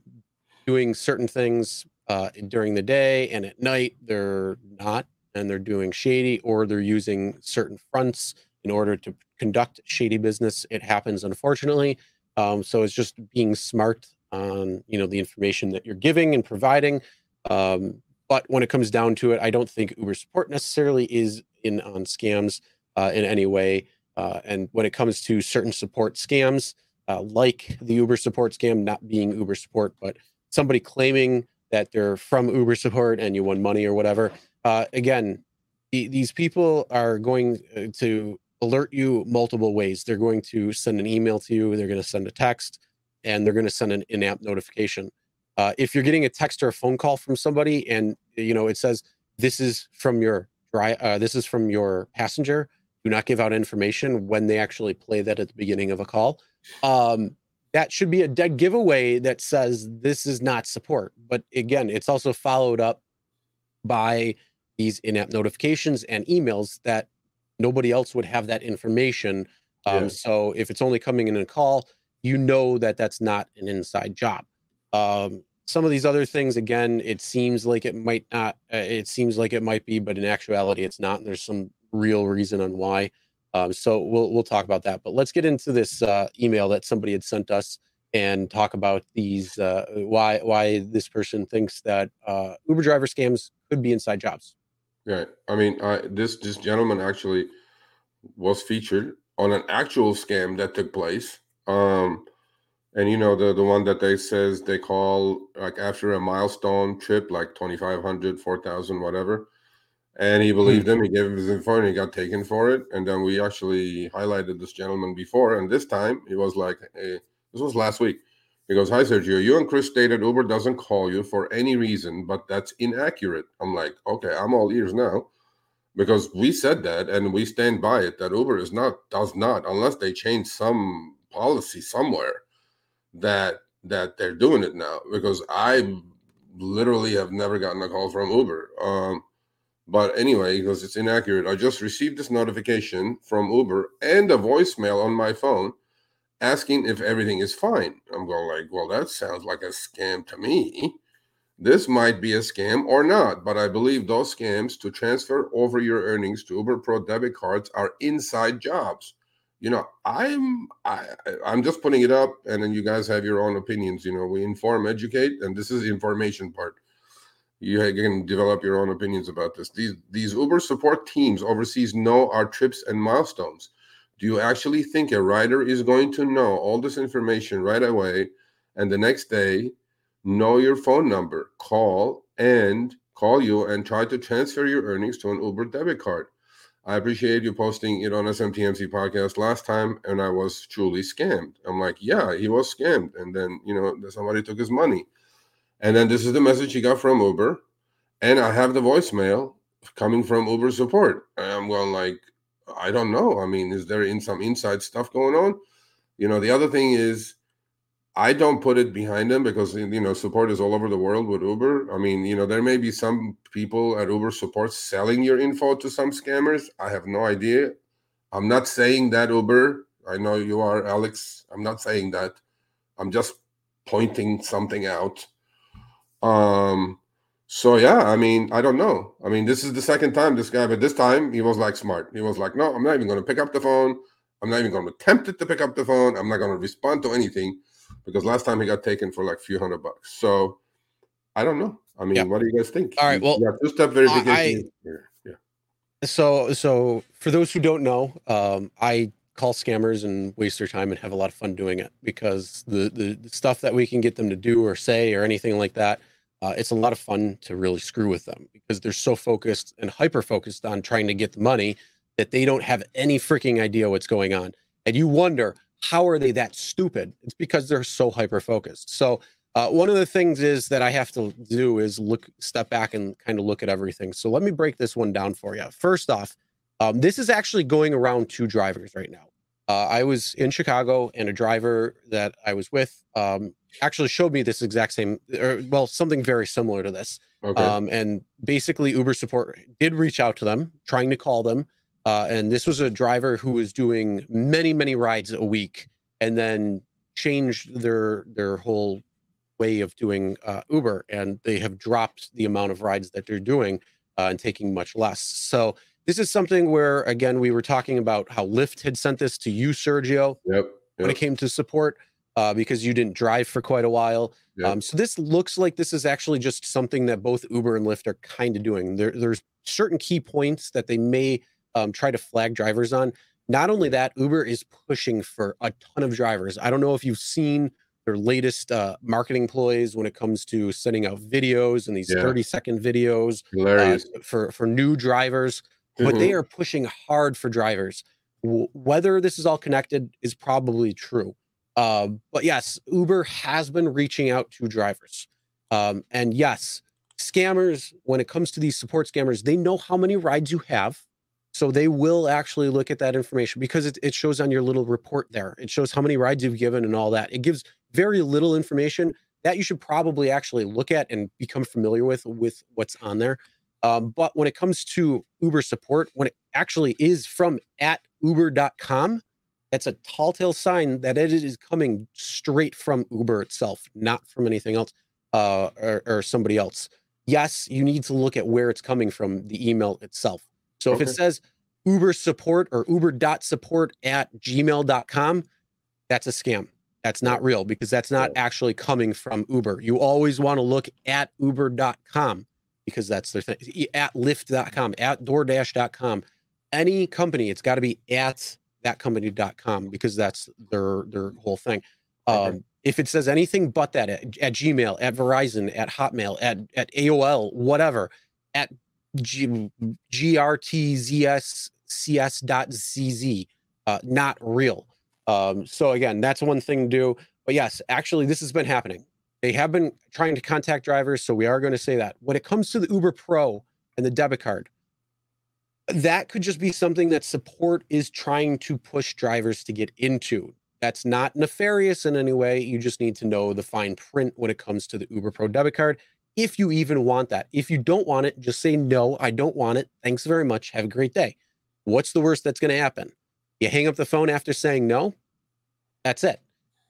Speaker 1: doing certain things uh, during the day and at night they're not, and they're doing shady, or they're using certain fronts in order to conduct shady business. It happens, unfortunately. Um, so it's just being smart on you know the information that you're giving and providing. Um, but when it comes down to it, I don't think Uber support necessarily is in on scams uh, in any way. Uh, and when it comes to certain support scams, uh, like the Uber support scam, not being Uber support, but somebody claiming that they're from Uber support and you won money or whatever. Uh, again, the, these people are going to alert you multiple ways. They're going to send an email to you, they're going to send a text, and they're going to send an in-app notification. Uh, if you're getting a text or a phone call from somebody and you know it says this is from your uh, this is from your passenger do not give out information when they actually play that at the beginning of a call um, that should be a dead giveaway that says this is not support but again it's also followed up by these in-app notifications and emails that nobody else would have that information um, yeah. so if it's only coming in a call you know that that's not an inside job um, some of these other things, again, it seems like it might not. Uh, it seems like it might be, but in actuality, it's not. And there's some real reason on why. Um, so we'll we'll talk about that. But let's get into this uh, email that somebody had sent us and talk about these uh, why why this person thinks that uh, Uber driver scams could be inside jobs.
Speaker 2: Yeah, I mean, I, this this gentleman actually was featured on an actual scam that took place. Um, and you know the the one that they says they call like after a milestone trip, like 2,500, 4,000, whatever. And he believed mm-hmm. him. He gave him his info, and he got taken for it. And then we actually highlighted this gentleman before, and this time he was like, hey, "This was last week." He goes, "Hi Sergio, you and Chris stated Uber doesn't call you for any reason, but that's inaccurate." I'm like, "Okay, I'm all ears now." Because we said that and we stand by it that Uber is not does not unless they change some policy somewhere that that they're doing it now because I literally have never gotten a call from Uber. Um, but anyway, because it's inaccurate, I just received this notification from Uber and a voicemail on my phone asking if everything is fine. I'm going like, well, that sounds like a scam to me. This might be a scam or not, but I believe those scams to transfer over your earnings to Uber Pro debit cards are inside jobs you know i'm I, i'm just putting it up and then you guys have your own opinions you know we inform educate and this is the information part you can develop your own opinions about this. These these uber support teams overseas know our trips and milestones. Do you actually think a rider is going to know all this information right away and the next day know your phone number call and call you and try to transfer your earnings to an uber debit card? I appreciate you posting it on SMTMC podcast last time, and I was truly scammed. I'm like, yeah, he was scammed, and then you know somebody took his money, and then this is the message he got from Uber, and I have the voicemail coming from Uber support. And I'm going like, I don't know. I mean, is there in some inside stuff going on? You know, the other thing is I don't put it behind them because you know support is all over the world with Uber. I mean, you know, there may be some people at Uber support selling your info to some scammers. I have no idea. I'm not saying that Uber. I know you are Alex. I'm not saying that. I'm just pointing something out. Um so yeah, I mean, I don't know. I mean, this is the second time this guy, but this time he was like smart. He was like, "No, I'm not even going to pick up the phone. I'm not even going to attempt it to pick up the phone. I'm not going to respond to anything." because last time he got taken for like a few hundred bucks. So I don't know. I mean, what do you guys think?
Speaker 1: All right. Well,
Speaker 2: yeah, two step verification. I,
Speaker 1: yeah. So, so for those who don't know, um, I call scammers and waste their time and have a lot of fun doing it because the, the stuff that we can get them to do or say or anything like that, uh, it's a lot of fun to really screw with them because they're so focused and hyper focused on trying to get the money that they don't have any freaking idea what's going on. And you wonder how are they that stupid? It's because they're so hyper focused. So uh, one of the things is that I have to do is look, step back and kind of look at everything. So let me break this one down for you. First off, um, this is actually going around two drivers right now. Uh, I was in Chicago, and a driver that I was with um, actually showed me this exact same, or well, something very similar to this.
Speaker 2: Okay.
Speaker 1: Um, and basically, Uber support did reach out to them, trying to call them. Uh, and this was a driver who was doing many, many rides a week, and then changed their their whole way of doing uh, Uber, and they have dropped the amount of rides that they're doing uh, and taking much less. So this is something where, again, we were talking about how Lyft had sent this to you, Sergio,
Speaker 2: yep.
Speaker 1: when it came to support uh, because you didn't drive for quite a while.
Speaker 2: Yep.
Speaker 1: Um, so this looks like this is actually just something that both Uber and Lyft are kind of doing. There, there's certain key points that they may um, try to flag drivers on. Not only that, Uber is pushing for a ton of drivers. I don't know if you've seen their latest uh, marketing ploys when it comes to sending out videos and these
Speaker 2: Yeah.
Speaker 1: 30 second videos uh, for for new drivers but
Speaker 2: Mhm.
Speaker 1: they are pushing hard for drivers. W- whether this is all connected is probably true. Um, but yes, Uber has been reaching out to drivers. Um, and yes, scammers, when it comes to these support scammers, they know how many rides you have. So they will actually look at that information because it, it shows on your little report there. It shows how many rides you've given and all that. It gives very little information that you should probably actually look at and become familiar with with what's on there. Um, but when it comes to Uber support, when it actually is from at uber.com, that's a tall tale sign that it is coming straight from Uber itself, not from anything else uh, or, or somebody else. Yes, you need to look at where it's coming from, the email itself. So if it says Uber support or uber.support at gmail.com, that's a scam. That's not real because that's not actually coming from Uber. You always want to look at uber.com because that's their thing. At lyft.com, at DoorDash.com. Any company, it's got to be at that company.com because that's their their whole thing. Um, If it says anything but that at, at Gmail, at Verizon, at Hotmail, at at AOL, whatever, at G, grtzcs.cz, uh, not real. Um, so again, that's one thing to do. But yes, actually, this has been happening. They have been trying to contact drivers, so we are going to say that. When it comes to the Uber Pro and the debit card, that could just be something that support is trying to push drivers to get into. That's not nefarious in any way. You just need to know the fine print when it comes to the Uber Pro debit card. If you even want that. If you don't want it, just say, no, I don't want it. Thanks very much. Have a great day. What's the worst that's going to happen? You hang up the phone after saying no. That's it.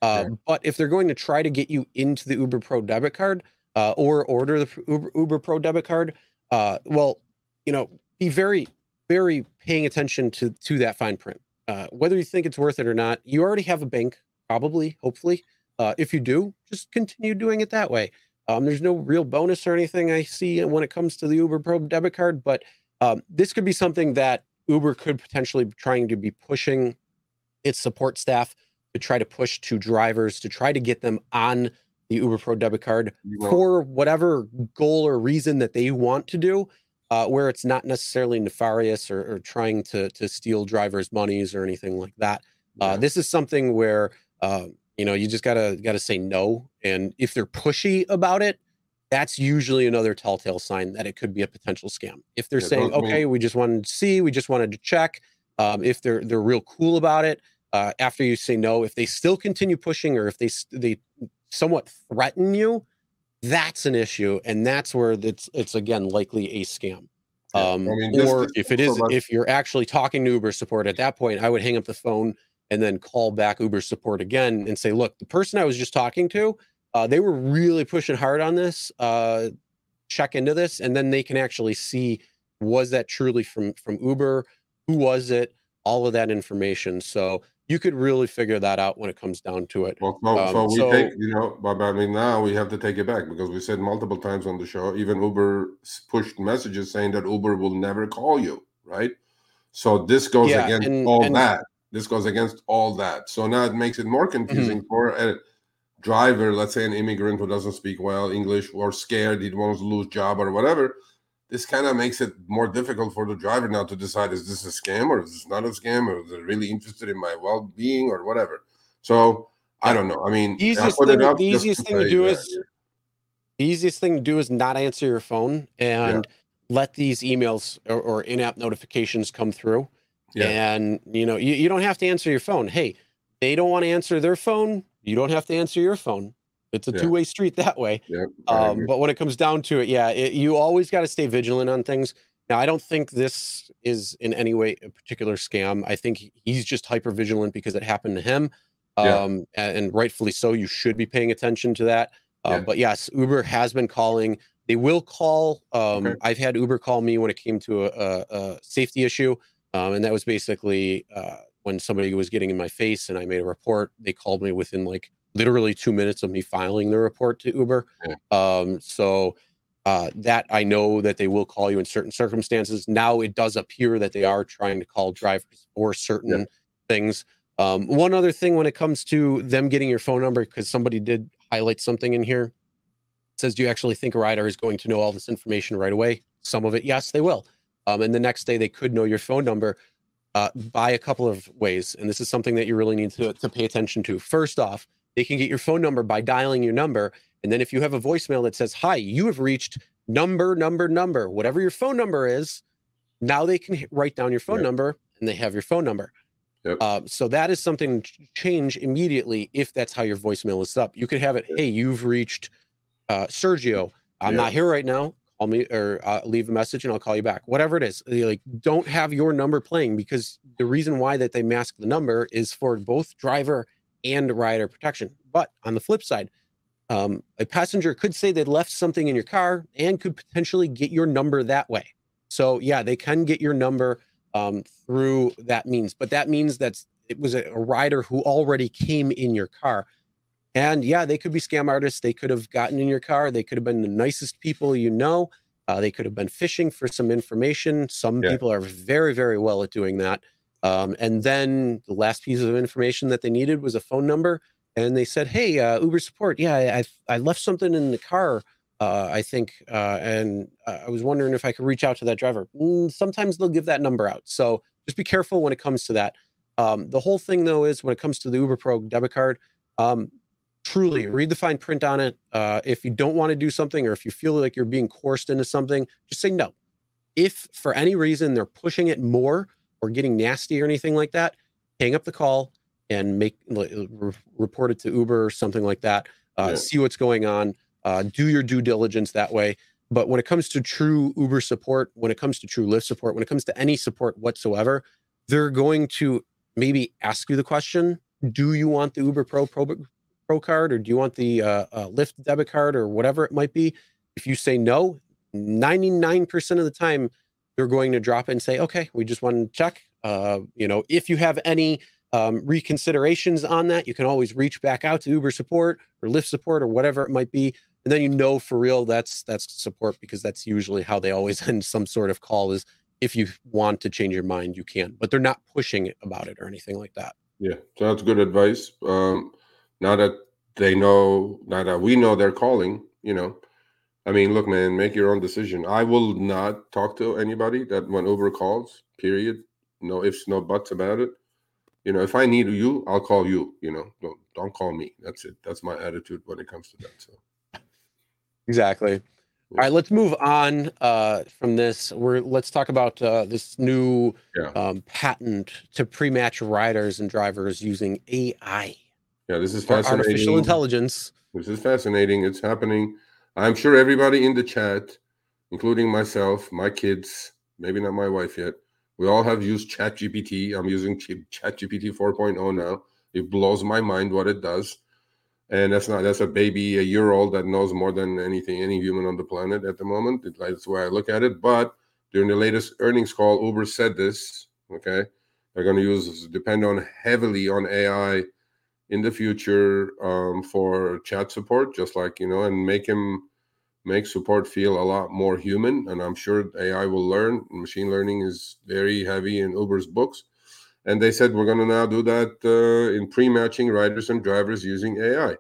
Speaker 1: Uh,
Speaker 2: Yeah.
Speaker 1: But if they're going to try to get you into the Uber Pro debit card uh, or order the Uber, Uber Pro debit card, uh, well, you know, be very, very paying attention to to that fine print. Uh, whether you think it's worth it or not, you already have a bank, probably, hopefully. Uh, if you do, just continue doing it that way. Um, there's no real bonus or anything I see when it comes to the Uber Pro debit card, but um, this could be something that Uber could potentially be trying to be pushing its support staff to try to push to drivers to try to get them on the Uber Pro debit card for whatever goal or reason that they want to do, uh, where it's not necessarily nefarious or, or trying to to steal drivers' monies or anything like that. Uh,
Speaker 2: yeah.
Speaker 1: This is something where uh, you know you just gotta gotta say no, and if they're pushy about it, that's usually another telltale sign that it could be a potential scam. If they're
Speaker 2: Yeah,
Speaker 1: saying,
Speaker 2: mean-
Speaker 1: okay, we just wanted to see, we just wanted to check, um, if they're they're real cool about it, uh, after you say no, if they still continue pushing or if they they somewhat threaten you, that's an issue, and that's where it's it's again likely a scam.
Speaker 2: Yeah, I
Speaker 1: Um,
Speaker 2: mean,
Speaker 1: or
Speaker 2: just
Speaker 1: if it is, if you're actually talking to Uber support at that point, I would hang up the phone and then call back Uber support again and say, look, the person I was just talking to, uh, they were really pushing hard on this. Uh, check into this, and then they can actually see was that truly from from Uber? Who was it? All of that information. So you could really figure that out when it comes down to it.
Speaker 2: Well, so,
Speaker 1: Um,
Speaker 2: so we
Speaker 1: so-
Speaker 2: take, you know, but, I mean, now we have to take it back because we said multiple times on the show, even Uber pushed messages saying that Uber will never call you, right? So this goes
Speaker 1: Yeah,
Speaker 2: against
Speaker 1: and-
Speaker 2: all
Speaker 1: and-
Speaker 2: that. This goes against all that. So now it makes it more
Speaker 1: Mm-hmm.
Speaker 2: confusing for a driver, let's say an immigrant who doesn't speak well English or scared, he wants to lose job or whatever. This kind of makes it more difficult for the driver now to decide is this a scam or is this not a scam or is it really interested in my well-being or whatever. So I don't know. I mean, I
Speaker 1: easiest thing, the easiest thing to do is the easiest thing to do is not answer your phone and let these emails or, or in-app notifications come through.
Speaker 2: Yeah.
Speaker 1: And you know, you, you don't have to answer your phone. Hey, they don't want to answer their phone. You don't have to answer your phone. It's a
Speaker 2: Yeah.
Speaker 1: two-way street [LAUGHS] that way.
Speaker 2: yeah,
Speaker 1: Um, but when it comes down to it, yeah, it, you always got to stay vigilant on things. Now, I don't think this is in any way a particular scam. I think he's just hyper vigilant because it happened to him, um, a- and, rightfully so. You should be paying attention to that. Uh,
Speaker 2: Yeah.
Speaker 1: But yes, Uber has been calling. They will call. Um,
Speaker 2: Okay.
Speaker 1: I've had Uber call me when it came to a, a, a safety issue, um, and that was basically uh, when somebody was getting in my face, and I made a report. They called me within like literally two minutes of me filing the report to Uber. Um, so uh, that I know that they will call you in certain circumstances. Now it does appear that they are trying to call drivers for certain things. Um, one other thing when it comes to them getting your phone number, because somebody did highlight something in here, says, "Do you actually think a rider is going to know all this information right away?" Some of it, yes, they will. Um, and the next day, they could know your phone number uh, by a couple of ways. And this is something that you really need to, to pay attention to. First off, they can get your phone number by dialing your number. And then if you have a voicemail that says, Hi, you have reached number, number, number, whatever your phone number is, now they can write down your phone
Speaker 2: Yep.
Speaker 1: number and they have your phone number.
Speaker 2: Yep.
Speaker 1: Uh, so that is something to change immediately if that's how your voicemail is set up. You could have it, Hey, you've reached uh, Sergio. I'm
Speaker 2: Yeah.
Speaker 1: not here right now. Call me or uh, leave a message and I'll call you back. Whatever it is, They, like don't have your number playing because the reason why that they mask the number is for both driver and rider protection. But on the flip side, um, a passenger could say they left something in your car and could potentially get your number that way. So yeah, they can get your number um, through that means, but that means that it was a, a rider who already came in your car. And yeah, they could be scam artists. They could have gotten in your car. They could have been the nicest people you know. Uh, they could have been fishing for some information. Some
Speaker 2: Yeah.
Speaker 1: people are very, very well at doing that. Um, and then the last piece of information that they needed was a phone number. And they said, "Hey, uh, Uber support. Yeah, I, I left something in the car. Uh, I think, uh, and uh, I was wondering if I could reach out to that driver. Mm, sometimes they'll give that number out. So just be careful when it comes to that. Um, the whole thing, though, is when it comes to the Uber Pro debit card, um, truly read the fine print on it. Uh, if you don't want to do something or if you feel like you're being coerced into something, just say no. If for any reason they're pushing it more or getting nasty or anything like that, hang up the call and make like, report it to Uber or something like that. Uh,
Speaker 2: Yeah.
Speaker 1: See what's going on. Uh, do your due diligence that way. But when it comes to true Uber support, when it comes to true Lyft support, when it comes to any support whatsoever, they're going to maybe ask you the question: Do you want the Uber Pro Pro, Pro card, or do you want the uh, uh, Lyft debit card, or whatever it might be? If you say no, ninety nine percent of the time, they're going to drop and say, "Okay, we just want to check." Uh, you know, if you have any um, reconsiderations on that, you can always reach back out to Uber support or Lyft support or whatever it might be, and then you know for real that's that's support because that's usually how they always [LAUGHS] end some sort of call. Is if you want to change your mind, you can, but they're not pushing about it or anything like that.
Speaker 2: Yeah, so that's good advice. Um, now that they know, now that we know they're calling, you know, I mean, look, man, make your own decision. I will not talk to anybody that when Uber calls. Period. No ifs, no buts about it. You know, if I need you, I'll call you. You know, don't don't call me. That's it. That's my attitude when it comes to that. So
Speaker 1: Exactly. All right, let's move on uh, from this. We're let's talk about uh, this new
Speaker 2: Yeah.
Speaker 1: um, patent to pre-match riders and drivers using AI,
Speaker 2: yeah, this is fascinating.
Speaker 1: artificial intelligence.
Speaker 2: This is fascinating. It's happening. I'm sure everybody in the chat, including myself, my kids, maybe not my wife yet, we all have used ChatGPT. I'm using Ch- ChatGPT 4.0 now. It blows my mind what it does. And that's not that's a baby, a year old that knows more than anything, any human on the planet at the moment. It- That's the way I look at it. But during the latest earnings call, Uber said this. Okay, they're going to use depend on heavily on AI in the future um, for chat support, just like you know, and make him make support feel a lot more human. And I'm sure AI will learn. Machine learning is very heavy in Uber's books, and they said we're going to now do that uh, in pre-matching riders and drivers using AI.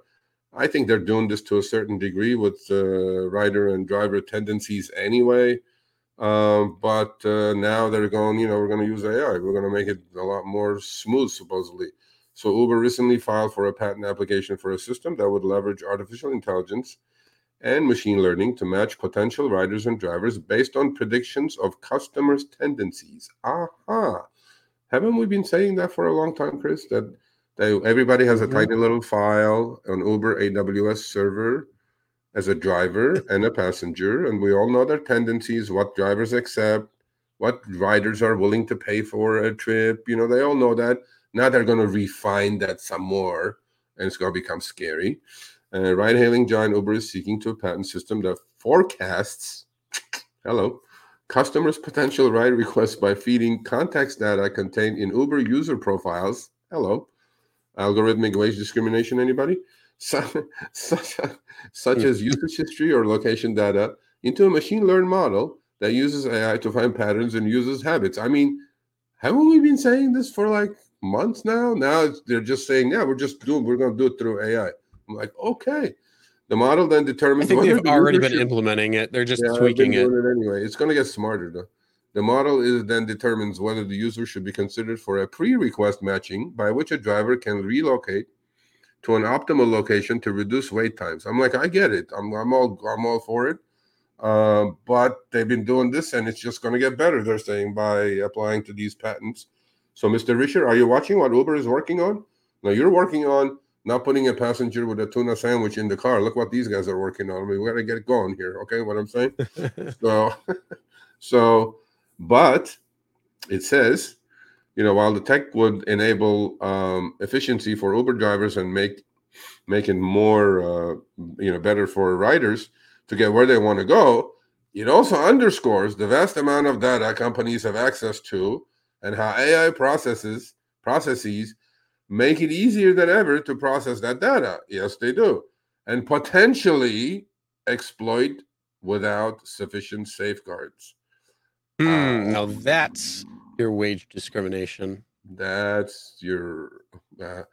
Speaker 2: I think they're doing this to a certain degree with uh, rider and driver tendencies anyway. Um, but uh, now they're going, you know, we're going to use AI. We're going to make it a lot more smooth, supposedly. So Uber recently filed for a patent application for a system that would leverage artificial intelligence and machine learning to match potential riders and drivers based on predictions of customers' tendencies. Aha. Haven't we been saying that for a long time, Chris? That, that everybody has a mm-hmm. tiny little file on Uber AWS server as a driver and a passenger, and we all know their tendencies, what drivers accept, what riders are willing to pay for a trip. You know, they all know that. Now they're going to refine that some more, and it's going to become scary. Uh, ride hailing giant Uber is seeking to a patent system that forecasts, [TSK] hello, customers' potential ride requests by feeding context data contained in Uber user profiles. Hello, algorithmic wage discrimination. Anybody? [LAUGHS] Such, such, such hmm. as usage history or location data into a machine learned model that uses AI to find patterns and uses habits. I mean, haven't we been saying this for like months now? Now they're just saying, yeah, we're just doing, we're going to do it through AI. I'm like, okay. The model then determines.
Speaker 1: I think they've the already been implementing it. They're just yeah, tweaking it.
Speaker 2: it. Anyway, it's going to get smarter though. The model is then determines whether the user should be considered for a pre-request matching, by which a driver can relocate to an optimal location to reduce wait times. I'm like, I get it. I'm, I'm all I'm all for it. Uh, but they've been doing this, and it's just going to get better. They're saying by applying to these patents. So, Mr. Risher, are you watching what Uber is working on? Now, you're working on not putting a passenger with a tuna sandwich in the car. Look what these guys are working on. I mean, we got to get it going here. Okay, what I'm saying. [LAUGHS] so, [LAUGHS] so, but it says, you know, while the tech would enable um, efficiency for Uber drivers and make make it more, uh, you know, better for riders to get where they want to go, it also underscores the vast amount of data companies have access to and how AI processes processes make it easier than ever to process that data. Yes, they do. And potentially exploit without sufficient safeguards.
Speaker 1: Uh, now that's your wage discrimination.
Speaker 2: That's your, uh,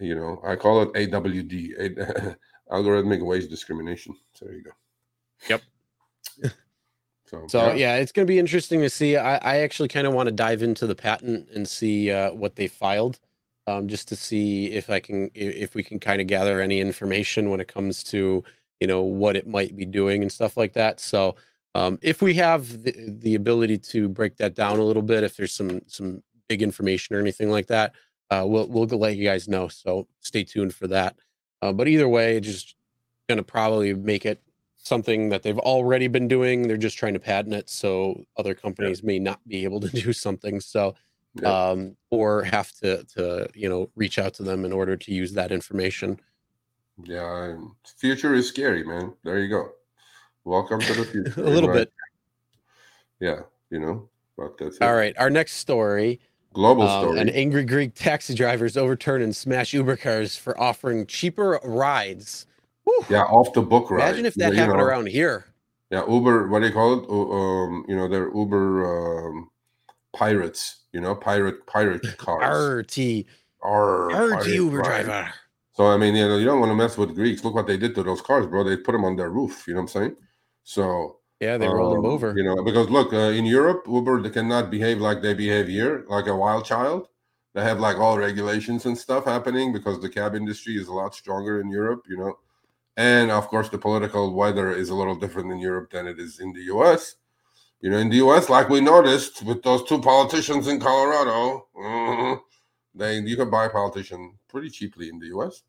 Speaker 2: you know, I call it AWD, [LAUGHS] algorithmic wage discrimination. So there you go.
Speaker 1: Yep. [LAUGHS] So, so yeah. yeah. it's going to be interesting to see. I, I actually kind of want to dive into the patent and see uh, what they filed um, just to see if I can if we can kind of gather any information when it comes to you know what it might be doing and stuff like that. So um, if we have the, the ability to break that down a little bit, if there's some some big information or anything like that, uh, we'll we'll let you guys know. So stay tuned for that. Uh, but either way, just going to probably make it something that they've already been doing. They're just trying to patent it so other companies yeah. may not be able to [LAUGHS] do something. So yeah. um, or have to to you know reach out to them in order to use that information.
Speaker 2: Yeah, future is scary, man. There you go. Welcome to the [LAUGHS] future.
Speaker 1: a little right? bit.
Speaker 2: Yeah, you know, but that's
Speaker 1: it. All right, our next story.
Speaker 2: Global um, story.
Speaker 1: An angry Greek taxi drivers overturn and smash Uber cars for offering cheaper rides.
Speaker 2: Whew. Yeah, off the book ride.
Speaker 1: Imagine if that yeah, happened know, around here.
Speaker 2: Yeah, Uber. What do you call it? Um, you know, they're Uber um, pirates you know, pirate pirate [LAUGHS] cars.
Speaker 1: RT.
Speaker 2: R,
Speaker 1: RT Uber driver.
Speaker 2: So I mean, you know, you don't want to mess with Greeks. Look what they did to those cars, bro. They put them on their roof. You know what I'm saying? So
Speaker 1: yeah, they rolled um, them over.
Speaker 2: You know, because look, uh, in Europe, Uber they cannot behave like they behave here, like a wild child. They have like all regulations and stuff happening because the cab industry is a lot stronger in Europe. You know, and of course the political weather is a little different in Europe than it is in the U.S. You know, in the U.S., like we noticed with those two politicians in Colorado, uh, they you can buy a politician pretty cheaply in the U.S.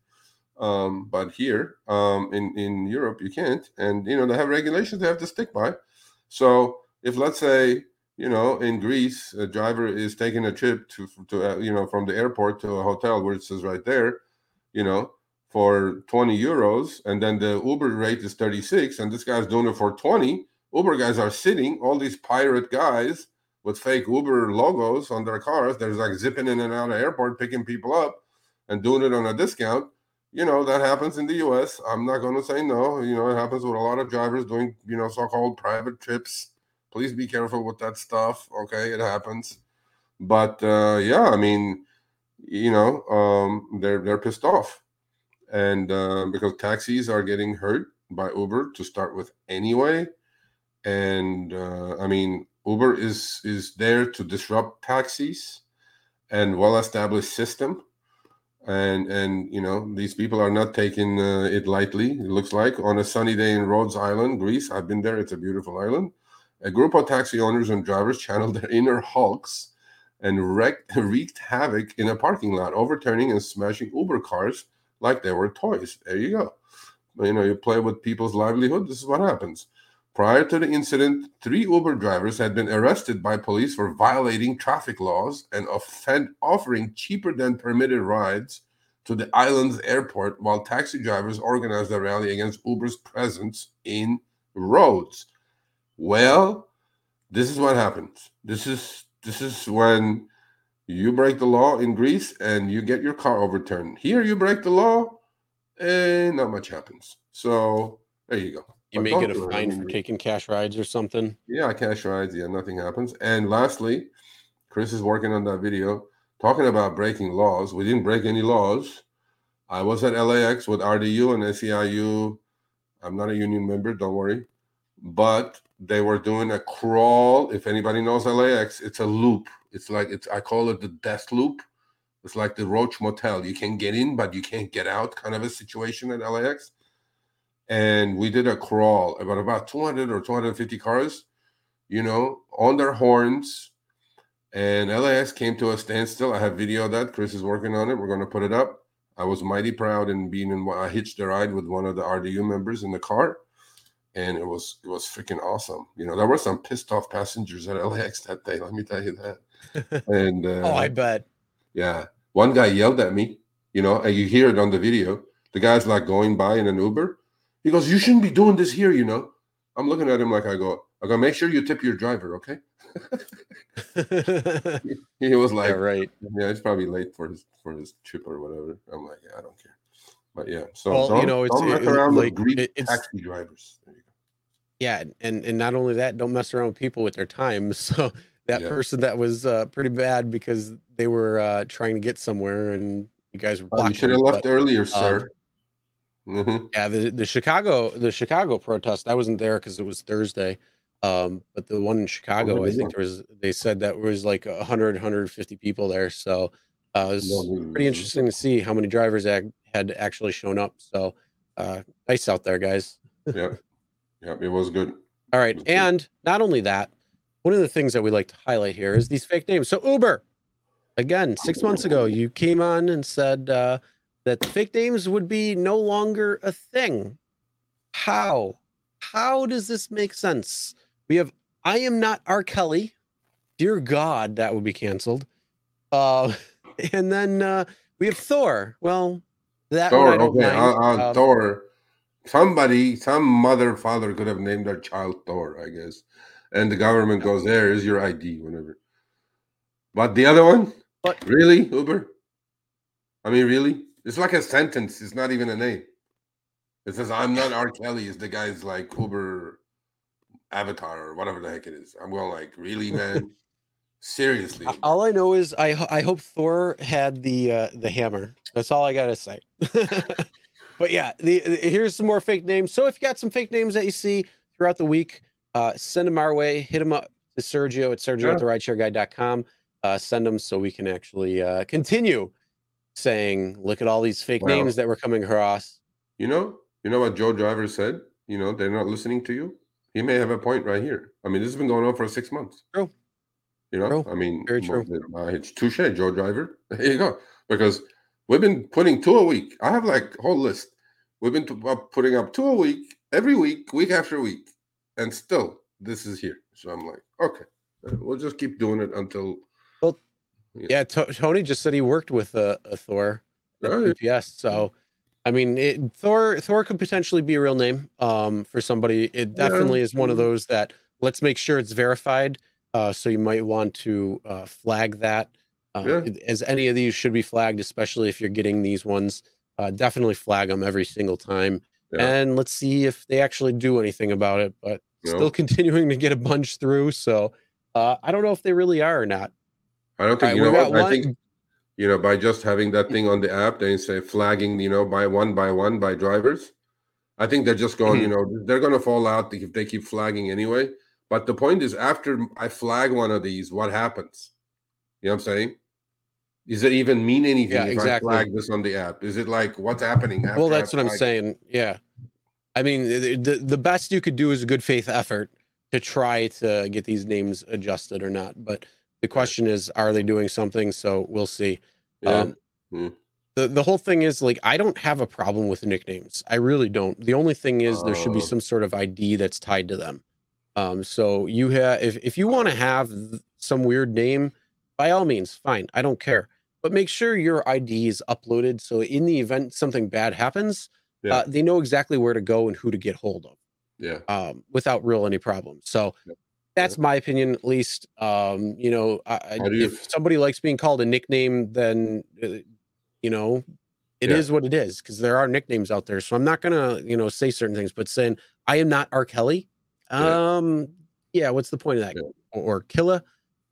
Speaker 2: Um, but here um, in in Europe, you can't, and you know they have regulations they have to stick by. So if let's say you know in Greece a driver is taking a trip to to uh, you know from the airport to a hotel where it says right there, you know for 20 euros, and then the Uber rate is 36, and this guy's doing it for 20 Uber guys are sitting, all these pirate guys with fake Uber logos on their cars. There's like zipping in and out of airport, picking people up and doing it on a discount. You know, that happens in the US. I'm not going to say no. You know, it happens with a lot of drivers doing, you know, so called private trips. Please be careful with that stuff. Okay. It happens. But uh, yeah, I mean, you know, um, they're, they're pissed off. And uh, because taxis are getting hurt by Uber to start with anyway and uh, I mean Uber is is there to disrupt taxis and well-established system. and and you know these people are not taking uh, it lightly. It looks like on a sunny day in Rhodes Island, Greece. I've been there; it's a beautiful island. A group of taxi owners and drivers [LAUGHS] channeled their inner hulks and wrecked, [LAUGHS] wreaked havoc in a parking lot, overturning and smashing Uber cars like they were toys. There you go. You know, you play with people's livelihood. This is what happens. Prior to the incident, three Uber drivers had been arrested by police for violating traffic laws and offend, offering cheaper than permitted rides to the island's airport while taxi drivers organized a rally against Uber's presence in Rhodes. Well, this is what happens. This is this is when you break the law in Greece and you get your car overturned. Here you break the law and not much happens. So there you go.
Speaker 1: You may get a fine for taking cash rides or something.
Speaker 2: Yeah, cash rides. Yeah, nothing happens. And lastly, Chris is working on that video talking about breaking laws. We didn't break any laws. I was at LAX with RDU and SEIU. I'm not a union member, don't worry. But they were doing a crawl. If anybody knows LAX, it's a loop. It's like it's I call it the death loop. It's like the Roach Motel. You can get in, but you can't get out, kind of a situation at LAX and we did a crawl about about 200 or 250 cars you know on their horns and LAX came to a standstill i have video of that chris is working on it we're going to put it up i was mighty proud in being in i hitched a ride with one of the rdu members in the car and it was it was freaking awesome you know there were some pissed off passengers at lax that day let me tell you that [LAUGHS] and uh,
Speaker 1: oh i bet
Speaker 2: yeah one guy yelled at me you know and you hear it on the video the guy's like going by in an uber he goes, You shouldn't be doing this here, you know. I'm looking at him like I go, I go, make sure you tip your driver, okay? [LAUGHS] [LAUGHS] he, was like,
Speaker 1: yeah, right.
Speaker 2: Yeah, it's probably late for his for his trip or whatever. I'm like, yeah, I don't care. But yeah, so
Speaker 1: well, you know, it's it,
Speaker 2: around
Speaker 1: like,
Speaker 2: Greek
Speaker 1: it's,
Speaker 2: taxi drivers.
Speaker 1: Yeah, and and not only that, don't mess around with people with their time. [LAUGHS] So that
Speaker 2: Yeah.
Speaker 1: person that was uh, pretty bad because they were uh, trying to get somewhere and you guys were
Speaker 2: Oh, you should have left
Speaker 1: but-
Speaker 2: earlier, sir. Mhm.
Speaker 1: Yeah, the the Chicago the Chicago protest. I wasn't there because it was Thursday. Um, but the one in Chicago, I think there was. They said that was like 100, 150 people there. So uh, it was
Speaker 2: No,
Speaker 1: pretty interesting to see how many drivers had actually shown up. So uh, nice out there, guys.
Speaker 2: Yeah, yeah, it was good.
Speaker 1: All right, and not only that, one of the things that we like to highlight here is these fake names. So Uber, again, six months ago, you came on and said uh, that fake names would be no longer a thing. How? How does this make sense? We have I am not R. Kelly. Dear God, that would be canceled. Uh, [LAUGHS] and then uh, we have Thor. Well, that
Speaker 2: Thor, okay, uh, uh,
Speaker 1: Um,
Speaker 2: Thor. Somebody, some mother, father could have named their child Thor, I guess. And the government goes, "There is your ID, whatever." But the other one,
Speaker 1: But-
Speaker 2: really, Uber? I mean, really? It's like a sentence. It's not even a name. It says, "I'm not R. Kelly." Is the guy's like Uber avatar or whatever the heck it is? I'm going like, really, [LAUGHS] man? Seriously?
Speaker 1: All I know is I I hope Thor had the uh, the hammer. That's all I gotta say. [LAUGHS] but yeah, the, the- here's some more fake names. So if you got some fake names that you see throughout the week, uh, send them our way. Hit them up to Sergio at Sergio
Speaker 2: Yeah.
Speaker 1: at the rideshareguy.com. Uh, send them so we can actually uh, continue saying, look at all these fake names that we're coming across.
Speaker 2: You know, you know what Joe Driver said. You know, they're not listening to you. He may have a point right here. I mean, this has been going on for six months.
Speaker 1: True.
Speaker 2: You know,
Speaker 1: True.
Speaker 2: I mean,
Speaker 1: Very true.
Speaker 2: it's touche, Joe Driver. [LAUGHS] There you go. Because we've been putting two a week. I have like a whole list. We've been putting up two a week, every week, week after week, and still this is here. So I'm like, okay, uh, we'll just keep doing it until.
Speaker 1: Well, Yeah, To- Tony just said he worked with a, a Thor at
Speaker 2: Oh, yeah.
Speaker 1: UPS. So, I mean, it, Thor Thor could potentially be a real name um, for somebody. It
Speaker 2: Yeah.
Speaker 1: definitely is one of those that let's make sure it's verified. Uh, so you might want to uh, flag that. Uh,
Speaker 2: Yeah.
Speaker 1: As any of these should be flagged, especially if you're getting these ones. Uh, definitely flag them every single time,
Speaker 2: Yeah.
Speaker 1: and let's see if they actually do anything about it. But still [LAUGHS] continuing to get a bunch through. So uh, I don't know if they really are or not.
Speaker 2: I don't think
Speaker 1: right,
Speaker 2: you know what. I
Speaker 1: one.
Speaker 2: think you know by just having that thing on the app, they say flagging. You know, by one by one by drivers. I think they're just going.
Speaker 1: Mm-hmm.
Speaker 2: You know, they're going to fall out if they keep flagging anyway. But the point is, after I flag one of these, what happens? You know what I'm saying? Does it even mean anything
Speaker 1: Yeah,
Speaker 2: if
Speaker 1: exactly.
Speaker 2: I flag this on the app? Is it like what's happening?
Speaker 1: well, that's what I'm saying. Yeah. I mean, the, the best you could do is a good faith effort to try to get these names adjusted or not. But the question is, are they doing something? So we'll see.
Speaker 2: Yeah.
Speaker 1: Um,
Speaker 2: Hmm.
Speaker 1: the the whole thing is like I don't have a problem with nicknames. I really don't. The only thing is there should be
Speaker 2: Oh.
Speaker 1: some sort of ID that's tied to them. Um, so you have if if you want to have some weird name, by all means, fine. I don't care. But make sure your ID is uploaded so in the event something bad happens,
Speaker 2: Yeah.
Speaker 1: uh, they know exactly where to go and who to get hold of
Speaker 2: yeah.
Speaker 1: um, without real any problems. So
Speaker 2: Yep.
Speaker 1: that's my opinion, at least. Um, you know, I, I,
Speaker 2: How do you
Speaker 1: if somebody likes being called a nickname, then uh, you know, it is
Speaker 2: Yeah.
Speaker 1: what it is because there are nicknames out there. So I'm not gonna, you know, say certain things, but saying I am not R. Kelly.
Speaker 2: Yeah.
Speaker 1: Um, yeah, what's the point of that?
Speaker 2: Yeah.
Speaker 1: Or, or Killa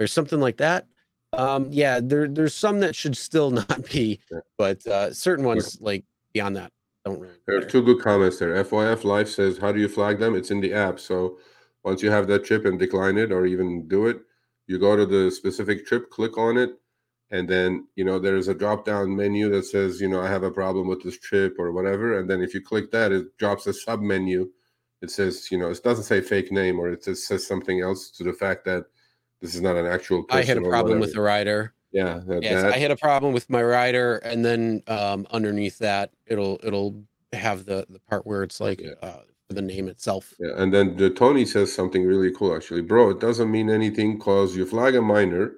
Speaker 1: or something like that. Um, yeah, there there's some that should still [LAUGHS] not be, but uh certain ones like beyond that don't really
Speaker 2: There are two good comments there. FYF Life says, How do you flag them? It's in the app. So once you have that chip and decline it or even do it, you go to the specific trip, click on it, and then you know there's a drop down menu that says, you know, I have a problem with this trip or whatever. And then if you click that, it drops a sub menu. It says, you know, it doesn't say fake name or it just says something else to the fact that this is not an actual.
Speaker 1: I had a problem with the rider.
Speaker 2: yeah, that,
Speaker 1: Yes,
Speaker 2: that-
Speaker 1: I had a problem with my rider, and then um, underneath that, it'll it'll have the the part where it's like
Speaker 2: Yeah.
Speaker 1: uh, the name itself.
Speaker 2: Yeah, and then the Tony says something really cool actually. Bro, it doesn't mean anything because you flag a minor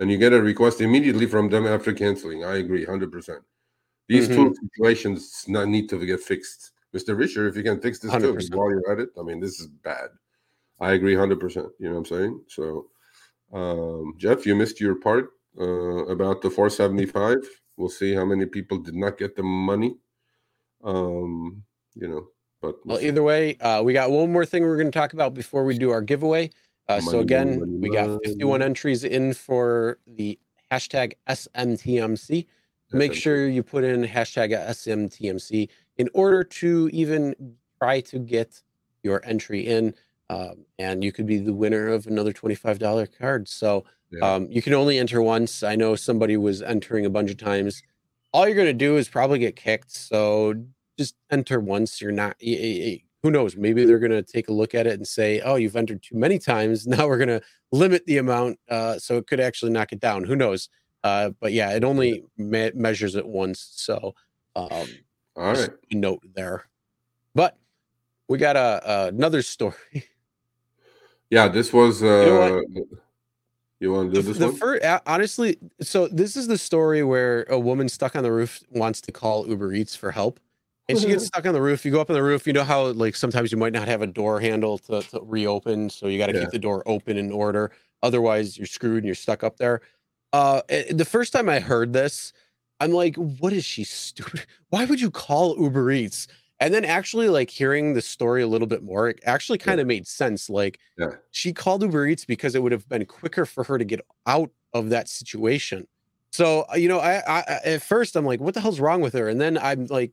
Speaker 2: and you get a request immediately from them after canceling. I agree, 100%. These two situations not need to get fixed. Mr. Risher, if you can fix this too
Speaker 1: 100%.
Speaker 2: while you're at it, I mean, this is bad. I agree 100%. You know what I'm saying? So, um, Jeff, you missed your part uh, about the 475. We'll see how many people did not get the money. Um, you know, but we'll
Speaker 1: Well, either way, uh, we got one more thing we're going to talk about before we do our giveaway. Uh, so again,
Speaker 2: money,
Speaker 1: we got 51
Speaker 2: money.
Speaker 1: entries in for the hashtag SMTMC. Make
Speaker 2: SMT.
Speaker 1: sure you put in hashtag SMTMC in order to even try to get your entry in. Um, and you could be the winner of another $25 card. So
Speaker 2: Yeah.
Speaker 1: um, you can only enter once. I know somebody was entering a bunch of times. All you're going to do is probably get kicked. So just enter once. You're not, who knows? Maybe they're going to take a look at it and say, oh, you've entered too many times. [LAUGHS] Now we're going to limit the amount. Uh, so it could actually knock it down. Who knows? Uh, but yeah, it only me- measures it once. So um,
Speaker 2: All
Speaker 1: a note there. But we got a, a another story. [LAUGHS]
Speaker 2: Yeah, this was. Uh,
Speaker 1: know
Speaker 2: you want to do this
Speaker 1: the
Speaker 2: one?
Speaker 1: fir- uh, honestly so this is the story where a woman stuck on the roof wants to call uber eats for help and she gets [LAUGHS] stuck on the roof you go up on the roof you know how like sometimes you might not have a door handle to, to reopen so you got to
Speaker 2: Yeah.
Speaker 1: keep the door open in order otherwise you're screwed and you're stuck up there uh eh, the first time i heard this i'm like what is she stupid [LAUGHS] why would you call uber eats and then actually like hearing the story a little bit more it actually kind of made sense like
Speaker 2: Yeah.
Speaker 1: she called uber eats because it would have been quicker for her to get out of that situation. So uh, you know I, I at first i'm like what the hell's wrong with her? And then i'm like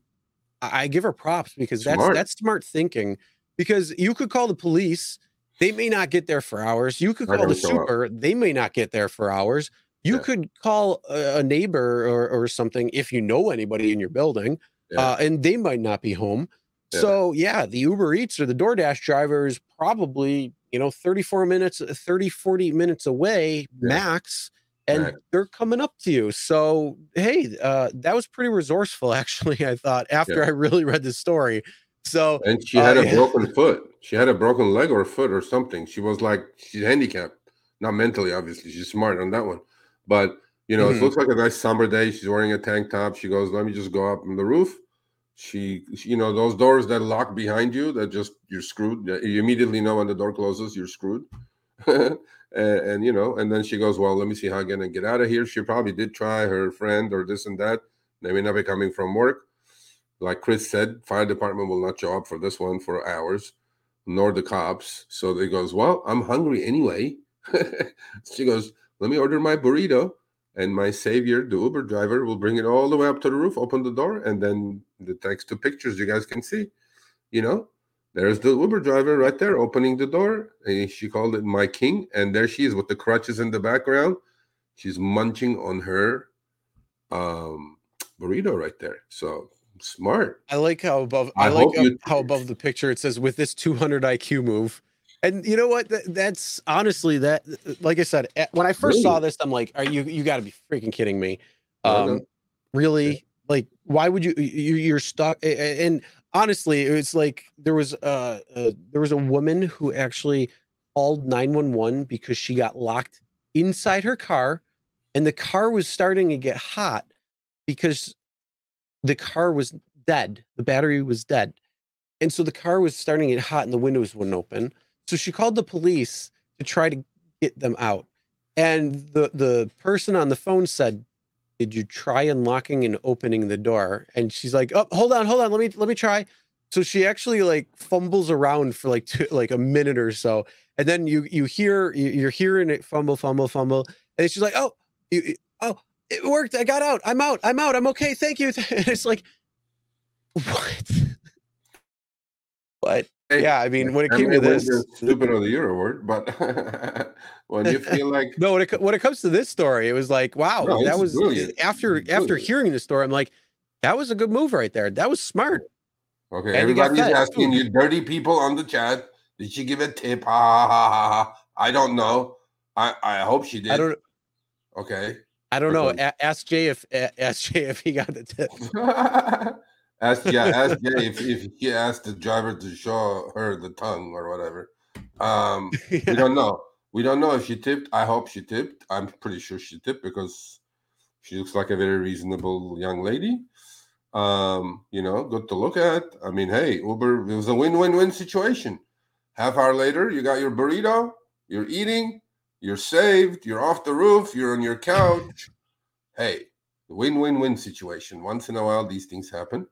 Speaker 1: i, give her props because that's
Speaker 2: Smart.
Speaker 1: that's smart thinking because you could call the police they may not get there for hours. You could call the super they may not get there for hours. You
Speaker 2: Yeah.
Speaker 1: could call a, a neighbor or, or something if you know anybody in your building
Speaker 2: Yeah.
Speaker 1: uh, and they might not be home
Speaker 2: Yeah.
Speaker 1: so yeah the uber eats or the doordash driver is probably you know 34 minutes 30 40 minutes away max and
Speaker 2: Right.
Speaker 1: they're coming up to you so hey uh, that was pretty resourceful [LAUGHS] actually i thought after i really read the story so
Speaker 2: and she
Speaker 1: uh,
Speaker 2: had a broken foot. She had a broken leg or foot or something. She was like she's handicapped, not mentally, obviously. She's smart on that one, but you know,
Speaker 1: Mhm.
Speaker 2: it looks like a nice summer day. She's wearing a tank top. She goes, "Let me just go up on the roof." She, she- you know, those doors that lock behind you, that just you're screwed. You immediately know when the door closes, you're screwed. [LAUGHS] and, and, you know, and then she goes, "Well, let me see how I'm gonna get out of here." She probably did try her friend or this and that. They may not be coming from work. Like Chris said, fire department will not show up for this one for hours, nor the cops. So they goes, "Well, I'm hungry anyway." [LAUGHS] she goes, "Let me order my burrito." And my savior, the Uber driver, will bring it all the way up to the roof, open the door, and then the text to pictures you guys can see. You know, there's the Uber driver right there opening the door. And she called it my king. And there she is with the crutches in the background. She's munching on her um, burrito right there. So smart.
Speaker 1: I like how above I,
Speaker 2: I
Speaker 1: like
Speaker 2: you-
Speaker 1: how above the picture it says with this 200 IQ move. And you know what? That, that's honestly that. Like I said, eh, when I first saw this, I'm like, "Are you? You got to be freaking kidding me!" Um, really? Like, why would you? you you're stuck. a- a- And honestly, it's like there was uh, uh there was a woman who actually called 911 because she got locked inside her car, and the car was starting to get hot because the car was dead. The battery was dead. And so the car was starting to get hot and the windows wouldn't open. So she called the police to try to get them out. And the the person on the phone said, "Did you try unlocking and opening the door?" And she's like, "Oh, hold on, hold on. Let me let me try." So she actually like fumbles around for like two, like a minute or so, and then you you hear you- you're hearing it fumble, fumble, fumble, and she's like, "Oh, you- oh, it worked. I got out. I'm out. I'm out. I'm okay. Thank you." [LAUGHS] And it's like, [LAUGHS] what? What? Yeah, I mean, when it came to this,
Speaker 2: stupid of the year award, but [LAUGHS] when you feel like [LAUGHS]
Speaker 1: no, when it when it comes to this story, it was like, wow,
Speaker 2: No,
Speaker 1: that was
Speaker 2: brilliant.
Speaker 1: after
Speaker 2: It's
Speaker 1: after hearing the story, I'm like, that was a good move right there. That was smart.
Speaker 2: okay,
Speaker 1: And
Speaker 2: everybody's asking
Speaker 1: too.
Speaker 2: you dirty people on the chat, did she give a tip? Ha ha ha ha. I don't know. I I hope she did.
Speaker 1: I don't
Speaker 2: okay.
Speaker 1: I don't know. A- ask Jay if a- ask Jay if he got the tip. [LAUGHS]
Speaker 2: ask yeah, ask [LAUGHS] Jay if, if he asked the driver to show her the tongue or whatever. Um, we don't [LAUGHS] know. We don't know if she tipped. I hope she tipped. I'm pretty sure she tipped because she looks like a very reasonable young lady. Um, you know, good to look at. I mean, hey, Uber, it was a win-win-win situation. Half hour later, you got your burrito, you're eating, you're saved, you're off the roof, you're on your couch. Hey, win-win-win situation. Once in a while, these things happen.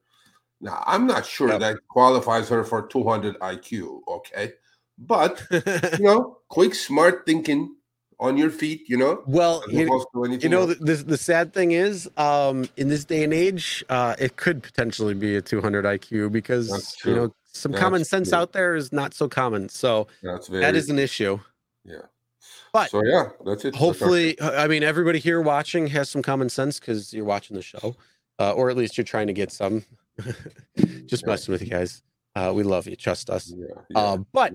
Speaker 2: Now, I'm not sure
Speaker 1: Yep.
Speaker 2: that qualifies her for 200 IQ, okay? But you know, [LAUGHS] quick, smart thinking on your feet, you know,
Speaker 1: well, you,
Speaker 2: opposed to anything
Speaker 1: you know,
Speaker 2: else.
Speaker 1: the, the sad thing is, um, in this day and age, uh, it could potentially be a 200 IQ because you know some
Speaker 2: That's
Speaker 1: common sense
Speaker 2: true.
Speaker 1: out there is not so common. So
Speaker 2: that's very
Speaker 1: that is an issue.
Speaker 2: yeah.
Speaker 1: but
Speaker 2: so yeah, that's it.
Speaker 1: Hopefully uh, i mean everybody here watching has some common sense because you're watching the show uh, or at least you're trying to get some [LAUGHS] just
Speaker 2: Yeah.
Speaker 1: messing with you guys. Uh, we love you trust us.
Speaker 2: Yeah, yeah,
Speaker 1: uh, but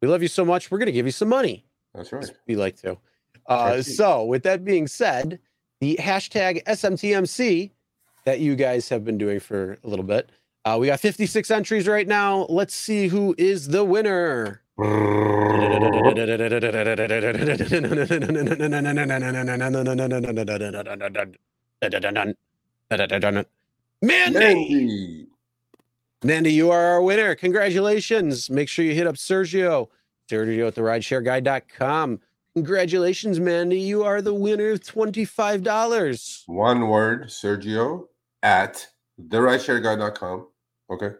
Speaker 1: we love you so much we're going to give you some money.
Speaker 2: That's right.
Speaker 1: we like to. Uh, so with that being said the hashtag smtmc that you guys have been doing for a little bit uh, we got 56 entries right now. Let's see who is the winner [LAUGHS] [LAUGHS] Mandy!
Speaker 2: Mandy.
Speaker 1: Mandy, you are our winner. Congratulations. Make sure you hit up Sergio, Sergio at the rideshareguy.com. Congratulations, Mandy. You are the winner of $25.
Speaker 2: One word, Sergio at the therideshareguy.com. Okay.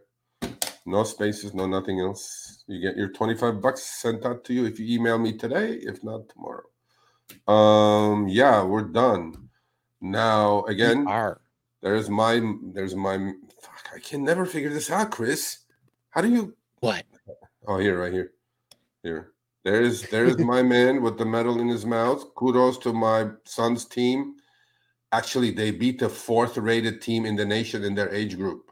Speaker 2: No spaces, no nothing else. You get your 25 bucks sent out to you if you email me today, if not tomorrow. Um, yeah, we're done. Now again,
Speaker 1: are.
Speaker 2: There's my there's my fuck, I can never figure this out, Chris. How do you
Speaker 1: What?
Speaker 2: Oh, here, right here. Here. There's there's my [LAUGHS] man with the medal in his mouth. Kudos to my son's team. Actually, they beat the fourth rated team in the nation in their age group.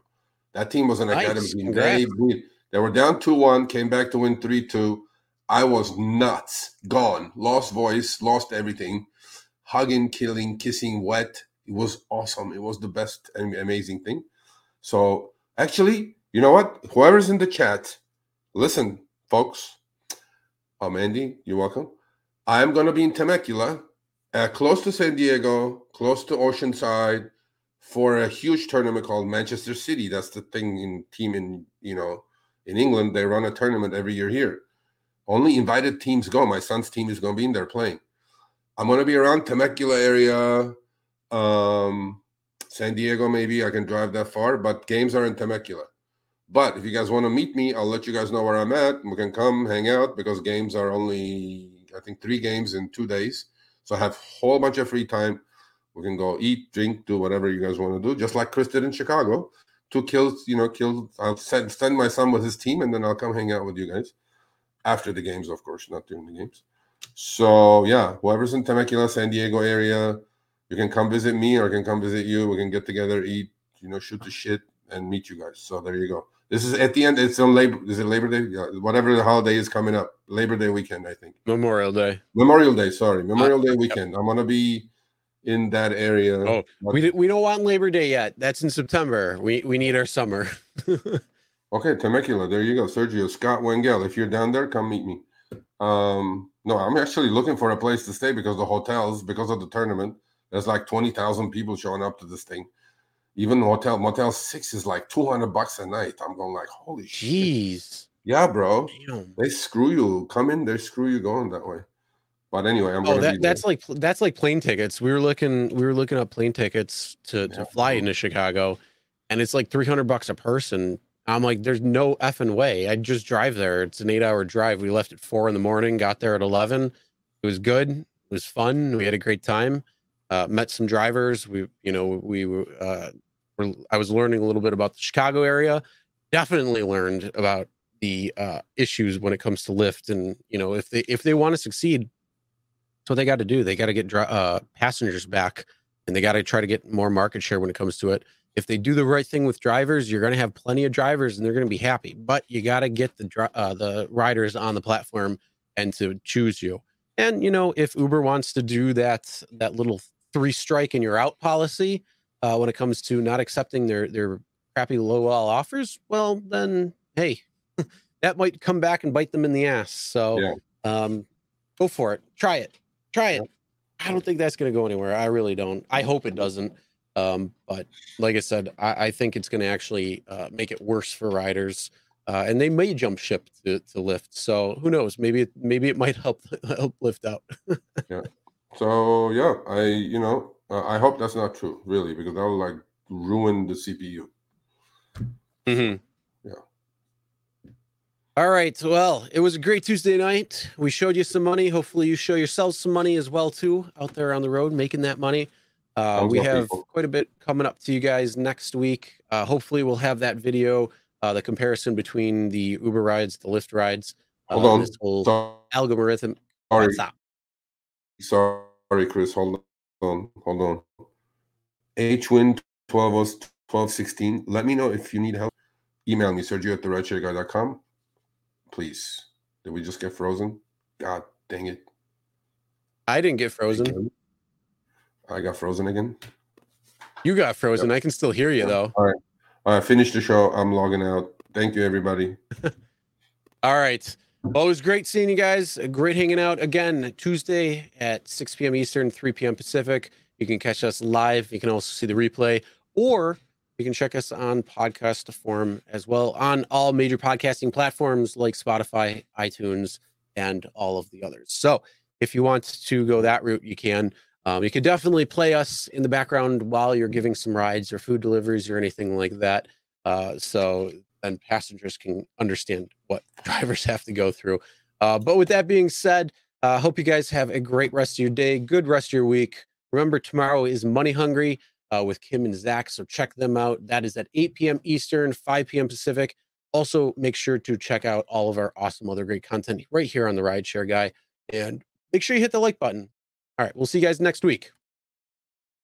Speaker 2: That team was an
Speaker 1: Nice.
Speaker 2: academy team. They, beat- they were down 2-1, came back to win 3-2. I was nuts, gone, lost voice, lost everything. Hugging, killing, kissing, wet. It was awesome. It was the best and amazing thing. So actually, you know what? Whoever's in the chat, listen, folks. Um, Andy, you're welcome. I'm to be in Temecula, uh, close to San Diego, close to Oceanside, for a huge tournament called Manchester City. That's the thing in team in you know in England. They run a tournament every year here. Only invited teams go. My son's team is to be in there playing. I'm to be around Temecula area, um, San Diego. Maybe I can drive that far, but games are in Temecula. But if you guys want to meet me, I'll let you guys know where I'm at. We can come hang out because games are only, I think, three games in two days. So I have a whole bunch of free time. We can go eat, drink, do whatever you guys want to do, just like Chris did in Chicago. Two kills, you know, kill. I'll send, send my son with his team, and then I'll come hang out with you guys after the games, of course, not during the games. So yeah, whoever's in Temecula, San Diego area, You can come visit me, or I can come visit you. We can get together, eat, you know, shoot the shit, and meet you guys. So there you go. This is at the end. It's on Labor. Is it Labor Day? Yeah, whatever the holiday is coming up. Labor Day weekend, I think.
Speaker 1: Memorial Day.
Speaker 2: Memorial Day. Sorry, Memorial Day weekend. I'm gonna be in that area.
Speaker 1: Oh,
Speaker 2: But-
Speaker 1: We, we don't want Labor Day yet. That's in September. We we need our summer. [LAUGHS]
Speaker 2: Okay, Temecula. There you go, Sergio Scott Wengel. If you're down there, come meet me. Um, no, I'm actually looking for a place to stay because the hotels, because of the tournament, there's like twenty thousand people showing up to this thing. Even hotel Motel Six is like two hundred bucks a night. I'm going like, holy shit.
Speaker 1: Jeez.
Speaker 2: Yeah, bro.
Speaker 1: Damn.
Speaker 2: They screw you. Come in, they screw you going that way. But anyway, I'm
Speaker 1: Oh, that, that's like that's like plane tickets. We were looking we were looking up plane tickets to to fly into Chicago, and it's like three hundred bucks a person. I'm like, there's no effing way. I just drive there. It's an eight hour drive. We left at four in the morning, got there at eleven. It was good. It was fun. We had a great time. Uh, met some drivers. We, you know, we uh, were. I was learning a little bit about the Chicago area. Definitely learned about the uh, issues when it comes to Lyft, and you know, if they if they want to succeed, that's what they got to do. They got to get dri- uh, passengers back, and they got to try to get more market share when it comes to it. If they do the right thing with drivers, you're going to have plenty of drivers, and they're going to be happy. But you got to get the dri- uh, the riders on the platform and to choose you. And you know, if Uber wants to do that that little three strike and you're out policy uh, when it comes to not accepting their their crappy low wall offers, well, then hey, [LAUGHS] that might come back and bite them in the ass. So
Speaker 2: Yeah.
Speaker 1: um, go for it. Try it. Try it. I don't think that's going to go anywhere. I really don't. I hope it doesn't. Um, but like I said, I, I think it's going to actually uh, make it worse for riders, uh, and they may jump ship to, to Lyft. So who knows? Maybe it, maybe it might help [LAUGHS] help Lyft out. [LAUGHS]
Speaker 2: So yeah, I you know uh, I hope that's not true, really, because that will like ruin the CPU.
Speaker 1: Mm-hmm.
Speaker 2: Yeah.
Speaker 1: All right. Well, it was a great Tuesday night. We showed you some money. Hopefully, you show yourselves some money as well too out there on the road making that money. Uh, we have
Speaker 2: people.
Speaker 1: quite a bit coming up to you guys next week. Uh, hopefully, we'll have that video, uh, the comparison between the Uber rides, the Lyft rides,
Speaker 2: Hold
Speaker 1: uh,
Speaker 2: on.
Speaker 1: this whole algorithm.
Speaker 2: Sorry? Sorry, Chris. Hold on, hold on. HWin 12 1216. Let me know if you need help. Email me, Sergio at the rideshareguy.com. Please. Did we just get frozen? God dang it.
Speaker 1: I didn't get frozen.
Speaker 2: I got frozen again.
Speaker 1: You got frozen. I can still hear you though.
Speaker 2: All right. All right. finish the show. I'm logging out. Thank you, everybody. [LAUGHS]
Speaker 1: All right. Was great seeing you guys. Great hanging out again Tuesday at 6 p.m. Eastern, 3 p.m. Pacific. You can catch us live. You can also see the replay, or you can check us on podcast form as well on all major podcasting platforms like Spotify, iTunes, and all of the others. So if you want to go that route, you can. Um, you can definitely play us in the background while you're giving some rides or food deliveries or anything like that. Uh, so then passengers can understand what [LAUGHS] drivers have to go through. Uh, but with that being said, I uh, hope you guys have a great rest of your day, good rest of your week. Remember, tomorrow is Money Hungry uh, with Kim and Zach, so check them out. That is at 8 p.m. Eastern, 5 p.m. Pacific. Also, make sure to check out all of our awesome other great content right here on the Rideshare Guy, and make sure you hit the like button. All right, we'll see you guys next week.